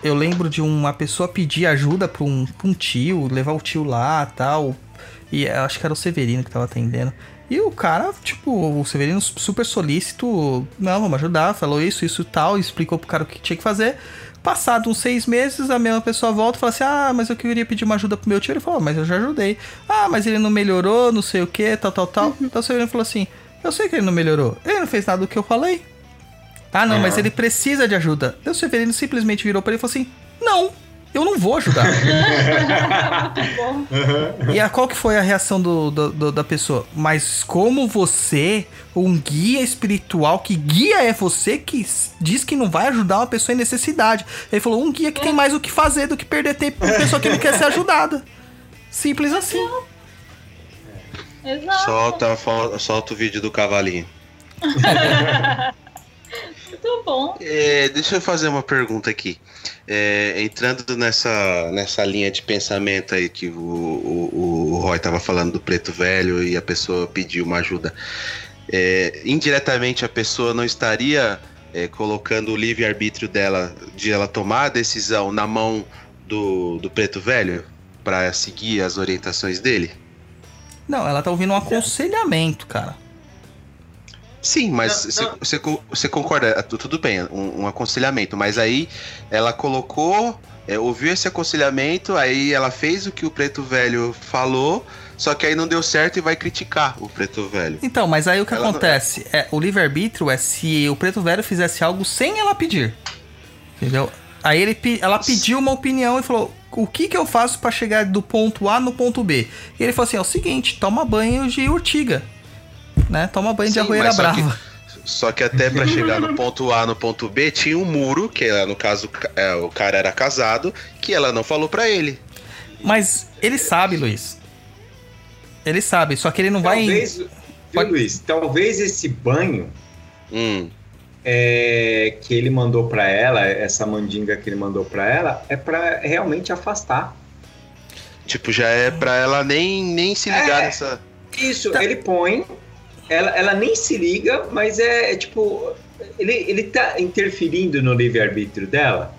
Speaker 3: Eu lembro de uma pessoa pedir ajuda pra um, pra um tio, levar o tio lá tal. E eu acho que era o Severino que tava atendendo. E o cara, tipo, o Severino super solícito, não, vamos ajudar, falou isso, isso e tal, explicou pro cara o que tinha que fazer. Passado uns seis meses, a mesma pessoa volta e fala assim: Ah, mas eu queria pedir uma ajuda pro meu tio. Ele falou: "Ah, Mas eu já ajudei. Ah, mas ele não melhorou, não sei o que, tal, tal, tal. Então o Severino falou assim: Eu sei que ele não melhorou. Ele não fez nada do que eu falei. Ah, não, mas ele precisa de ajuda. O Severino simplesmente virou pra ele e falou assim: Não, eu não vou ajudar.
Speaker 6: Muito bom.
Speaker 3: e a, qual que foi a reação do, do- do- da pessoa? Mas como você, um guia espiritual, que guia é você que diz que não vai ajudar uma pessoa em necessidade. Ele falou: um guia que tem mais o que fazer do que perder tempo com uma pessoa que não quer ser ajudada. Simples assim.
Speaker 6: Exato.
Speaker 4: Solta, solta o vídeo do cavalinho.
Speaker 6: Muito bom.
Speaker 4: É, deixa eu fazer uma pergunta aqui. É, entrando nessa, nessa linha de pensamento aí que o, o, o Roy tava falando do preto velho e a pessoa pediu uma ajuda. É, indiretamente a pessoa não estaria é, colocando o livre-arbítrio dela de ela tomar a decisão na mão do, do preto velho para seguir as orientações dele?
Speaker 3: Não, ela tá ouvindo um aconselhamento, cara.
Speaker 4: Sim, mas
Speaker 5: Não,
Speaker 4: você-
Speaker 5: não.
Speaker 4: você con- você concorda, tu- tudo bem, um, um aconselhamento, mas aí ela colocou, é, ouviu esse aconselhamento, aí ela fez o que o preto velho falou, só que aí não deu certo e vai criticar o preto velho.
Speaker 3: Então, mas aí o que
Speaker 4: Ela não-
Speaker 3: acontece? É, o livre-arbítrio é se o preto velho fizesse algo sem ela pedir. Entendeu? Aí ele, ela pediu uma opinião e falou: o que que eu faço pra chegar do ponto A no ponto B? E ele falou assim: é o seguinte, toma banho de urtiga. Né? Toma banho de
Speaker 4: Sim,
Speaker 3: arroeira
Speaker 4: mas só que-
Speaker 3: brava.
Speaker 4: Só que até pra chegar no ponto A no ponto B tinha um muro, que era, no caso ca- é, o cara era casado, que ela não falou pra ele.
Speaker 3: Mas ele sabe, Luiz. Ele sabe, só que ele não vai.
Speaker 5: Talvez,
Speaker 3: Pode-
Speaker 5: Luiz, talvez esse banho
Speaker 4: Hum,
Speaker 5: é, que ele mandou pra ela, essa mandinga que ele mandou pra ela, é pra realmente afastar.
Speaker 4: tipo, já é pra ela nem, nem se ligar
Speaker 5: É.
Speaker 4: nessa.
Speaker 5: Isso,
Speaker 3: Tá.
Speaker 5: ele põe, ela, ela nem se liga, mas é, é tipo, ele, ele tá interferindo no livre-arbítrio dela.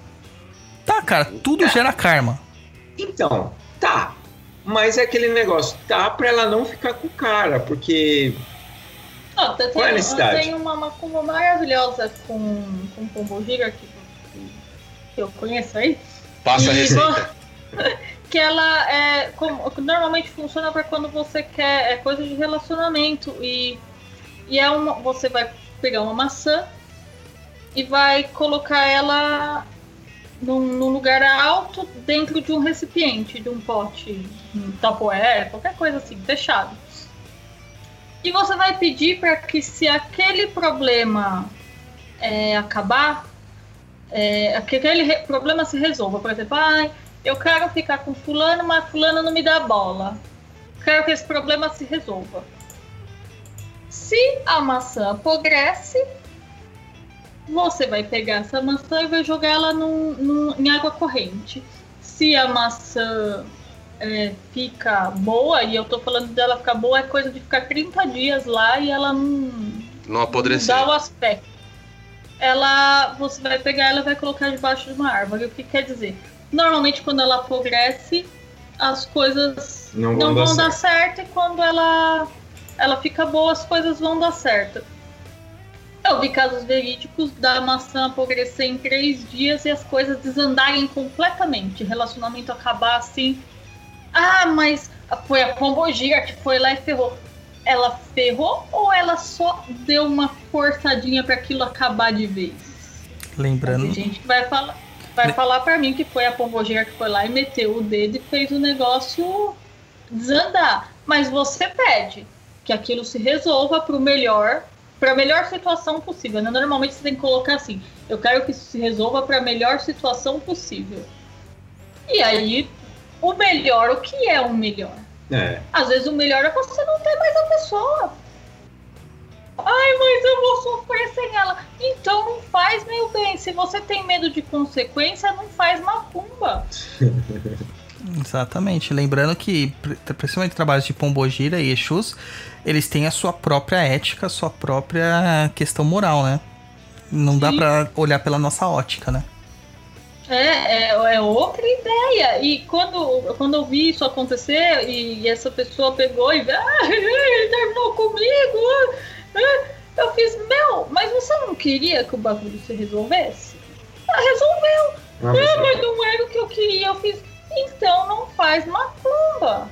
Speaker 3: Tá, cara, tudo gera karma.
Speaker 5: Então, tá. Mas é aquele negócio, tá pra ela não ficar com o cara, porque.
Speaker 6: Não, tem,
Speaker 5: Qual é a necessidade?
Speaker 6: tem uma macumba maravilhosa com, com pombogira que, que eu conheço aí.
Speaker 4: Passa a
Speaker 6: E
Speaker 4: receita.
Speaker 6: Que ela é. Como, normalmente funciona para quando você quer. É coisa de relacionamento. E, e é uma. Você vai pegar uma maçã e vai colocar ela num, num lugar alto dentro de um recipiente, de um pote, um tapoé, qualquer coisa assim, fechado. E você vai pedir para que se aquele problema é, acabar, é, que aquele problema se resolva. Por exemplo, ai, eu quero ficar com fulano, mas fulano não me dá bola. Quero que esse problema se resolva. Se a maçã apodrece, você vai pegar essa maçã e vai jogar ela num- num- em água corrente. Se a maçã é, fica boa, e eu tô falando dela ficar boa, é coisa de ficar 30 dias lá e ela não,
Speaker 4: Não apodrecer.
Speaker 6: Mudar o aspecto. Ela, você vai pegar ela e vai colocar debaixo de uma árvore. O que quer dizer? Normalmente quando ela apodrece, as coisas
Speaker 5: Não
Speaker 6: não,
Speaker 5: vão
Speaker 6: vão,
Speaker 5: dar
Speaker 6: dar certo. e quando ela ela fica boa, as coisas vão dar certo. Eu vi casos verídicos da maçã apodrecer em três dias e as coisas desandarem completamente. Relacionamento acabar assim. Ah, mas foi a pombogira que foi lá e ferrou. Ela ferrou ou ela só deu uma forçadinha para aquilo acabar de vez?
Speaker 3: Lembrando.
Speaker 6: Tem gente que vai falar, vai
Speaker 3: Ne-
Speaker 6: falar para mim que foi a pombogira que foi lá e meteu o dedo e fez o negócio desandar. Mas você pede que aquilo se resolva para o melhor, para a melhor situação possível. né? Normalmente você tem que colocar assim: eu quero que isso se resolva para a melhor situação possível. E aí, o melhor, o que é o melhor?
Speaker 5: É.
Speaker 6: Às vezes o melhor é você não ter mais a pessoa. Ai, mas eu vou sofrer sem ela. Então não faz, meu bem. Se você tem medo de consequência, não faz macumba.
Speaker 3: Exatamente. Lembrando que, pri- principalmente trabalhos de Pombogira e Exus, eles têm a sua própria ética, a sua própria questão moral, né? Não dá
Speaker 6: Sim.
Speaker 3: pra olhar pela nossa ótica, né?
Speaker 6: É, é, é outra ideia. E quando, quando eu vi isso acontecer e, essa pessoa pegou e ah, ele terminou comigo, ah, eu fiz, meu, mas você não queria que o bagulho se resolvesse? Ah, resolveu.
Speaker 5: Ah, mas-
Speaker 6: Ah, mas não era o que eu queria. Eu fiz, então não faz macumba.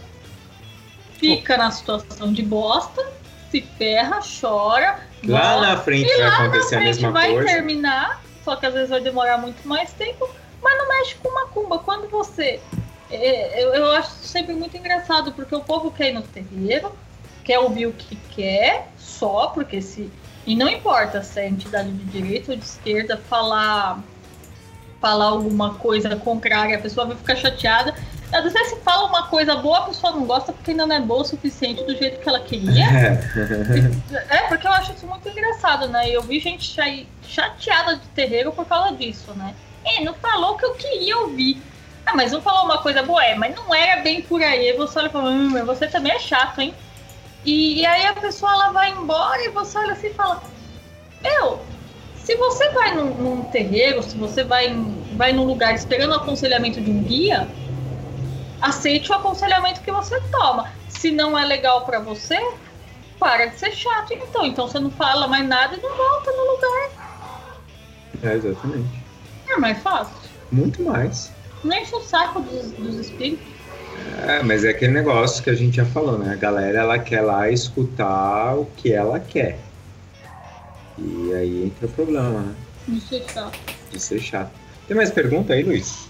Speaker 6: Fica na situação de bosta, se ferra, chora.
Speaker 5: Lá na frente
Speaker 6: e
Speaker 5: vai acontecer a mesma
Speaker 6: vai
Speaker 5: coisa.
Speaker 6: terminar, só que às vezes vai demorar muito mais tempo, não mexe com macumba. Quando você. é, eu, eu acho sempre muito engraçado, porque o povo quer ir no terreiro, quer ouvir o que quer, só porque se. E não importa se é entidade de direita ou de esquerda falar falar alguma coisa contrária, a pessoa vai ficar chateada. Às vezes se fala uma coisa boa, a pessoa não gosta porque ainda não é boa o suficiente do jeito que ela queria. É, porque eu acho isso muito engraçado, né? Eu vi gente chateada de terreiro por causa disso, né? É, não falou o que eu queria ouvir. Ah, mas não falou uma coisa boa, é, mas não era bem por aí. Você olha e fala, hum, você também é chato, hein? E, e aí a pessoa ela vai embora e você olha assim e fala, meu, se você vai num, num terreiro, se você vai, vai num lugar esperando o aconselhamento de um guia, aceite o aconselhamento que você toma. Se não é legal pra você, para de ser chato. Então, então você não fala mais nada e não volta no lugar.
Speaker 5: É, exatamente.
Speaker 6: É mais fácil.
Speaker 5: Muito mais.
Speaker 6: Não enche o saco dos, dos espíritos.
Speaker 5: É, mas é aquele negócio que a gente já falou, né? A galera ela quer lá escutar o que ela quer. E aí entra o problema, né?
Speaker 6: De ser chato.
Speaker 5: De ser chato. Tem mais pergunta aí, Luiz?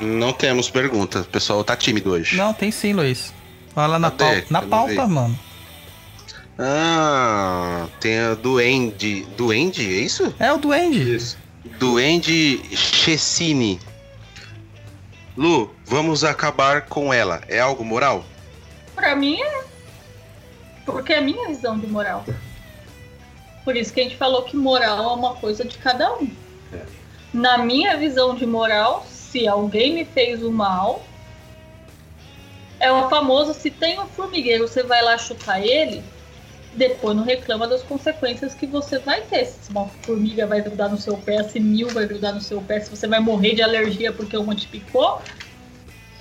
Speaker 4: Não temos pergunta. O pessoal tá tímido hoje.
Speaker 3: Não, tem sim, Luiz. Olha lá na, pauta, na pauta,
Speaker 4: vi.
Speaker 3: mano.
Speaker 4: Ah, tem a Duende. Duende, é isso?
Speaker 3: É o Duende.
Speaker 5: Isso.
Speaker 4: Duende Chessini. Lu, vamos acabar com ela. É algo moral?
Speaker 6: Pra mim é. Porque é a minha visão de moral. Por isso que a gente falou que moral é uma coisa de cada um.
Speaker 5: É.
Speaker 6: Na minha visão de moral, se alguém me fez o mal, é o famoso: se tem um formigueiro, você vai lá chutar ele, depois não reclama das consequências que você vai ter. Se uma formiga vai grudar no seu pé, se mil vai grudar no seu pé, se você vai morrer de alergia porque uma te picou.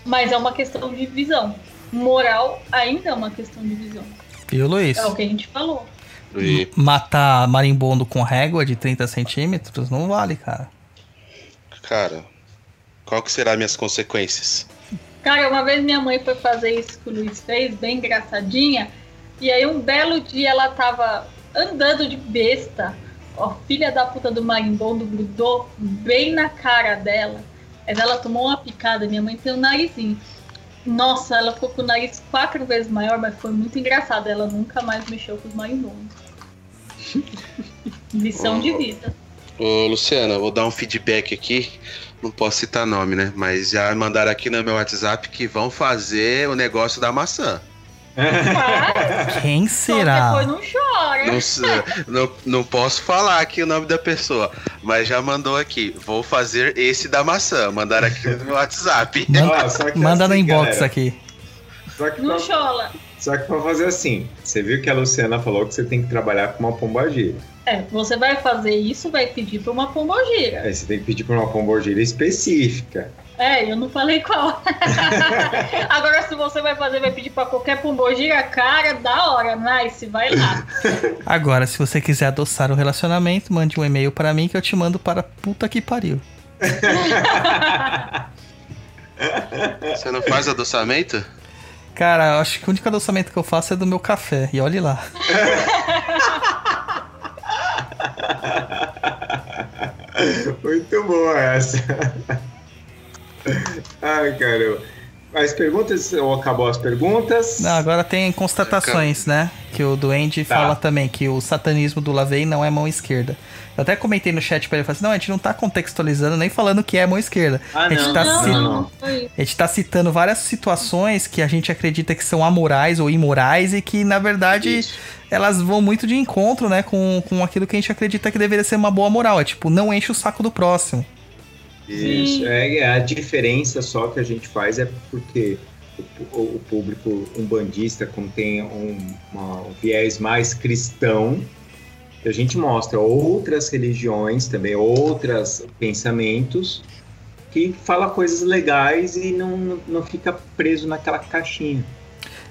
Speaker 6: Mas é uma questão de visão. Moral ainda é uma questão de visão.
Speaker 3: E o Luiz?
Speaker 6: É o que a gente falou.
Speaker 4: E-
Speaker 3: Matar marimbondo com régua de 30 centímetros não vale, cara.
Speaker 4: cara, qual que será minhas consequências?
Speaker 6: Cara, uma vez minha mãe foi fazer isso que o Luiz fez, bem engraçadinha. E aí um belo dia ela tava andando de besta. Ó, filha da puta do marimbondo grudou bem na cara dela. Ela tomou uma picada, minha mãe tem um narizinho. Nossa, ela ficou com o nariz quatro vezes maior, mas foi muito engraçado. Ela nunca mais mexeu com os marimbondos. Lição de vida.
Speaker 4: Ô, Luciana, vou dar um feedback aqui. Não posso citar nome, né? Mas já mandaram aqui no meu WhatsApp que vão fazer o negócio da maçã.
Speaker 6: Ah,
Speaker 3: Quem
Speaker 6: só
Speaker 3: será?
Speaker 6: depois não chora.
Speaker 4: Não, não, não posso falar aqui o nome da pessoa, mas já mandou aqui. Vou fazer esse da maçã. Mandaram aqui no meu WhatsApp.
Speaker 5: Só que
Speaker 3: Manda no
Speaker 5: assim,
Speaker 3: inbox
Speaker 5: galera,
Speaker 3: aqui.
Speaker 5: Só que,
Speaker 6: Não
Speaker 5: pra,
Speaker 6: chola.
Speaker 5: só que pra fazer assim, você viu que a Luciana falou que você tem que trabalhar com uma pombagira.
Speaker 6: É, você vai fazer isso, vai pedir pra uma pombogira.
Speaker 5: Aí você tem que pedir pra uma pombagira específica.
Speaker 6: É, eu não falei qual. Agora, se você vai fazer, vai pedir pra qualquer pombogira, cara, da hora, nice, vai lá.
Speaker 3: Agora, se você quiser adoçar o relacionamento, mande um e-mail para mim que eu te mando para puta que pariu.
Speaker 4: Você não faz adoçamento?
Speaker 3: Cara, eu acho que o único adoçamento que eu faço é do meu café. E olhe lá.
Speaker 5: Muito boa essa. Ai, caramba. As perguntas, ou acabou as perguntas?
Speaker 3: Não, agora tem constatações, né? Que o Duende
Speaker 5: Tá.
Speaker 3: fala também que o satanismo do Lavey não é mão esquerda. Eu até comentei no chat pra ele, falei assim, não, a gente não tá contextualizando nem falando que é mão esquerda.
Speaker 5: Ah,
Speaker 3: a gente
Speaker 5: não,
Speaker 3: tá
Speaker 6: Não,
Speaker 5: não.
Speaker 3: A gente tá citando várias situações que a gente acredita que são amorais ou imorais e que, na verdade,
Speaker 4: Isso.
Speaker 3: elas vão muito de encontro, né, com, com aquilo que a gente acredita que deveria ser uma boa moral. É tipo, não enche o saco do próximo.
Speaker 5: Isso,
Speaker 6: Sim.
Speaker 5: é, a diferença só que a gente faz é porque o, o- público umbandista, como tem um, uma- um viés mais cristão, a gente mostra outras religiões também, outros pensamentos, que fala coisas legais e não, não fica preso naquela caixinha.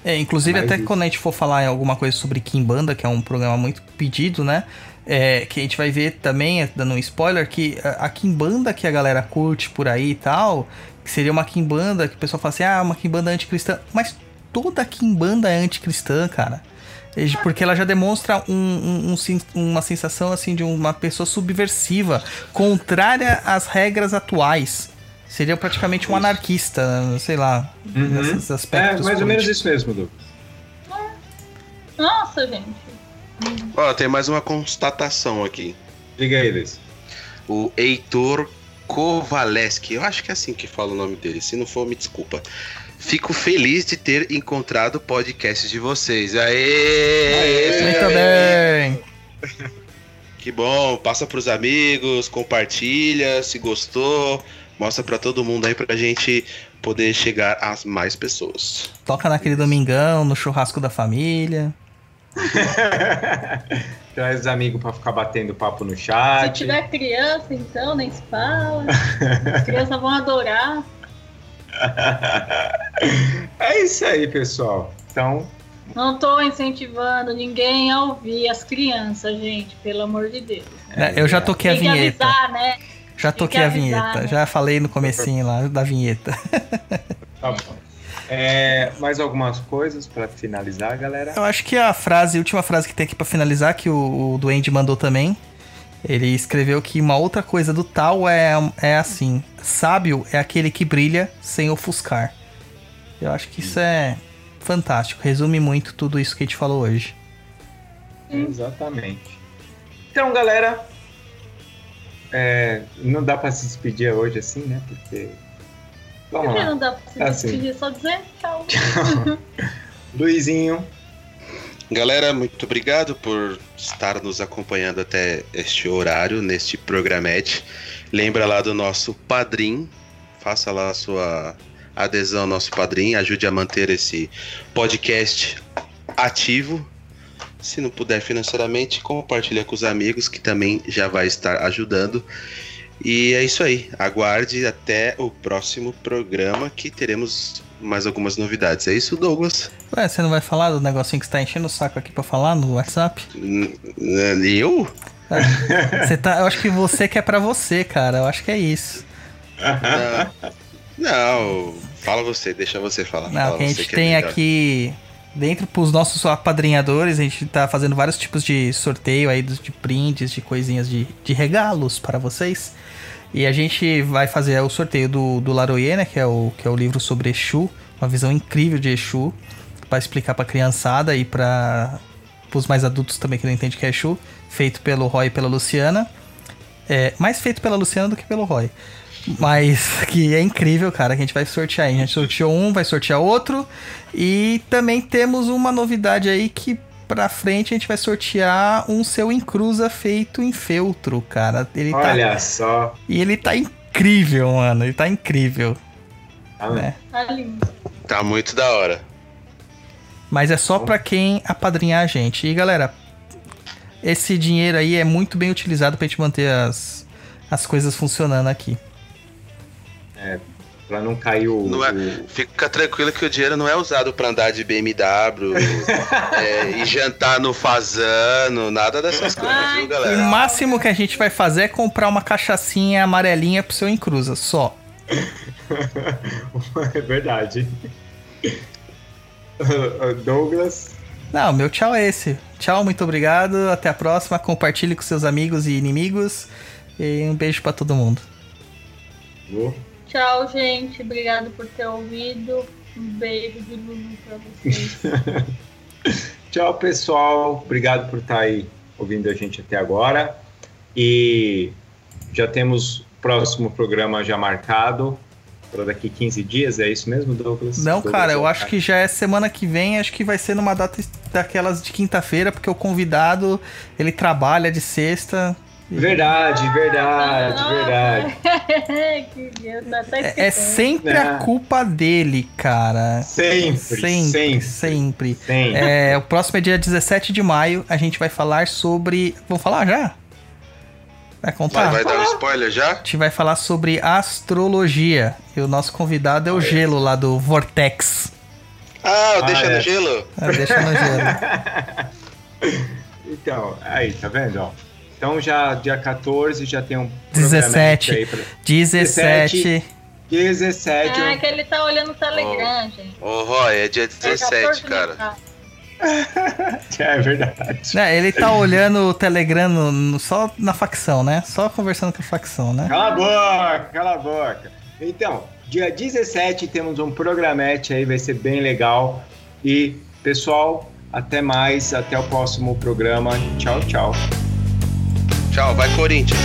Speaker 3: É, inclusive,
Speaker 5: Mais
Speaker 3: até
Speaker 5: isso.
Speaker 3: quando a gente for falar em alguma coisa sobre Kimbanda, que é um programa muito pedido, né? É, que a gente vai ver também, é, dando um spoiler, que a, a Kimbanda que a galera curte por aí e tal, que seria uma Kimbanda que o pessoal fala assim, ah, uma Kimbanda anticristã. Mas toda Kimbanda é anticristã, cara. Porque ela já demonstra um- um- um uma sensação assim de uma pessoa subversiva, contrária às regras atuais. Seria praticamente um anarquista, sei lá,
Speaker 5: Uhum.
Speaker 3: nesses
Speaker 5: É,
Speaker 3: aspectos.
Speaker 5: mais ou menos isso mesmo, Du.
Speaker 6: Nossa, gente.
Speaker 4: Ó, tem mais uma constatação aqui.
Speaker 5: Diga aí, Luiz.
Speaker 4: O Heitor Kovaleski, eu acho que é assim que fala o nome dele. Se não for, me desculpa. Fico feliz de ter encontrado o podcast de vocês. Aê!
Speaker 3: Muito bem.
Speaker 4: Que bom, passa pros amigos, compartilha, se gostou, mostra pra todo mundo aí pra gente poder chegar a mais pessoas.
Speaker 3: Toca naquele domingão, no churrasco da família.
Speaker 5: Traz os amigos pra ficar batendo papo no
Speaker 6: Se
Speaker 5: chat.
Speaker 6: tiver criança, então, nem se fala. As crianças vão adorar.
Speaker 5: é isso aí, pessoal. Então,
Speaker 6: Não tô incentivando ninguém a ouvir as crianças, gente, pelo amor de Deus.
Speaker 3: Né, Eu já toquei a
Speaker 6: Tem que
Speaker 3: vinheta.
Speaker 6: avisar, né?
Speaker 3: Já toquei
Speaker 6: que
Speaker 3: a
Speaker 6: avisar,
Speaker 3: vinheta.
Speaker 6: né?
Speaker 3: Já falei no comecinho lá da vinheta.
Speaker 5: tá bom. É, mais algumas coisas pra finalizar, galera?
Speaker 3: Eu acho que a frase, a última frase que tem aqui pra finalizar, que o, o Duende mandou também. Ele escreveu que uma outra coisa do tal é, é assim: sábio é aquele que brilha sem ofuscar. Eu acho que isso é fantástico. Resume muito tudo isso que a gente falou hoje.
Speaker 5: Exatamente. Então, galera, é, não dá pra se despedir hoje assim, né? Porque. Vamos lá.
Speaker 6: não dá pra se
Speaker 5: Assim.
Speaker 6: despedir? Só dizer tchau.
Speaker 5: Luizinho,
Speaker 4: Galera, muito obrigado por estar nos acompanhando até este horário, neste programete. Lembra lá do nosso padrim, faça lá a sua adesão ao nosso padrim, ajude a manter esse podcast ativo. Se não puder financeiramente, compartilha com os amigos que também já vai estar ajudando. E é isso aí. Aguarde até o próximo programa que teremos mais algumas novidades. É isso, Douglas?
Speaker 3: Ué, você não vai falar do negocinho que você tá enchendo o saco aqui pra falar no WhatsApp?
Speaker 4: Eu?
Speaker 3: Você tá, eu acho que você quer pra você, cara. Eu acho que é isso.
Speaker 4: Não, fala você, deixa você falar.
Speaker 3: Não,
Speaker 4: Fala
Speaker 3: que a gente
Speaker 4: que é
Speaker 3: tem
Speaker 4: melhor.
Speaker 3: aqui dentro pros nossos apadrinhadores, a gente tá fazendo vários tipos de sorteio aí de prints, de coisinhas de, de regalos para vocês. E a gente vai fazer o sorteio do, do Laroye, né, que é, o, que é o livro sobre Exu, uma visão incrível de Exu, para explicar pra criançada e para os mais adultos também que não entendem que é Exu, feito pelo Roy e pela Luciana. É, mais feito pela Luciana do que pelo Roy. Mas que é incrível, cara, que a gente vai sortear. aí. A gente sorteou um, vai sortear outro. E também temos uma novidade aí que pra frente a gente vai sortear um seu encruza feito em feltro, cara. Ele tá,
Speaker 5: olha só.
Speaker 3: e ele tá incrível, mano. Ele tá incrível.
Speaker 5: Tá
Speaker 3: né?
Speaker 6: Tá lindo.
Speaker 4: Tá muito da hora.
Speaker 3: Mas é só pra quem apadrinhar a gente. E galera, esse dinheiro aí é muito bem utilizado pra gente manter as, as coisas funcionando aqui.
Speaker 5: Pra não cair o.
Speaker 4: Não é-
Speaker 5: o-
Speaker 4: Fica tranquilo que o dinheiro não é usado pra andar de BMW é, e jantar no fazano, nada dessas coisas, viu,
Speaker 3: O
Speaker 4: galera?
Speaker 3: máximo que a gente vai fazer é comprar uma cachaçinha amarelinha pro seu encruza, só.
Speaker 5: é verdade. Douglas.
Speaker 3: Não, meu tchau é esse. Tchau, muito obrigado. Até a próxima. Compartilhe com seus amigos e inimigos. E um beijo pra todo mundo.
Speaker 6: Tchau, gente. Obrigado por ter ouvido. Um beijo de Lulu pra vocês.
Speaker 5: Tchau, pessoal. Obrigado por estar aí ouvindo a gente até agora. E já temos o próximo programa já marcado para daqui 15 dias. É isso mesmo, Douglas?
Speaker 3: Não,
Speaker 5: Douglas
Speaker 3: cara, eu
Speaker 5: vai
Speaker 3: acho que já é semana que vem. Acho que vai ser numa data daquelas de quinta-feira, porque o convidado ele trabalha de sexta.
Speaker 5: Verdade, verdade,
Speaker 6: Ah,
Speaker 5: verdade.
Speaker 6: que Deus, tá
Speaker 3: É, é sempre a
Speaker 5: É.
Speaker 3: culpa dele, cara.
Speaker 5: Sempre,
Speaker 3: Sempre,
Speaker 5: sempre.
Speaker 3: sempre.
Speaker 5: Sempre.
Speaker 3: É, o próximo é dia 17 de maio. A gente vai falar sobre. Vamos falar já? Vai contar?
Speaker 4: Vai, vai dar um spoiler já?
Speaker 3: A gente vai falar sobre astrologia. E o nosso convidado é o Gelo lá do Vortex.
Speaker 4: Ah,
Speaker 5: Ah,
Speaker 4: deixa
Speaker 5: é.
Speaker 4: no gelo.
Speaker 3: Ah, deixa no gelo.
Speaker 5: Então, aí, tá vendo? ó? Então já dia 14 já tem um
Speaker 3: 17.
Speaker 5: programete aí pra-
Speaker 3: 17.
Speaker 5: 17.
Speaker 6: Ah, é que ele tá olhando o Telegram, gente.
Speaker 4: Ô, Roy, é dia
Speaker 6: É
Speaker 4: 17,
Speaker 6: 14
Speaker 4: cara.
Speaker 5: É verdade.
Speaker 3: É, ele tá olhando o Telegram no- no- só na facção, né? Só conversando com a facção, né?
Speaker 5: Cala a boca, cala a boca. Então, dia 17 temos um programete aí, vai ser bem legal. E, pessoal, até mais, até o próximo programa. Tchau, tchau.
Speaker 4: Tchau, vai Corinthians.